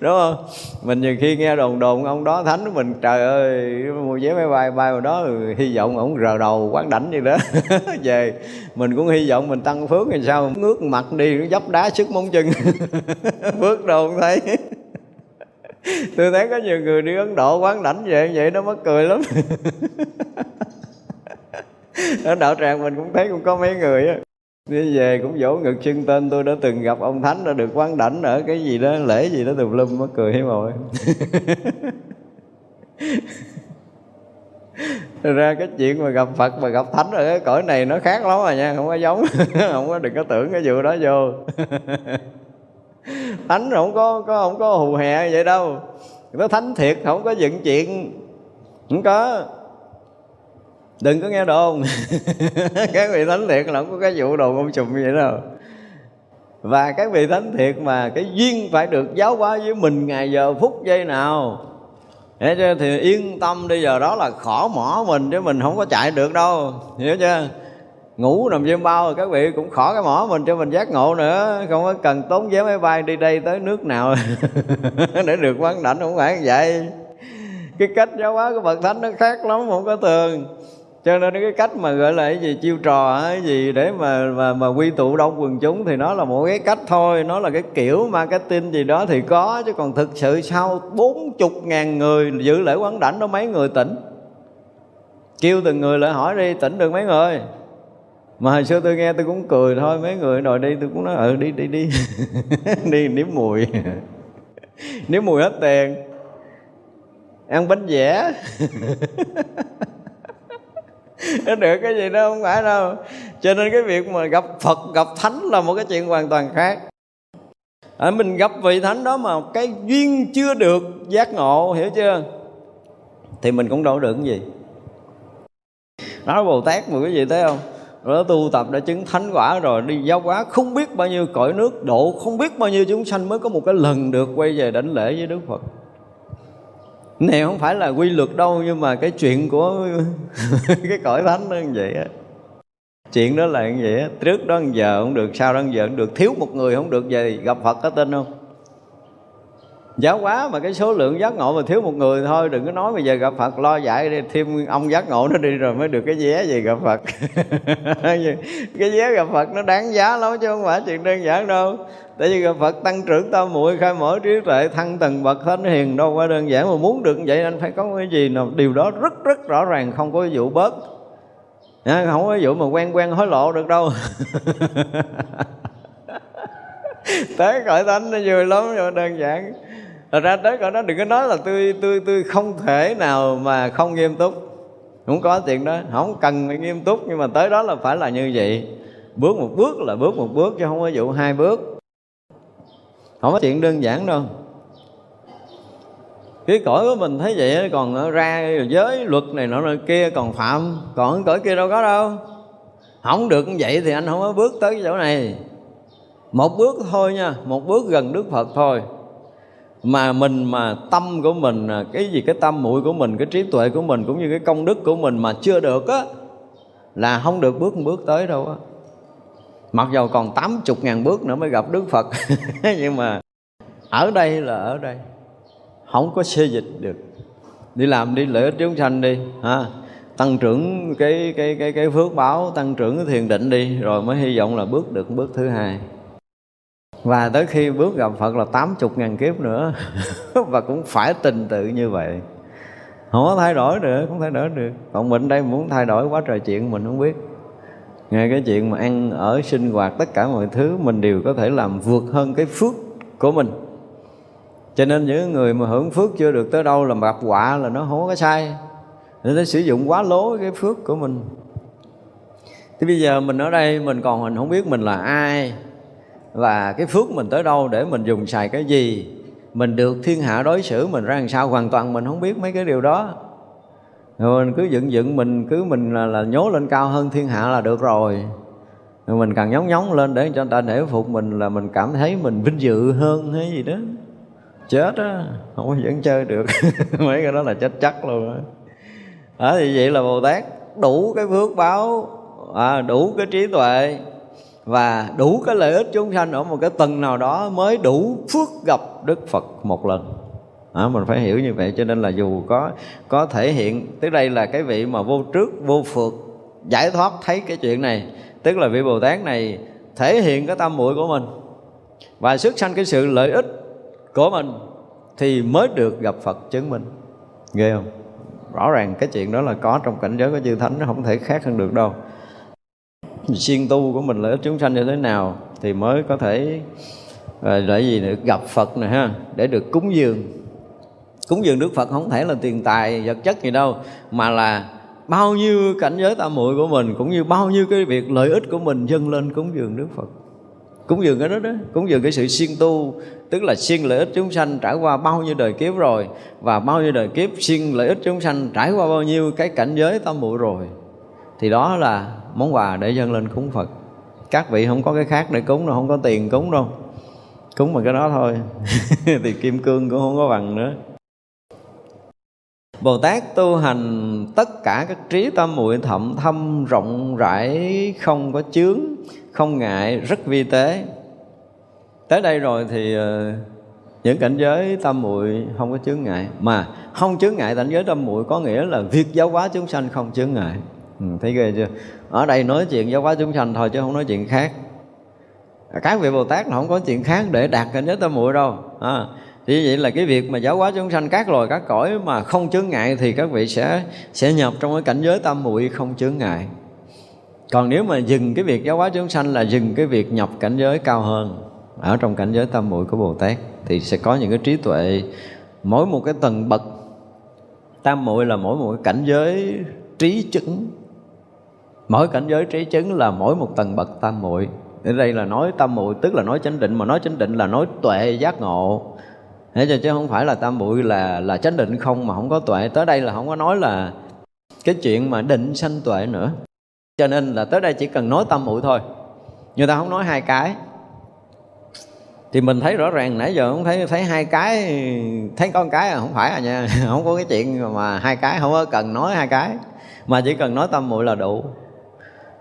đúng không? Mình nhiều khi nghe đồn đồn ông đó, thánh mình, trời ơi, mua vé máy bay bay vào đó ừ, hy vọng ổng rờ đầu quán đảnh gì đó. Về, mình cũng hy vọng mình tăng phước làm sao? Ngước mặt đi nó dấp đá sức móng chân. Phước đâu không thấy. Tôi thấy có nhiều người đi ấn độ quán đảnh về vậy, nó mất cười lắm. Ở đạo tràng mình cũng thấy cũng có mấy người á đi về cũng vỗ ngực xưng tên tôi đã từng gặp ông thánh đã được quán đảnh ở cái gì đó lễ gì đó tùm lum mất cười hiếm rồi Thật ra cái chuyện mà gặp Phật mà gặp Thánh ở cái cõi này nó khác lắm rồi nha Không có giống Không có đừng có tưởng cái vụ đó vô. Thánh không có, có không có hù hè vậy đâu. Nó thánh thiệt không có dựng chuyện Không có đừng có nghe đồn. Các vị thánh thiệt là không có cái vụ đồn ông trùm vậy đâu. Và các vị thánh thiệt mà cái duyên phải được giáo hóa với mình ngày giờ phút giây nào. Để cho thì yên tâm bây giờ đó là khỏ mỏ mình chứ mình không có chạy được đâu. Hiểu chưa? Ngủ nằm trên bao các vị cũng khỏ cái mỏ mình cho mình giác ngộ nữa. Không có cần tốn vé máy bay đi đây tới nước nào để được quán đảnh không phải vậy. Cái cách giáo hóa của bậc thánh nó khác lắm không có thường cho nên cái cách mà gọi là cái gì, chiêu trò cái gì để mà mà mà quy tụ đông quần chúng thì nó là một cái cách thôi. Nó là cái kiểu marketing gì đó thì có, chứ còn thực sự sau bốn chục ngàn người giữ lễ quán đảnh đó mấy người tỉnh. Kêu từng người lại hỏi đi, tỉnh được mấy người? Mà hồi xưa tôi nghe tôi cũng cười thôi, mấy người đòi đi tôi cũng nói ừ đi đi đi. Đi nếm mùi. Nếm mùi hết tiền. Ăn bánh vẽ nó được cái gì đó không phải đâu. Cho nên cái việc mà gặp phật, gặp thánh là một cái chuyện hoàn toàn khác. Ở mình gặp vị thánh đó mà cái duyên chưa được giác ngộ, hiểu chưa? Thì mình cũng đâu được cái gì. Đó là bồ tát mà cái gì thấy không? Đó tu tập đã chứng thánh quả rồi, đi giáo hóa không biết bao nhiêu cõi nước, độ không biết bao nhiêu chúng sanh mới có một cái lần được quay về đảnh lễ với đức phật này, không phải là quy luật đâu, nhưng mà cái chuyện của cái cõi thánh nó như vậy á. Chuyện đó là như vậy á. Trước đó giờ không được, sau đó giờ không được. Thiếu một người không được về gặp phật có tin không? Giáo hóa mà cái số lượng giác ngộ mà thiếu một người thôi, đừng có nói bây giờ gặp phật, lo dạy đi, thêm ông giác ngộ nó đi rồi mới được cái vé gì gặp phật. Cái vé gặp phật nó đáng giá lắm chứ không phải chuyện đơn giản đâu. Tại vì gặp phật tăng trưởng tâm muội, khai mở trí tuệ, thăng tầng bậc thánh hiền, đâu quá đơn giản mà muốn được vậy anh phải có cái gì nào. Điều đó rất rất rõ ràng, không có vụ bớt. À, không có vụ mà quen quen hối lộ được đâu. Tới cõi thánh nó vui lắm rồi đơn giản. Thật ra tới cõi đó đừng có nói là tôi tôi tôi không thể nào mà không nghiêm túc. Không có chuyện đó, Không cần phải nghiêm túc, Nhưng mà tới đó là phải là như vậy. Bước một bước là bước một bước, Chứ không có vụ hai bước. Không có chuyện đơn giản đâu. Cái cõi của mình thấy vậy còn ra giới luật này nọ kia, còn phạm, còn cõi kia đâu có đâu. Không được như vậy thì anh không có bước tới cái chỗ này. Một bước thôi nha, một bước gần đức phật thôi mà mình mà tâm của mình à, cái gì, cái tâm muội của mình, cái trí tuệ của mình, cũng như cái công đức của mình mà chưa được á, là không được bước một bước tới đâu á. Mặc dầu còn tám chục ngàn bước nữa mới gặp đức phật. Nhưng mà ở đây là ở đây. Không có xê dịch được. Đi làm đi lễ chúng sanh đi, ha. Tăng trưởng cái cái cái cái phước báo, tăng trưởng cái thiền định đi, rồi mới hy vọng là bước được bước thứ hai và tới khi bước gặp Phật là tám chục ngàn kiếp nữa. Và cũng phải tình tự như vậy. Không có thay đổi được, không thay đổi được. Còn mình đây muốn thay đổi quá trời chuyện, mình không biết. Ngay cái chuyện mà ăn ở, sinh hoạt, tất cả mọi thứ, mình đều có thể làm vượt hơn cái phước của mình. Cho nên những người mà hưởng phước chưa được tới đâu là gặp quả, là nó không có sai. Nên nó sử dụng quá lố cái phước của mình. Thì bây giờ mình ở đây, mình còn mình không biết mình là ai và cái phước mình tới đâu để mình dùng xài cái gì? Mình được thiên hạ đối xử mình ra làm sao? Hoàn toàn mình không biết mấy cái điều đó. Rồi mình cứ dựng dựng mình cứ mình là, là nhố lên cao hơn thiên hạ là được rồi. Rồi mình càng nhóng nhóng lên để cho người ta nể phục mình là mình cảm thấy mình vinh dự hơn hay gì đó. Chết á không có vẫn chơi được. Mấy cái đó là chết chắc luôn á. À, thì vậy là bồ tát đủ cái phước báo à, đủ cái trí tuệ và đủ cái lợi ích chúng sanh ở một cái tầng nào đó mới đủ phước gặp Đức Phật một lần. À, mình phải hiểu như vậy cho nên là dù có có thể hiện tới đây là cái vị mà vô trước vô phượt giải thoát thấy cái chuyện này tức là vị Bồ Tát này thể hiện cái tâm muội của mình và xuất sanh cái sự lợi ích của mình thì mới được gặp Phật chứng minh. Ghê không? Rõ ràng cái chuyện đó là có trong cảnh giới của chư thánh nó không thể khác hơn được đâu. siêng tu của mình lợi ích chúng sanh như thế nào thì mới có thể à, để gì được gặp Phật này ha, để được cúng dường. Cúng dường Đức Phật không thể là tiền tài, vật chất gì đâu, mà là bao nhiêu cảnh giới tam muội của mình cũng như bao nhiêu cái việc lợi ích của mình dâng lên cúng dường Đức Phật. Cúng dường cái đó đó, cúng dường cái sự siêng tu, tức là siêng lợi ích chúng sanh trải qua bao nhiêu đời kiếp rồi, và bao nhiêu đời kiếp siêng lợi ích chúng sanh trải qua bao nhiêu cái cảnh giới tam muội rồi, thì đó là món quà để dâng lên cúng Phật. Các vị không có cái khác để cúng đâu, không có tiền cúng đâu. Cúng bằng cái đó thôi. Thì kim cương cũng không có bằng nữa. Bồ Tát tu hành, tất cả các trí tâm, muội thậm thâm rộng rãi, không có chướng, không ngại, rất vi tế. Tới đây rồi thì ờ, những cảnh giới tâm muội không có chướng ngại. Mà không chướng ngại cảnh giới tâm muội có nghĩa là việc giáo hóa chúng sanh không chướng ngại ừ, thấy ghê chưa? Ở đây nói chuyện giáo hóa chúng sanh thôi chứ không nói chuyện khác. Các vị bồ tát là không có chuyện khác để đạt cảnh giới tâm muội đâu. À, thì vậy là cái việc mà giáo hóa chúng sanh các loài các cõi mà không chướng ngại thì các vị sẽ sẽ nhập trong cái cảnh giới tâm muội không chướng ngại. Còn nếu mà dừng cái việc giáo hóa chúng sanh là dừng cái việc nhập cảnh giới cao hơn ở trong cảnh giới tâm muội của bồ tát thì sẽ có những cái trí tuệ. Mỗi một cái tầng bậc tam muội là mỗi một cái cảnh giới trí chứng mỗi cảnh giới trí chứng là mỗi một tầng bậc tam muội. Ở đây là nói tam muội, tức là nói chánh định, mà nói chánh định là nói tuệ giác ngộ. Thế cho chứ không phải là tam muội là là chánh định không mà không có tuệ. Tới đây là không có nói là cái chuyện mà định sanh tuệ nữa. Cho nên là tới đây chỉ cần nói tam muội thôi. Người ta không nói hai cái. Thì mình thấy rõ ràng nãy giờ không thấy thấy hai cái, thấy con cái à không phải à nha, không có cái chuyện mà hai cái, không có cần nói hai cái. Mà chỉ cần nói tâm muội là đủ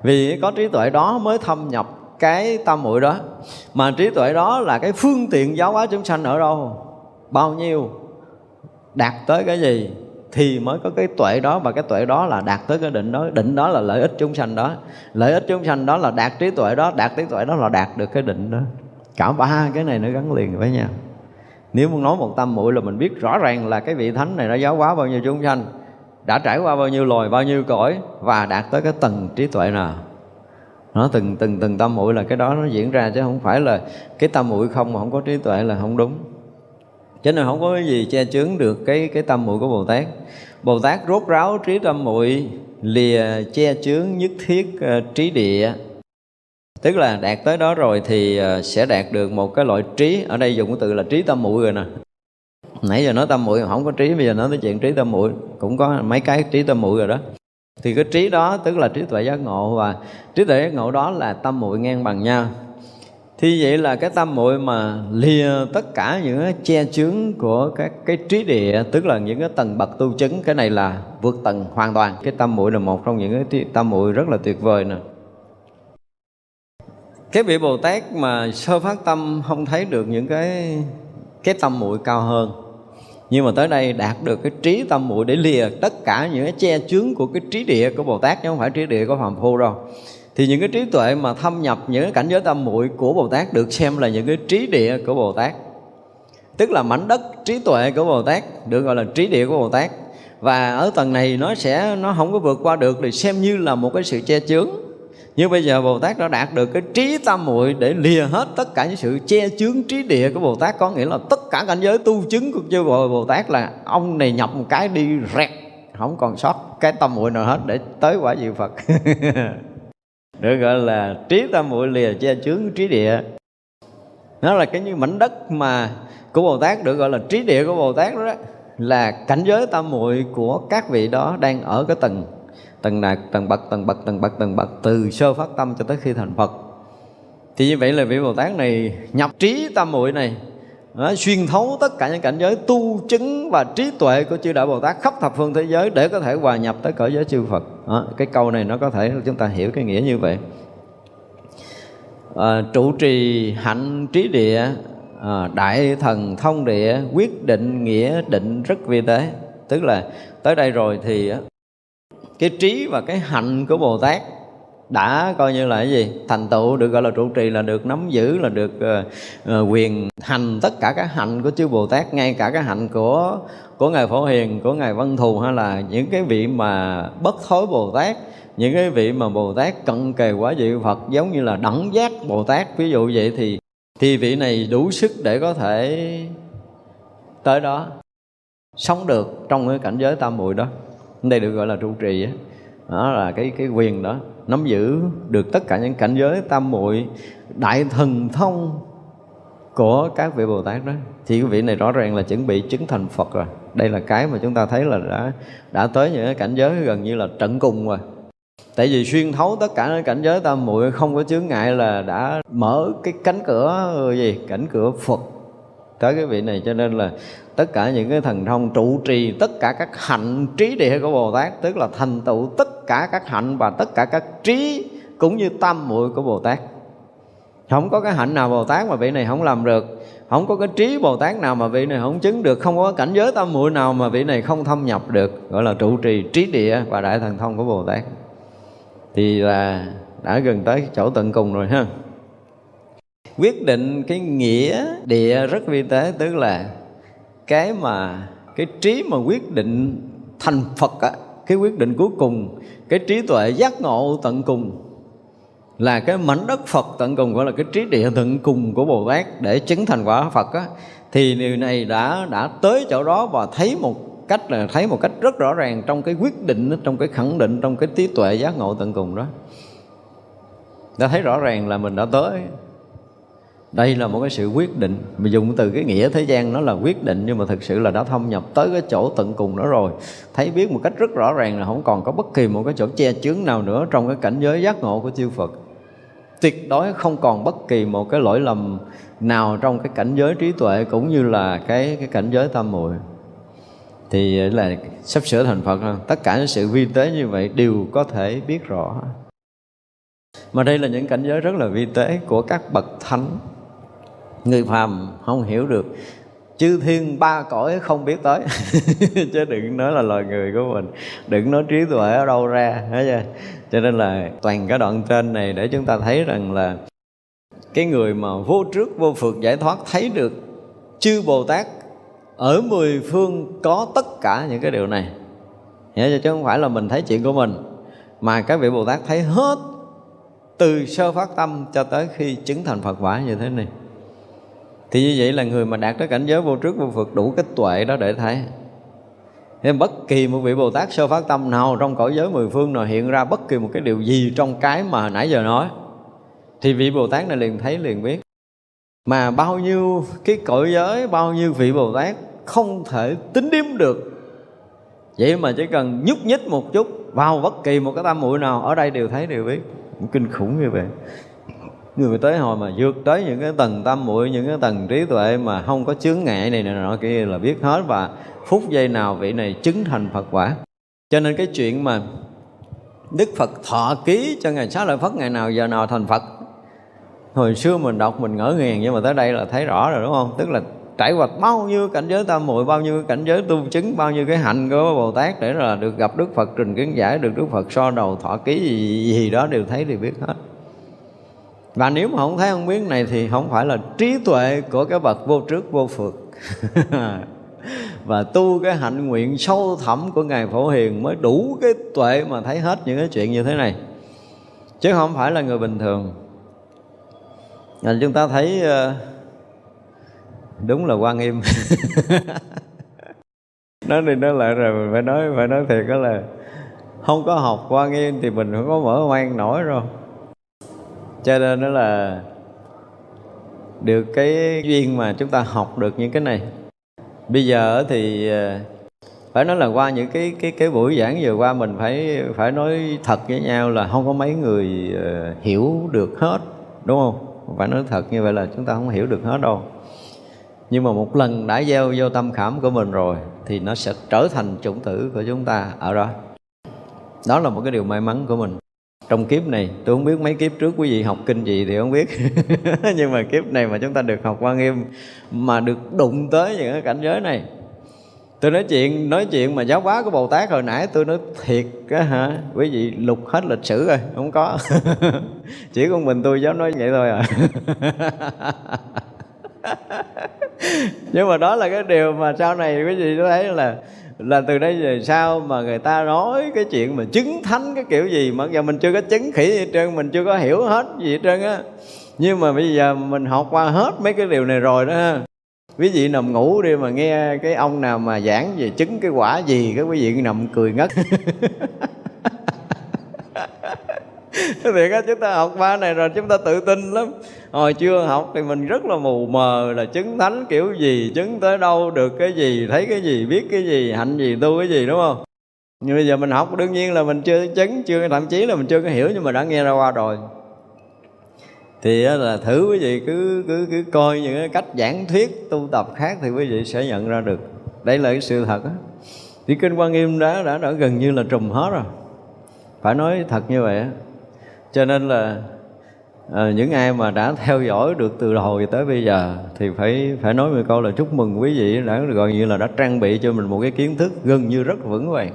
vì có trí tuệ đó mới thâm nhập cái tâm muội đó. Mà trí tuệ đó là cái phương tiện giáo hóa chúng sanh ở đâu? Bao nhiêu? Đạt tới cái gì? Thì mới có cái tuệ đó. Và cái tuệ đó là đạt tới cái định đó. Định đó là lợi ích chúng sanh đó. Lợi ích chúng sanh đó là đạt trí tuệ đó. Đạt trí tuệ đó là đạt được cái định đó. Cả ba cái này nó gắn liền với nhau. Nếu muốn nói một tâm muội là mình biết rõ ràng là cái vị thánh này nó giáo hóa bao nhiêu chúng sanh đã trải qua bao nhiêu loài bao nhiêu cõi và đạt tới cái tầng trí tuệ nào? Nó từng từng từng tâm muội là cái đó nó diễn ra chứ không phải là cái tâm muội không mà không có trí tuệ là không đúng. Cho nên không có cái gì che chướng được cái cái tâm muội của bồ tát. Bồ tát rốt ráo trí tâm muội lìa che chướng nhất thiết uh, trí địa. Tức là đạt tới đó rồi thì uh, sẽ đạt được một cái loại trí. Ở đây dùng cái từ là trí tâm muội rồi nè nãy giờ nói tâm muội, không có trí, bây giờ nói tới chuyện trí tâm muội. Cũng có mấy cái trí tâm muội rồi đó. Thì cái trí đó, tức là trí tuệ giác ngộ, và trí tuệ giác ngộ đó là tâm muội ngang bằng nhau. Thì vậy là cái tâm muội mà lìa tất cả những cái che chướng của các cái trí địa, tức là những cái tầng bậc tu chứng, cái này là vượt tầng hoàn toàn. Cái tâm muội là một trong những cái tâm muội rất là tuyệt vời nè. Cái vị bồ tát mà sơ phát tâm không thấy được những cái cái tâm muội cao hơn nhưng mà tới đây đạt được cái trí tâm muội để lìa, tất cả những cái che chướng của cái trí địa của bồ tát, chứ không phải trí địa của phàm phu đâu. Thì những cái trí tuệ mà thâm nhập, những cái cảnh giới tâm muội của bồ tát được xem là những cái trí địa của bồ tát. Tức là mảnh đất trí tuệ của bồ tát, được gọi là trí địa của bồ tát. Và ở tầng này nó sẽ, nó không có vượt qua được thì xem như là một cái sự che chướng nhưng bây giờ Bồ Tát đã đạt được cái trí tam muội để lìa hết tất cả những sự che chướng trí địa của Bồ Tát. Có nghĩa là tất cả cảnh giới tu chứng của chư Bồ, Bồ Tát là ông này nhập một cái đi rẹt không còn sót cái tâm muội nào hết để tới quả Diệu Phật. Được gọi là trí tâm muội lìa che chướng trí địa. Nó là cái như mảnh đất mà của Bồ Tát được gọi là trí địa của Bồ Tát đó, đó là cảnh giới tâm muội của các vị đó đang ở cái tầng tầng đạt tầng bậc tầng bậc tầng bậc tầng bậc từ sơ phát tâm cho tới khi thành phật. Thì như vậy là vị bồ tát này nhập trí tam muội này nó xuyên thấu tất cả những cảnh giới tu chứng và trí tuệ của chư đại bồ tát khắp thập phương thế giới để có thể hòa nhập tới cõi giới chư phật. Đó, cái câu này nó có thể chúng ta hiểu cái nghĩa như vậy. À, trụ trì hạnh trí địa à, đại thần thông địa quyết định nghĩa định rất vi tế. Tức là tới đây rồi thì cái trí và cái hạnh của bồ tát đã coi như là cái gì? Thành tựu được gọi là trụ trì là được nắm giữ là được uh, quyền hành tất cả các hạnh của chư bồ tát ngay cả cái hạnh của của ngài phổ hiền của ngài văn thù hay là những cái vị mà bất thối bồ tát những cái vị mà bồ tát cận kề quá vị phật giống như là đẳng giác bồ tát. Ví dụ vậy thì thì vị này đủ sức để có thể tới đó sống được trong cái cảnh giới tam muội đó đây được gọi là trụ trì á. Đó là cái cái quyền đó, nắm giữ được tất cả những cảnh giới tam muội đại thần thông của các vị Bồ Tát đó. Thì cái vị này rõ ràng là chuẩn bị chứng thành Phật rồi. Đây là cái mà chúng ta thấy là đã đã tới những cái cảnh giới gần như là trận cùng rồi. Tại vì xuyên thấu tất cả những cảnh giới tam muội không có chướng ngại là đã mở cái cánh cửa gì, cánh cửa Phật tới cái vị này. Cho nên là tất cả những cái thần thông trụ trì, tất cả các hạnh trí địa của Bồ Tát, tức là thành tựu tất cả các hạnh và tất cả các trí cũng như tâm muội của Bồ Tát. Không có cái hạnh nào Bồ Tát mà vị này không làm được. Không có cái trí Bồ Tát nào mà vị này không chứng được. Không có cảnh giới tam muội nào mà vị này không thâm nhập được. Gọi là trụ trì, trí địa và đại thần thông của Bồ Tát. Thì là đã gần tới chỗ tận cùng rồi ha. Quyết định cái nghĩa địa rất vi tế, tức là cái mà cái trí mà quyết định thành Phật á, cái quyết định cuối cùng cái trí tuệ giác ngộ tận cùng là cái mảnh đất Phật tận cùng gọi là cái trí địa tận cùng của Bồ Tát để chứng thành quả Phật á. Thì điều này đã đã tới chỗ đó và thấy một cách là thấy một cách rất rõ ràng trong cái quyết định trong cái khẳng định trong cái trí tuệ giác ngộ tận cùng đó. Đã thấy rõ ràng là mình đã tới đây là một cái sự quyết định. Mình dùng từ cái nghĩa thế gian nó là quyết định, nhưng mà thực sự là đã thâm nhập tới cái chỗ tận cùng đó rồi. Thấy biết một cách rất rõ ràng là không còn có bất kỳ một cái chỗ che chướng nào nữa trong cái cảnh giới giác ngộ của chư Phật. Tuyệt đối không còn bất kỳ một cái lỗi lầm nào trong cái cảnh giới trí tuệ cũng như là cái cái cảnh giới tâm muội. Thì là sắp sửa thành Phật hơn tất cả những sự vi tế như vậy đều có thể biết rõ. Mà đây là những cảnh giới rất là vi tế của các bậc thánh người phàm không hiểu được. Chư thiên ba cõi không biết tới. Chứ đừng nói là loài người của mình. Đừng nói trí tuệ ở đâu ra, thấy chưa? Cho nên là toàn cái đoạn trên này để chúng ta thấy rằng là cái người mà vô trước, vô phượt giải thoát thấy được chư bồ tát ở mười phương có tất cả những cái điều này. Hiểu chưa? Chứ không phải là mình thấy chuyện của mình, mà các vị bồ tát thấy hết từ sơ phát tâm cho tới khi chứng thành phật quả như thế này thì như vậy là người mà đạt tới cảnh giới vô trước vô phật đủ cái tuệ đó để thấy. Nên bất kỳ một vị Bồ Tát sơ phát tâm nào trong cõi giới mười phương nào hiện ra bất kỳ một cái điều gì trong cái mà nãy giờ nói, thì vị Bồ Tát này liền thấy liền biết. Mà bao nhiêu, cái cõi giới, bao nhiêu vị Bồ Tát không thể tính điếm được. Vậy mà chỉ cần nhúc nhích một chút, vào bất kỳ một cái tâm muội nào, ở đây đều thấy, đều biết. Kinh khủng như vậy người tới hồi mà vượt tới những cái tầng tâm muội những cái tầng trí tuệ mà không có chướng ngại này nọ kia là biết hết và phút giây nào vị này chứng thành Phật quả. Cho nên cái chuyện mà Đức Phật thọ ký cho Ngài Xá Lợi Phất ngày nào giờ nào thành Phật. Hồi xưa mình đọc mình ngỡ ngàng nhưng mà tới đây là thấy rõ rồi đúng không? Tức là trải qua bao nhiêu cảnh giới tam muội bao nhiêu cảnh giới tu chứng bao nhiêu cái hạnh của bồ tát để là được gặp đức phật trình kiến giải được đức phật so đầu thọ ký gì, gì đó đều thấy đều biết hết và nếu mà không thấy không biết này thì không phải là trí tuệ của cái bậc vô trước vô phượt và tu cái hạnh nguyện sâu thẳm của ngài phổ hiền mới đủ cái tuệ mà thấy hết những cái chuyện như thế này. Chứ không phải là người bình thường. Là chúng ta thấy ờ, đúng là quan im nói đi nói lại rồi mình phải nói phải nói thiệt đó là không có học quan nghiêm thì mình không có mở ngoan nổi rồi cho nên đó là được cái duyên mà chúng ta học được những cái này. Bây giờ thì ờ, phải nói là qua những cái cái cái buổi giảng vừa qua mình phải phải nói thật với nhau là không có mấy người ờ, hiểu được hết, đúng không? Phải nói thật như vậy là chúng ta không hiểu được hết đâu. Nhưng mà một lần đã gieo vô tâm khảm của mình rồi thì nó sẽ trở thành chủng tử của chúng ta. Ở đó. Đó là một cái điều may mắn của mình trong kiếp này, tôi không biết mấy kiếp trước quý vị học kinh gì thì không biết. Nhưng mà kiếp này mà chúng ta được học quan nghiêm, mà được đụng tới những cái cảnh giới này. Tôi nói chuyện nói chuyện mà giáo hóa của bồ tát hồi nãy, tôi nói thiệt á hả? Quý vị lục hết lịch sử rồi, không có. Chỉ con mình tôi giáo nói vậy thôi à. Nhưng mà đó là cái điều mà sau này quý vị thấy là là từ đây về sau mà người ta nói cái chuyện mà chứng thánh cái kiểu gì mà giờ mình chưa có chứng khỉ gì hết trơn, mình chưa có hiểu hết gì hết trơn á. Nhưng mà bây giờ mình học qua hết mấy cái điều này rồi đó ha. Quý vị nằm ngủ đi mà nghe cái ông nào mà giảng về chứng cái quả gì, cái quý vị nằm cười ngất. thiệt á chúng ta học ba này rồi chúng ta tự tin lắm. Hồi chưa học thì mình rất là mù mờ là chứng thánh kiểu gì chứng tới đâu được cái gì thấy cái gì biết cái gì hạnh gì tu cái gì đúng không? Nhưng bây giờ mình học đương nhiên là mình chưa chứng chưa thậm chí là mình chưa có hiểu nhưng mà đã nghe ra qua rồi. Thì là thử quý vị cứ cứ cứ coi những cái cách giảng thuyết tu tập khác thì quý vị sẽ nhận ra được. Đây là cái sự thật á. Thì kinh quan nghiêm đã, đã đã gần như là trùm hết rồi. Phải nói thật như vậy á cho nên là à, những ai mà đã theo dõi được từ đầu tới bây giờ thì phải phải nói một câu là chúc mừng quý vị đã gọi như là đã trang bị cho mình một cái kiến thức gần như rất vững vàng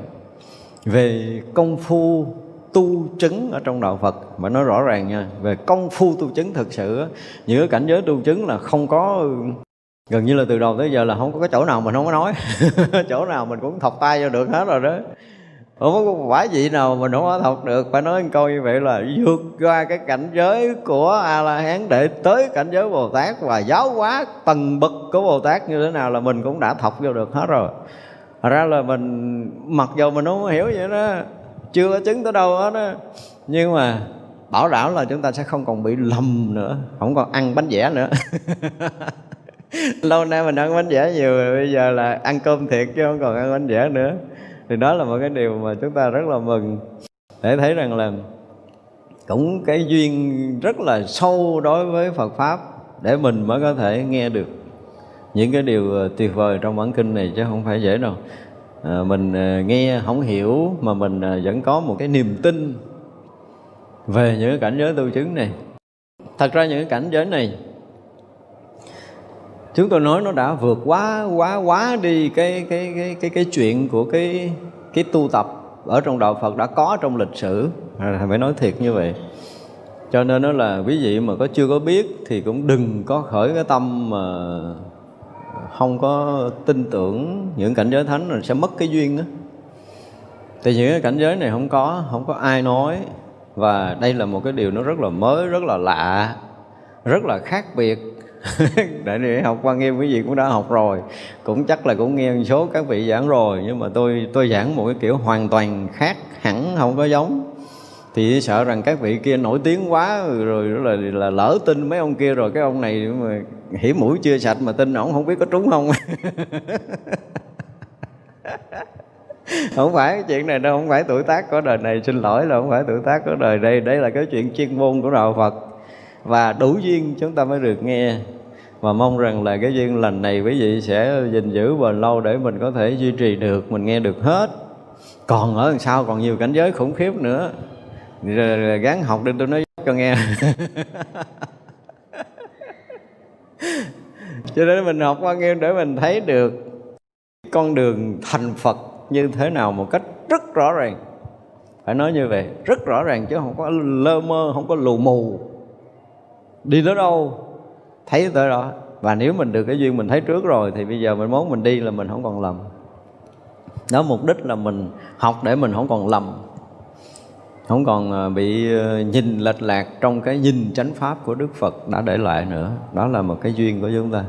về công phu tu chứng ở trong đạo Phật. Mà nói rõ ràng nha về công phu tu chứng thực sự những cái cảnh giới tu chứng là không có gần như là từ đầu tới giờ là không có cái chỗ nào mình không có nói. Chỗ nào mình cũng thọc tay vô được hết rồi đó không có quả gì nào mình không có học được? Phải nói câu như vậy là vượt qua cái cảnh giới của a la hán để tới cảnh giới bồ tát và giáo hóa tầng bậc của bồ tát như thế nào là mình cũng đã thọc vô được hết rồi. Thật ra là mình, mặc dù mình không hiểu vậy đó, chưa có chứng tới đâu hết á. Nhưng mà bảo đảm là chúng ta sẽ không còn bị lầm nữa, không còn ăn bánh vẽ nữa. Lâu nay mình ăn bánh vẽ nhiều rồi, bây giờ là ăn cơm thiệt chứ không còn ăn bánh vẽ nữa thì đó là một cái điều mà chúng ta rất là mừng để thấy rằng là cũng cái duyên rất là sâu đối với Phật pháp để mình mới có thể nghe được những cái điều ờ, tuyệt vời trong bản kinh này chứ không phải dễ đâu. À, mình ờ, nghe không hiểu mà mình vẫn có một cái niềm tin về những cảnh giới tu chứng này. Thật ra những cảnh giới này chúng tôi nói nó đã vượt quá quá quá đi cái cái cái cái cái chuyện của cái cái tu tập ở trong đạo Phật đã có trong lịch sử. À, phải nói thiệt như vậy. Cho nên nó là quý vị mà có chưa có biết thì cũng đừng có khởi cái tâm mà không có tin tưởng những cảnh giới thánh rồi sẽ mất cái duyên đó thì những cái cảnh giới này không có không có ai nói. Và đây là một cái điều nó rất là mới, rất là lạ, rất là khác biệt. để học quan nghiêm quý vị cũng đã học rồi. Cũng chắc là cũng nghe một số các vị giảng rồi nhưng mà tôi tôi giảng một cái kiểu hoàn toàn khác hẳn không có giống. Thì sợ rằng các vị kia nổi tiếng quá rồi là, là lỡ tin mấy ông kia rồi cái ông này mà hiểm mũi chưa sạch mà tin ổng không biết có trúng không. Không phải cái chuyện này đâu không phải tuổi tác của đời này xin lỗi là không phải tuổi tác của đời đây. Đây là cái chuyện chuyên môn của đạo phật và đủ duyên chúng ta mới được nghe. Và mong rằng là cái duyên lành này quý vị sẽ gìn giữ bền lâu để mình có thể duy trì được mình nghe được hết. Còn ở đằng sau còn nhiều cảnh giới khủng khiếp nữa. Rồi, rồi học đi tôi nói cho nghe. Cho nên mình học quan nghiêm để mình thấy được con đường thành phật như thế nào một cách rất rõ ràng. Phải nói như vậy rất rõ ràng chứ không có lơ mơ không có lù mù đi tới đâu? Thấy tới đó. Và nếu mình được cái duyên mình thấy trước rồi, thì bây giờ mình muốn mình đi là mình không còn lầm. Đó, mục đích là mình học để mình không còn lầm. Không còn à, bị à, nhìn lệch lạc trong cái nhìn chánh pháp của Đức Phật đã để lại nữa. Đó là một cái duyên của chúng ta.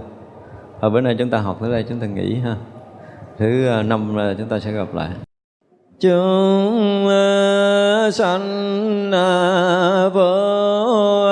Ở bữa nay chúng ta học tới đây, chúng ta nghỉ ha. Thứ à, năm năm chúng ta sẽ gặp lại. Chúng sanh vô